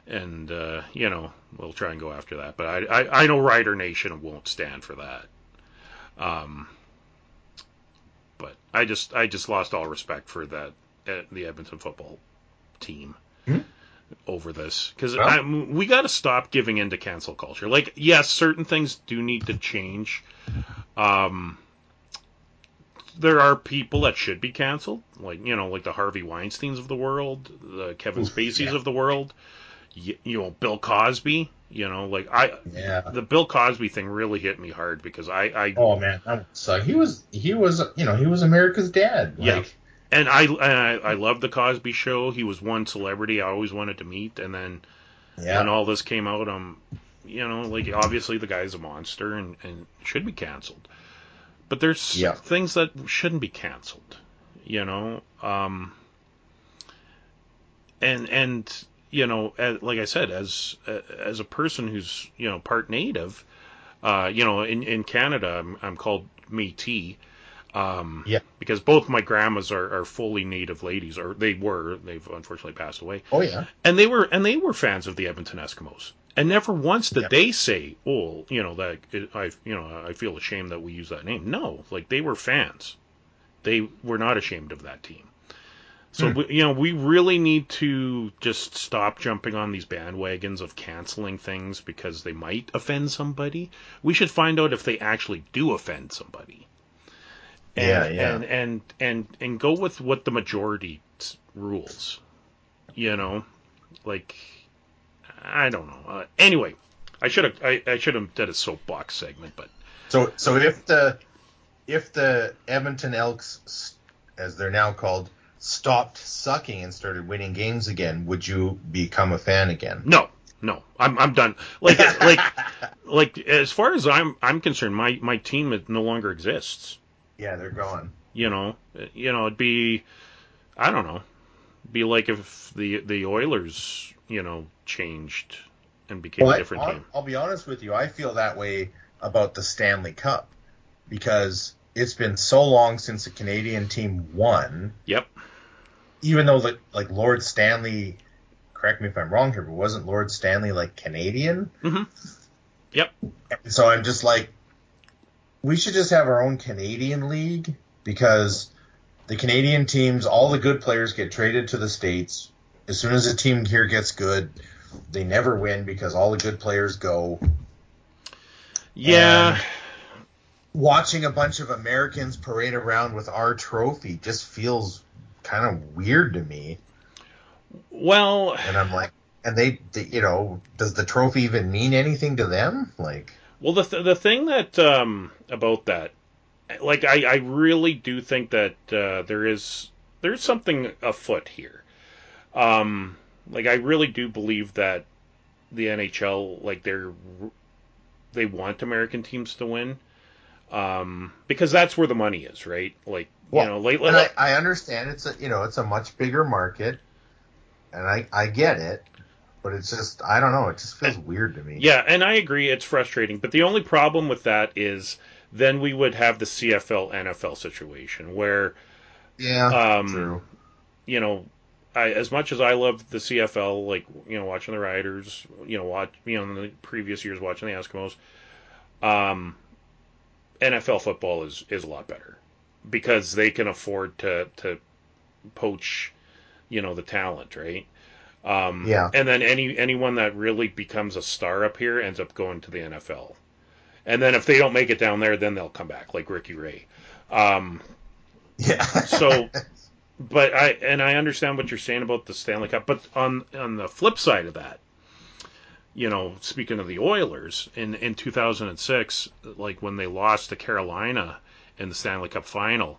and uh, you know we'll try and go after that. But I, I, I know Rider Nation won't stand for that. Um, but I just I just lost all respect for that uh, the Edmonton football team Hmm. Over this because Well- we got to stop giving in to cancel culture. Like yes, certain things do need to change. Um, there are people that should be canceled, like you know, like the Harvey Weinstein's of the world, the Kevin Oof, Spacey's yeah. of the world, you, you know, Bill Cosby. You know, like I, Yeah. the Bill Cosby thing really hit me hard because I, I Oh man, that sucked. He was, he was, you know, he was America's dad. Yeah. And I, I, I love the Cosby Show. He was one celebrity I always wanted to meet, and then yeah. when all this came out, um, you know, like obviously the guy's a monster and, and should be canceled. But there's Yeah. things that shouldn't be canceled, you know. Um, and and you know, as, like I said, as as a person who's you know part native, uh, you know, in in Canada, I'm, I'm called Métis. Um, Yeah. Because both my grandmas are, are fully native ladies, or they were. They've unfortunately passed away oh yeah. and they were and they were fans of the Edmonton Eskimos. And never once did Yeah. they say, "Oh, you know that it, I, you know, I feel ashamed that we use that name." No, like they were fans. They were not ashamed of that team. So Hmm. we, you know, we really need to just stop jumping on these bandwagons of canceling things because they might offend somebody. We should find out if they actually do offend somebody. And, Yeah, yeah. And and and and go with what the majority rules. You know, like I don't know. Uh, anyway, I should have I, I should have done a soapbox segment, but So, so if the, if the Edmonton Elks, as they're now called, stopped sucking and started winning games again, would you become a fan again? no, no, I'm I'm done. Like like <laughs> like as far as I'm I'm concerned, my my team no longer exists. Yeah, they're gone. You know, you know, it'd be I don't know, be like if the the Oilers, you know, changed and became Well, a I- different I'll, team. I'll be honest with you. I feel that way about the Stanley Cup because it's been so long since a Canadian team won. Yep. Even though like like Lord Stanley, correct me if I'm wrong here, but wasn't Lord Stanley like Canadian? Mhm. Yep. And so I'm just like, we should just have our own Canadian league because the Canadian teams, all the good players get traded to the states. As soon as a team here gets good, they never win because all the good players go. Yeah. And watching a bunch of Americans parade around with our trophy just feels kind of weird to me. well, And I'm like, and they, they, you know, does the trophy even mean anything to them? Like, Well, the th- the thing that um, about that, like I, I really do think that uh, there is there's something afoot here. Um, like I really do believe that the NHL like they're they want American teams to win. Um, because that's where the money is, right? Like Well, you know, like, like I, I understand it's a, you know, it's a much bigger market, and I, I get it, but it's just, I don't know, it just feels weird to me. Yeah, and I agree it's frustrating, but the only problem with that is then we would have the CFL NFL situation where Yeah, um, true. you know, I, as much as I love the CFL, like you know, watching the Riders, you know, watch you know, in the previous years watching the Eskimos, um, NFL football is is a lot better because they can afford to to poach, you know, the talent, right? Um, Yeah. And then any anyone that really becomes a star up here ends up going to the NFL, and then if they don't make it down there, then they'll come back like Ricky Ray. Um, Yeah. so <laughs> but I and I understand what you're saying about the Stanley Cup, but on on the flip side of that, you know, speaking of the Oilers in in 2006, like when they lost to Carolina in the Stanley Cup final,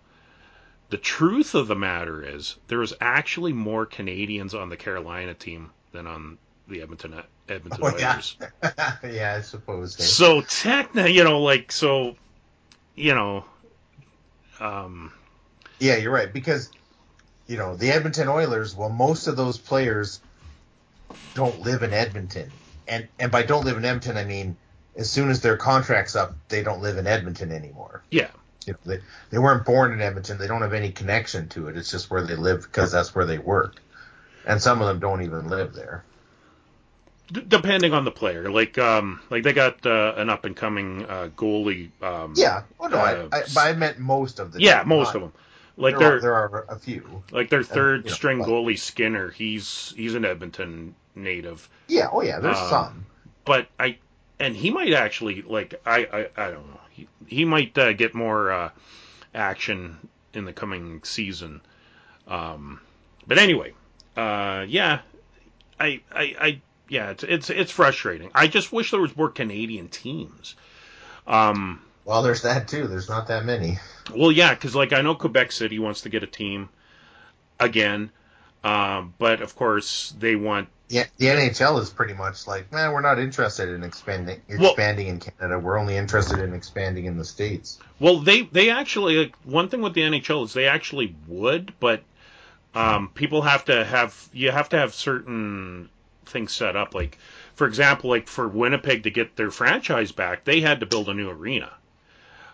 the truth of the matter is there is actually more Canadians on the Carolina team than on the Edmonton Edmonton Oh. Oilers. <laughs> yeah, I suppose. hey. So technically, you know, like so, you know, um, Yeah, you're right because you know the Edmonton Oilers. Well, most of those players don't live in Edmonton, and and by don't live in Edmonton, I mean as soon as their contract's up, they don't live in Edmonton anymore. yeah. You know, they they weren't born in Edmonton. They don't have any connection to it. It's just where they live because that's where they work, and some of them don't even live there. D- depending on the player. Like um like they got uh, an up and coming uh, goalie. Um, Yeah, well, no, Uh, I, I, but I meant most of the. yeah, most not- of them. Like there, are, there are a few. like their third you know, string but- goalie Skinner. He's he's an Edmonton native, Yeah, oh yeah, there's Um, some. but I and he might actually like I I, I don't know. He he might uh, get more uh, action in the coming season. Um, but anyway, uh, yeah, I I I yeah, it's it's it's frustrating. I just wish there was more Canadian teams. Um, Well, there's that too. There's not that many. Well, yeah, because like I know Quebec City wants to get a team again, um, but of course they want. Yeah, the NHL is pretty much like, man, we're not interested in expanding Well- expanding in Canada. We're only interested in expanding in the states. Well, they they actually like, one thing with the NHL is they actually would, but um, people have to have you have to have certain things set up. Like for example, like for Winnipeg to get their franchise back, they had to build a new arena.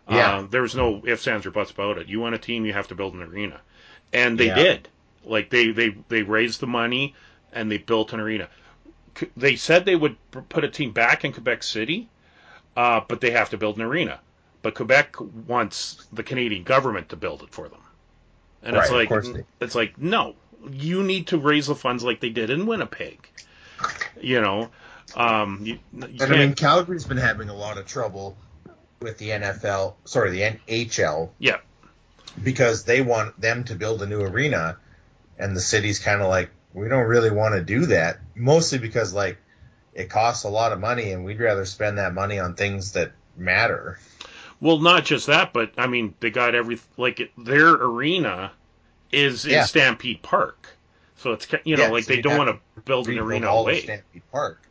Yeah. Uh, there was no ifs, ands, or buts about it. You want a team, you have to build an arena, and they Yeah. did. Like they they they raised the money and they built an arena. They said they would put a team back in Quebec City, uh, but they have to build an arena. But Quebec wants the Canadian government to build it for them, and it's Right, of like course they- it's like no, you need to raise the funds like they did in Winnipeg. You know, um, you, you And. I mean, Calgary's been having a lot of trouble with the NFL, sorry, the NHL, yeah, because they want them to build a new arena, and the city's kind of like, we don't really want to do that, mostly because like it costs a lot of money, and we'd rather spend that money on things that matter. Well, not just that, but I mean, they got every like their arena is in Yeah. Stampede Park, so it's you know Yeah, like so they don't want to build an arena all away. Stampede Park.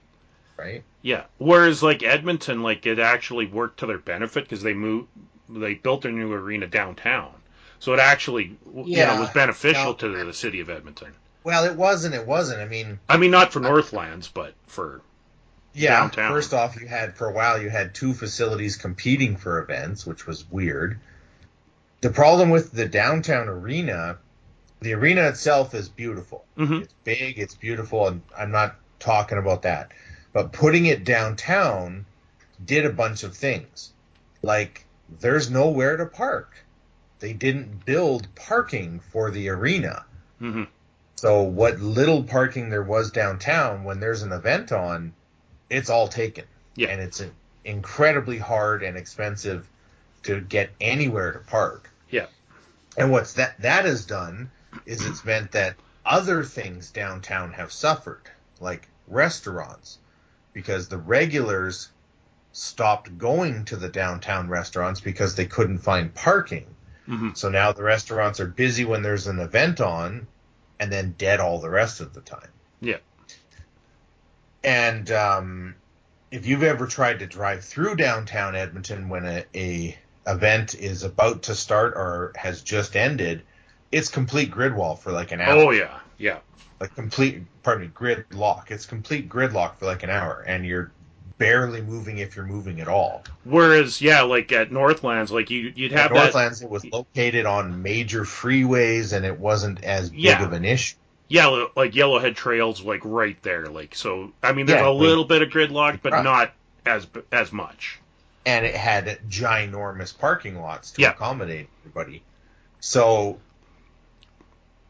right? Yeah. Whereas like Edmonton, like it actually worked to their benefit because they moved, they built a new arena downtown, so it actually you know was beneficial Now- to the city of Edmonton. Well, it wasn't. It wasn't. I mean, I mean, not for Northlands, but for yeah. Downtown. First off, you had for a while you had two facilities competing for events, which was weird. The problem with the downtown arena, the arena itself is beautiful. Mhm. It's big, it's beautiful, and I'm not talking about that. But putting it downtown did a bunch of things. Like, there's nowhere to park. They didn't build parking for the arena. mhm. So what little parking there was downtown, when there's an event on, it's all taken. Yeah. And it's incredibly hard and expensive to get anywhere to park. Yeah. And what's that that has done is it's meant that other things downtown have suffered, like restaurants, because the regulars stopped going to the downtown restaurants because they couldn't find parking. Mhm. So now the restaurants are busy when there's an event on and then dead all the rest of the time. Yeah. And um, if you've ever tried to drive through downtown Edmonton when a, a event is about to start or has just ended, it's complete grid wall for like an hour. Oh yeah, yeah, Like complete, pardon me, gridlock. It's complete gridlock for like an hour, and you're barely moving if you're moving at all. Whereas yeah, like at Northlands, like you you'd have At that Northlands, it was located on major freeways, and it wasn't as big Yeah. of an issue. yellow like Yellowhead Trails like right there, like so. I mean, there's Yeah, a little bit of gridlock, but not as as much. and it had ginormous parking lots to Yeah. accommodate everybody. So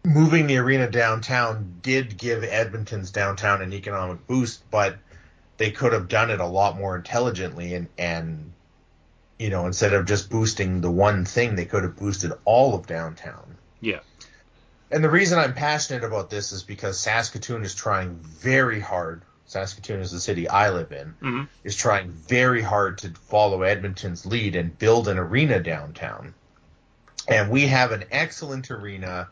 moving the arena downtown did give Edmonton's downtown an economic boost, but they could have done it a lot more intelligently and and you know instead of just boosting the one thing, they could have boosted all of downtown. Yeah. And the reason I'm passionate about this is because Saskatoon is trying very hard. Saskatoon is the city I live in Mhm. is trying very hard to follow Edmonton's lead and build an arena downtown. And we have an excellent arena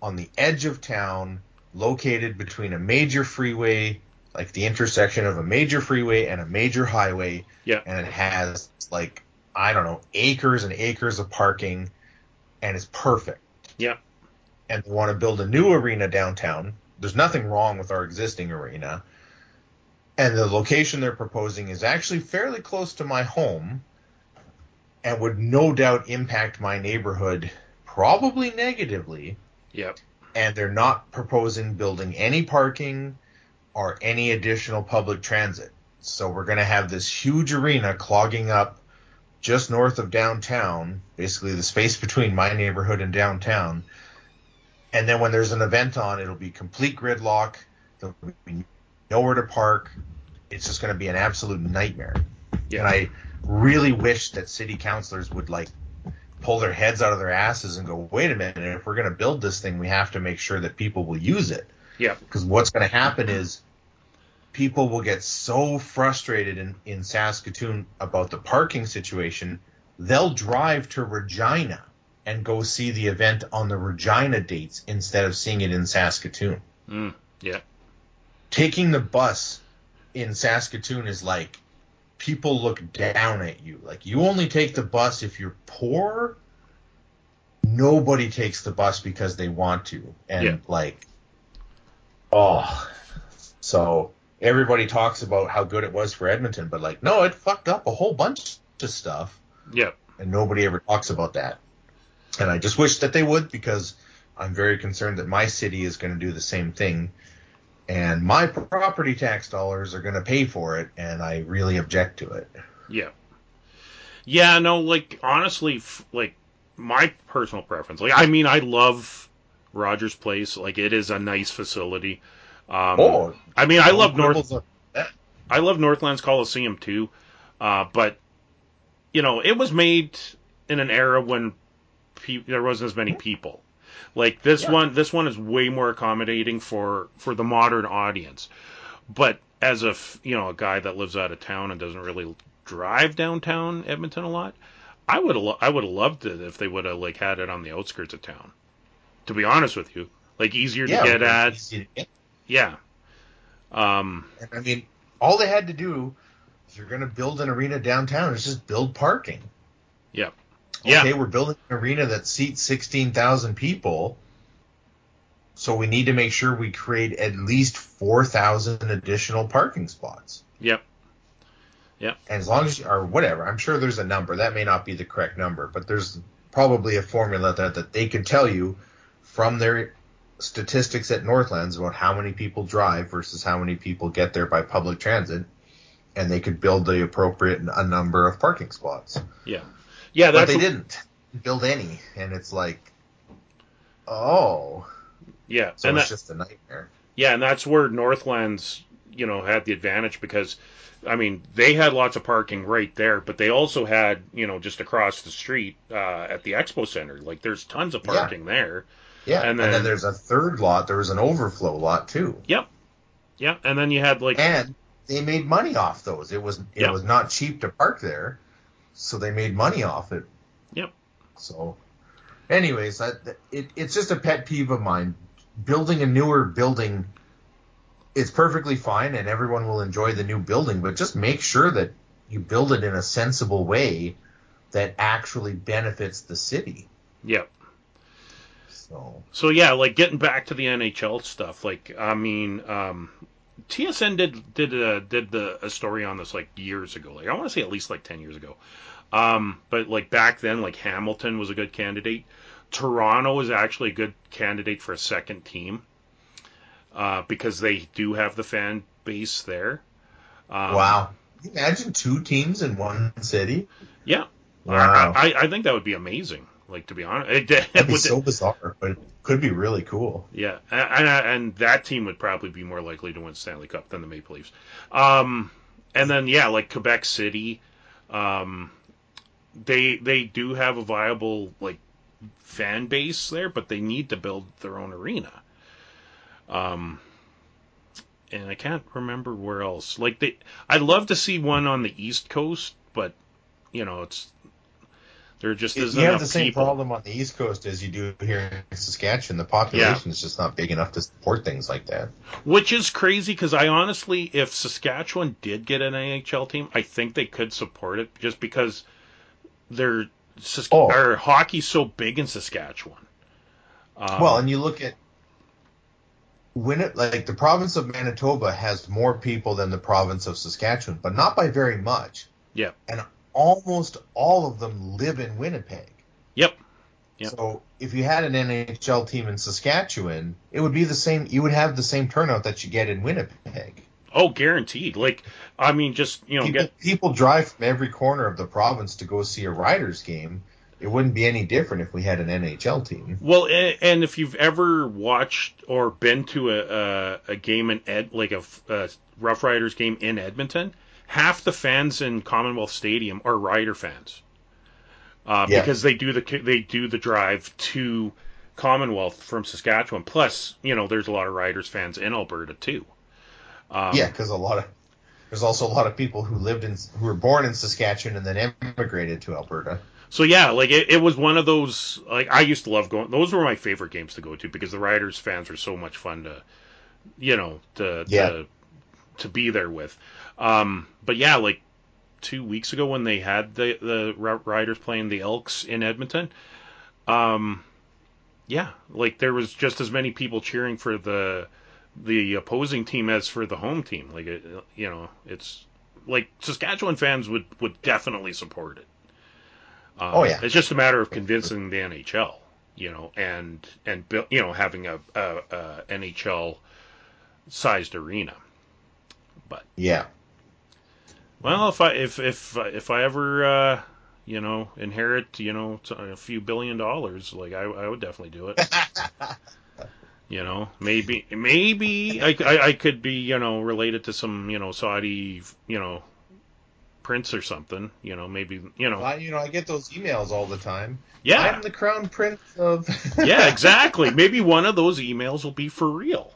on the edge of town, located between a major freeway, like the intersection of a major freeway and a major highway. Yeah. And it has like, I don't know, acres and acres of parking, and it's perfect. Yeah. And they want to build a new arena downtown. There's nothing wrong with our existing arena and the location they're proposing is actually fairly close to my home and would no doubt impact my neighborhood probably negatively Yep. and they're not proposing building any parking or any additional public transit. So we're going to have this huge arena clogging up just north of downtown basically the space between my neighborhood and downtown. And then when there's an event on it'll be complete gridlock. There'll be nowhere to park. It's just going to be an absolute nightmare. Yeah. and i really wish that city councilors would like pull their heads out of their asses and go wait a minute. If we're going to build this thing we have to make sure that people will use it Yeah. because what's going to happen is people will get so frustrated in, in Saskatoon about the parking situation, they'll drive to Regina and go see the event on the Regina dates instead of seeing it in Saskatoon. Mm. Yeah. Taking the bus in Saskatoon is like people look down at you. Like you only take the bus if you're poor. Nobody takes the bus because they want to. And Yeah. like oh so everybody talks about how good it was for Edmonton, but like no, it fucked up a whole bunch of stuff Yep. and nobody ever talks about that. And I just wish that they would because I'm very concerned that my city is going to do the same thing and my property tax dollars are going to pay for it and I really object to it. Yeah. Yeah, no, like honestly, f- like my personal preference. Like, I mean, I love Rogers Place. Like, it is a nice facility. Um, oh, I mean, I love North. quibbles on that. I love Northlands Coliseum too, uh, but you know, it was made in an era when pe- there wasn't as many people. Like this Yeah. one, this one is way more accommodating for for the modern audience. But as a f- you know a guy that lives out of town and doesn't really drive downtown Edmonton a lot, I would lo- I would have loved it if they would have like had it on the outskirts of town. To be honest with you, like easier Yeah, to get at. to get. Yeah. Um. I mean, all they had to do if you're going to build an arena downtown is just build parking. Yeah. Okay, Yeah. we're building an arena that seats 16,000 people. So we need to make sure we create at least 4,000 additional parking spots. Yep. Yep. And as long as, you, or whatever, I'm sure there's a number. That may not be the correct number, but there's probably a formula that, that they could tell you from their statistics at Northlands about how many people drive versus how many people get there by public transit. And they could build the appropriate a number of parking spots. Yeah. Yeah. But they didn't build any. And it's like, oh. Yeah. So and it's that, just a nightmare. Yeah, and that's where Northlands, you know, had the advantage because, I mean, they had lots of parking right there, but they also had, you know, just across the street uh, at the Expo Center. Like, there's tons of Yeah. parking there. Yeah. And And then- then, there's a third lot. There was an overflow lot too. Yep. Yeah, and then you had like, and they made money off those. It was it Yeah. was not cheap to park there, so they made money off it. Yep. So, anyways, I, it, it's just a pet peeve of mine. Building a newer building, it's perfectly fine, and everyone will enjoy the new building, but just make sure that you build it in a sensible way that actually benefits the city. yeah. So, So yeah, like getting back to the NHL stuff. Like, I mean, um, TSN did did a, did the a story on this like years ago. Like, I want to say at least like ten years ago. Um, but like back then, like Hamilton was a good candidate. Toronto is actually a good candidate for a second team uh, because they do have the fan base there. Um, wow. Imagine two teams in one city? Yeah. Wow. I, I, I think that would be amazing. Like to be honest, it, That'd be would- so bizarre, but it could be really cool. Yeah, and, and, and that team would probably be more likely to win Stanley Cup than the Maple Leafs. Um, and then yeah, like Quebec City, um, they they do have a viable like fan base there, but they need to build their own arena. Um, and I can't remember where else. Like they, I'd love to see one on the East Coast, but you know it's there just You isn't have the same people. problem on the East Coast as you do here in Saskatchewan. The population is just not big enough to support things like that. Which is crazy because I honestly, if Saskatchewan did get an NHL team, I think they could support it just because their Sask- Oh. hockey's so big in Saskatchewan. Um, well, and you look at when it like the province of Manitoba has more people than the province of Saskatchewan, but not by very much. Yeah. And almost all of them live in Winnipeg. Yep. Yep. So if you had an NHL team in Saskatchewan, it would be the same. You would have the same turnout that you get in Winnipeg. oh, guaranteed. Like, I mean, just you know, people, get people drive from every corner of the province to go see a Riders game. It wouldn't be any different if we had an NHL team. well, and if you've ever watched or been to a a, a game in Ed, like a Rough Riders game in Edmonton, half the fans in Commonwealth Stadium are Rider fans. uh, Yeah. because they do the they do the drive to Commonwealth from Saskatchewan. Plus, you know, there's a lot of Riders fans in Alberta too. Um, yeah, because a lot of there's also a lot of people who lived in who were born in Saskatchewan and then immigrated to Alberta. So yeah, like it, it was one of those. Like I used to love going. Those were my favorite games to go to because the Riders fans were so much fun to, you know, to Yeah. to, to be there with. Um, but yeah, like two weeks ago when they had the the Riders playing the Elks in Edmonton, um, yeah, like there was just as many people cheering for the the opposing team as for the home team. Like it, you know, it's like Saskatchewan fans would would definitely support it. Um, Oh, yeah. it's just a matter of convincing the NHL, you know, and and you know having a, a, a NHL sized arena. But yeah, Well, if I if if if I ever uh, you know inherit you know a few billion dollars, like I, I would definitely do it. <laughs> you know, maybe maybe I, I, I could be you know related to some you know Saudi you know prince or something. You know, maybe you know. I, you know I get those emails all the time. Yeah, I'm the crown prince of. <laughs> yeah, exactly. Maybe one of those emails will be for real.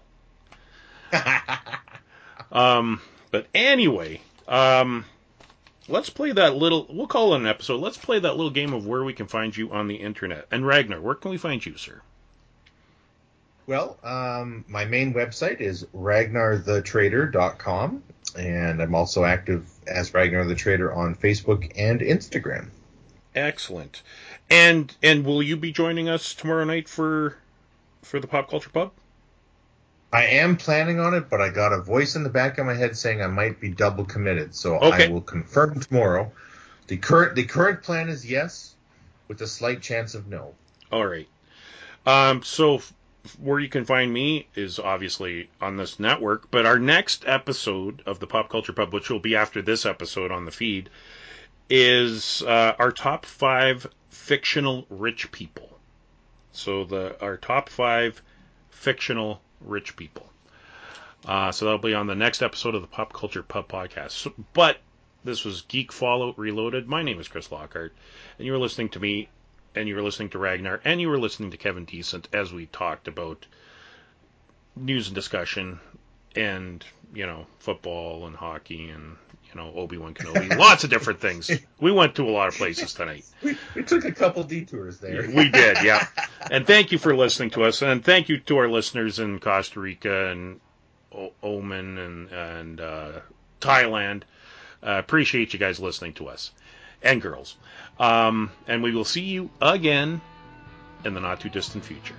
<laughs> Um, but anyway, um, let's play that little. We'll call it an episode. Let's play that little game of where we can find you on the internet. And Ragnar, where can we find you, sir? Well, um, my main website is ragnarthetrader.com. and I'm also active as Ragnar the Trader on Facebook and Instagram. Excellent. And and will you be joining us tomorrow night for for the Pop Culture Pub? I am planning on it, but I got a voice in the back of my head saying I might be double committed, so okay. I will confirm tomorrow. The current the current plan is yes, with a slight chance of no. All right. Um, so f- where you can find me is obviously on this network, but our next episode of the Pop Culture Pub, which will be after this episode on the feed, is uh, our top five fictional rich people. So the our top five fictional rich people. Uh, so that'll be on the next episode of the Pop Culture Pub podcast. So, but this was Geek Fallout Reloaded. My name is Chris Lockhart, and you were listening to me, and you were listening to Ragnar, and you were listening to Kevin Decent as we talked about news and discussion, and you know football and hockey and know Obi Wan Kenobi, lots of different things. We went to a lot of places tonight. <laughs> We, we took a couple detours there. We did, yeah. and thank you for listening to us, and thank you to our listeners in Costa Rica and o- Oman and and uh, Thailand. Uh, appreciate you guys listening to us and girls. Um, and we will see you again in the not too distant future.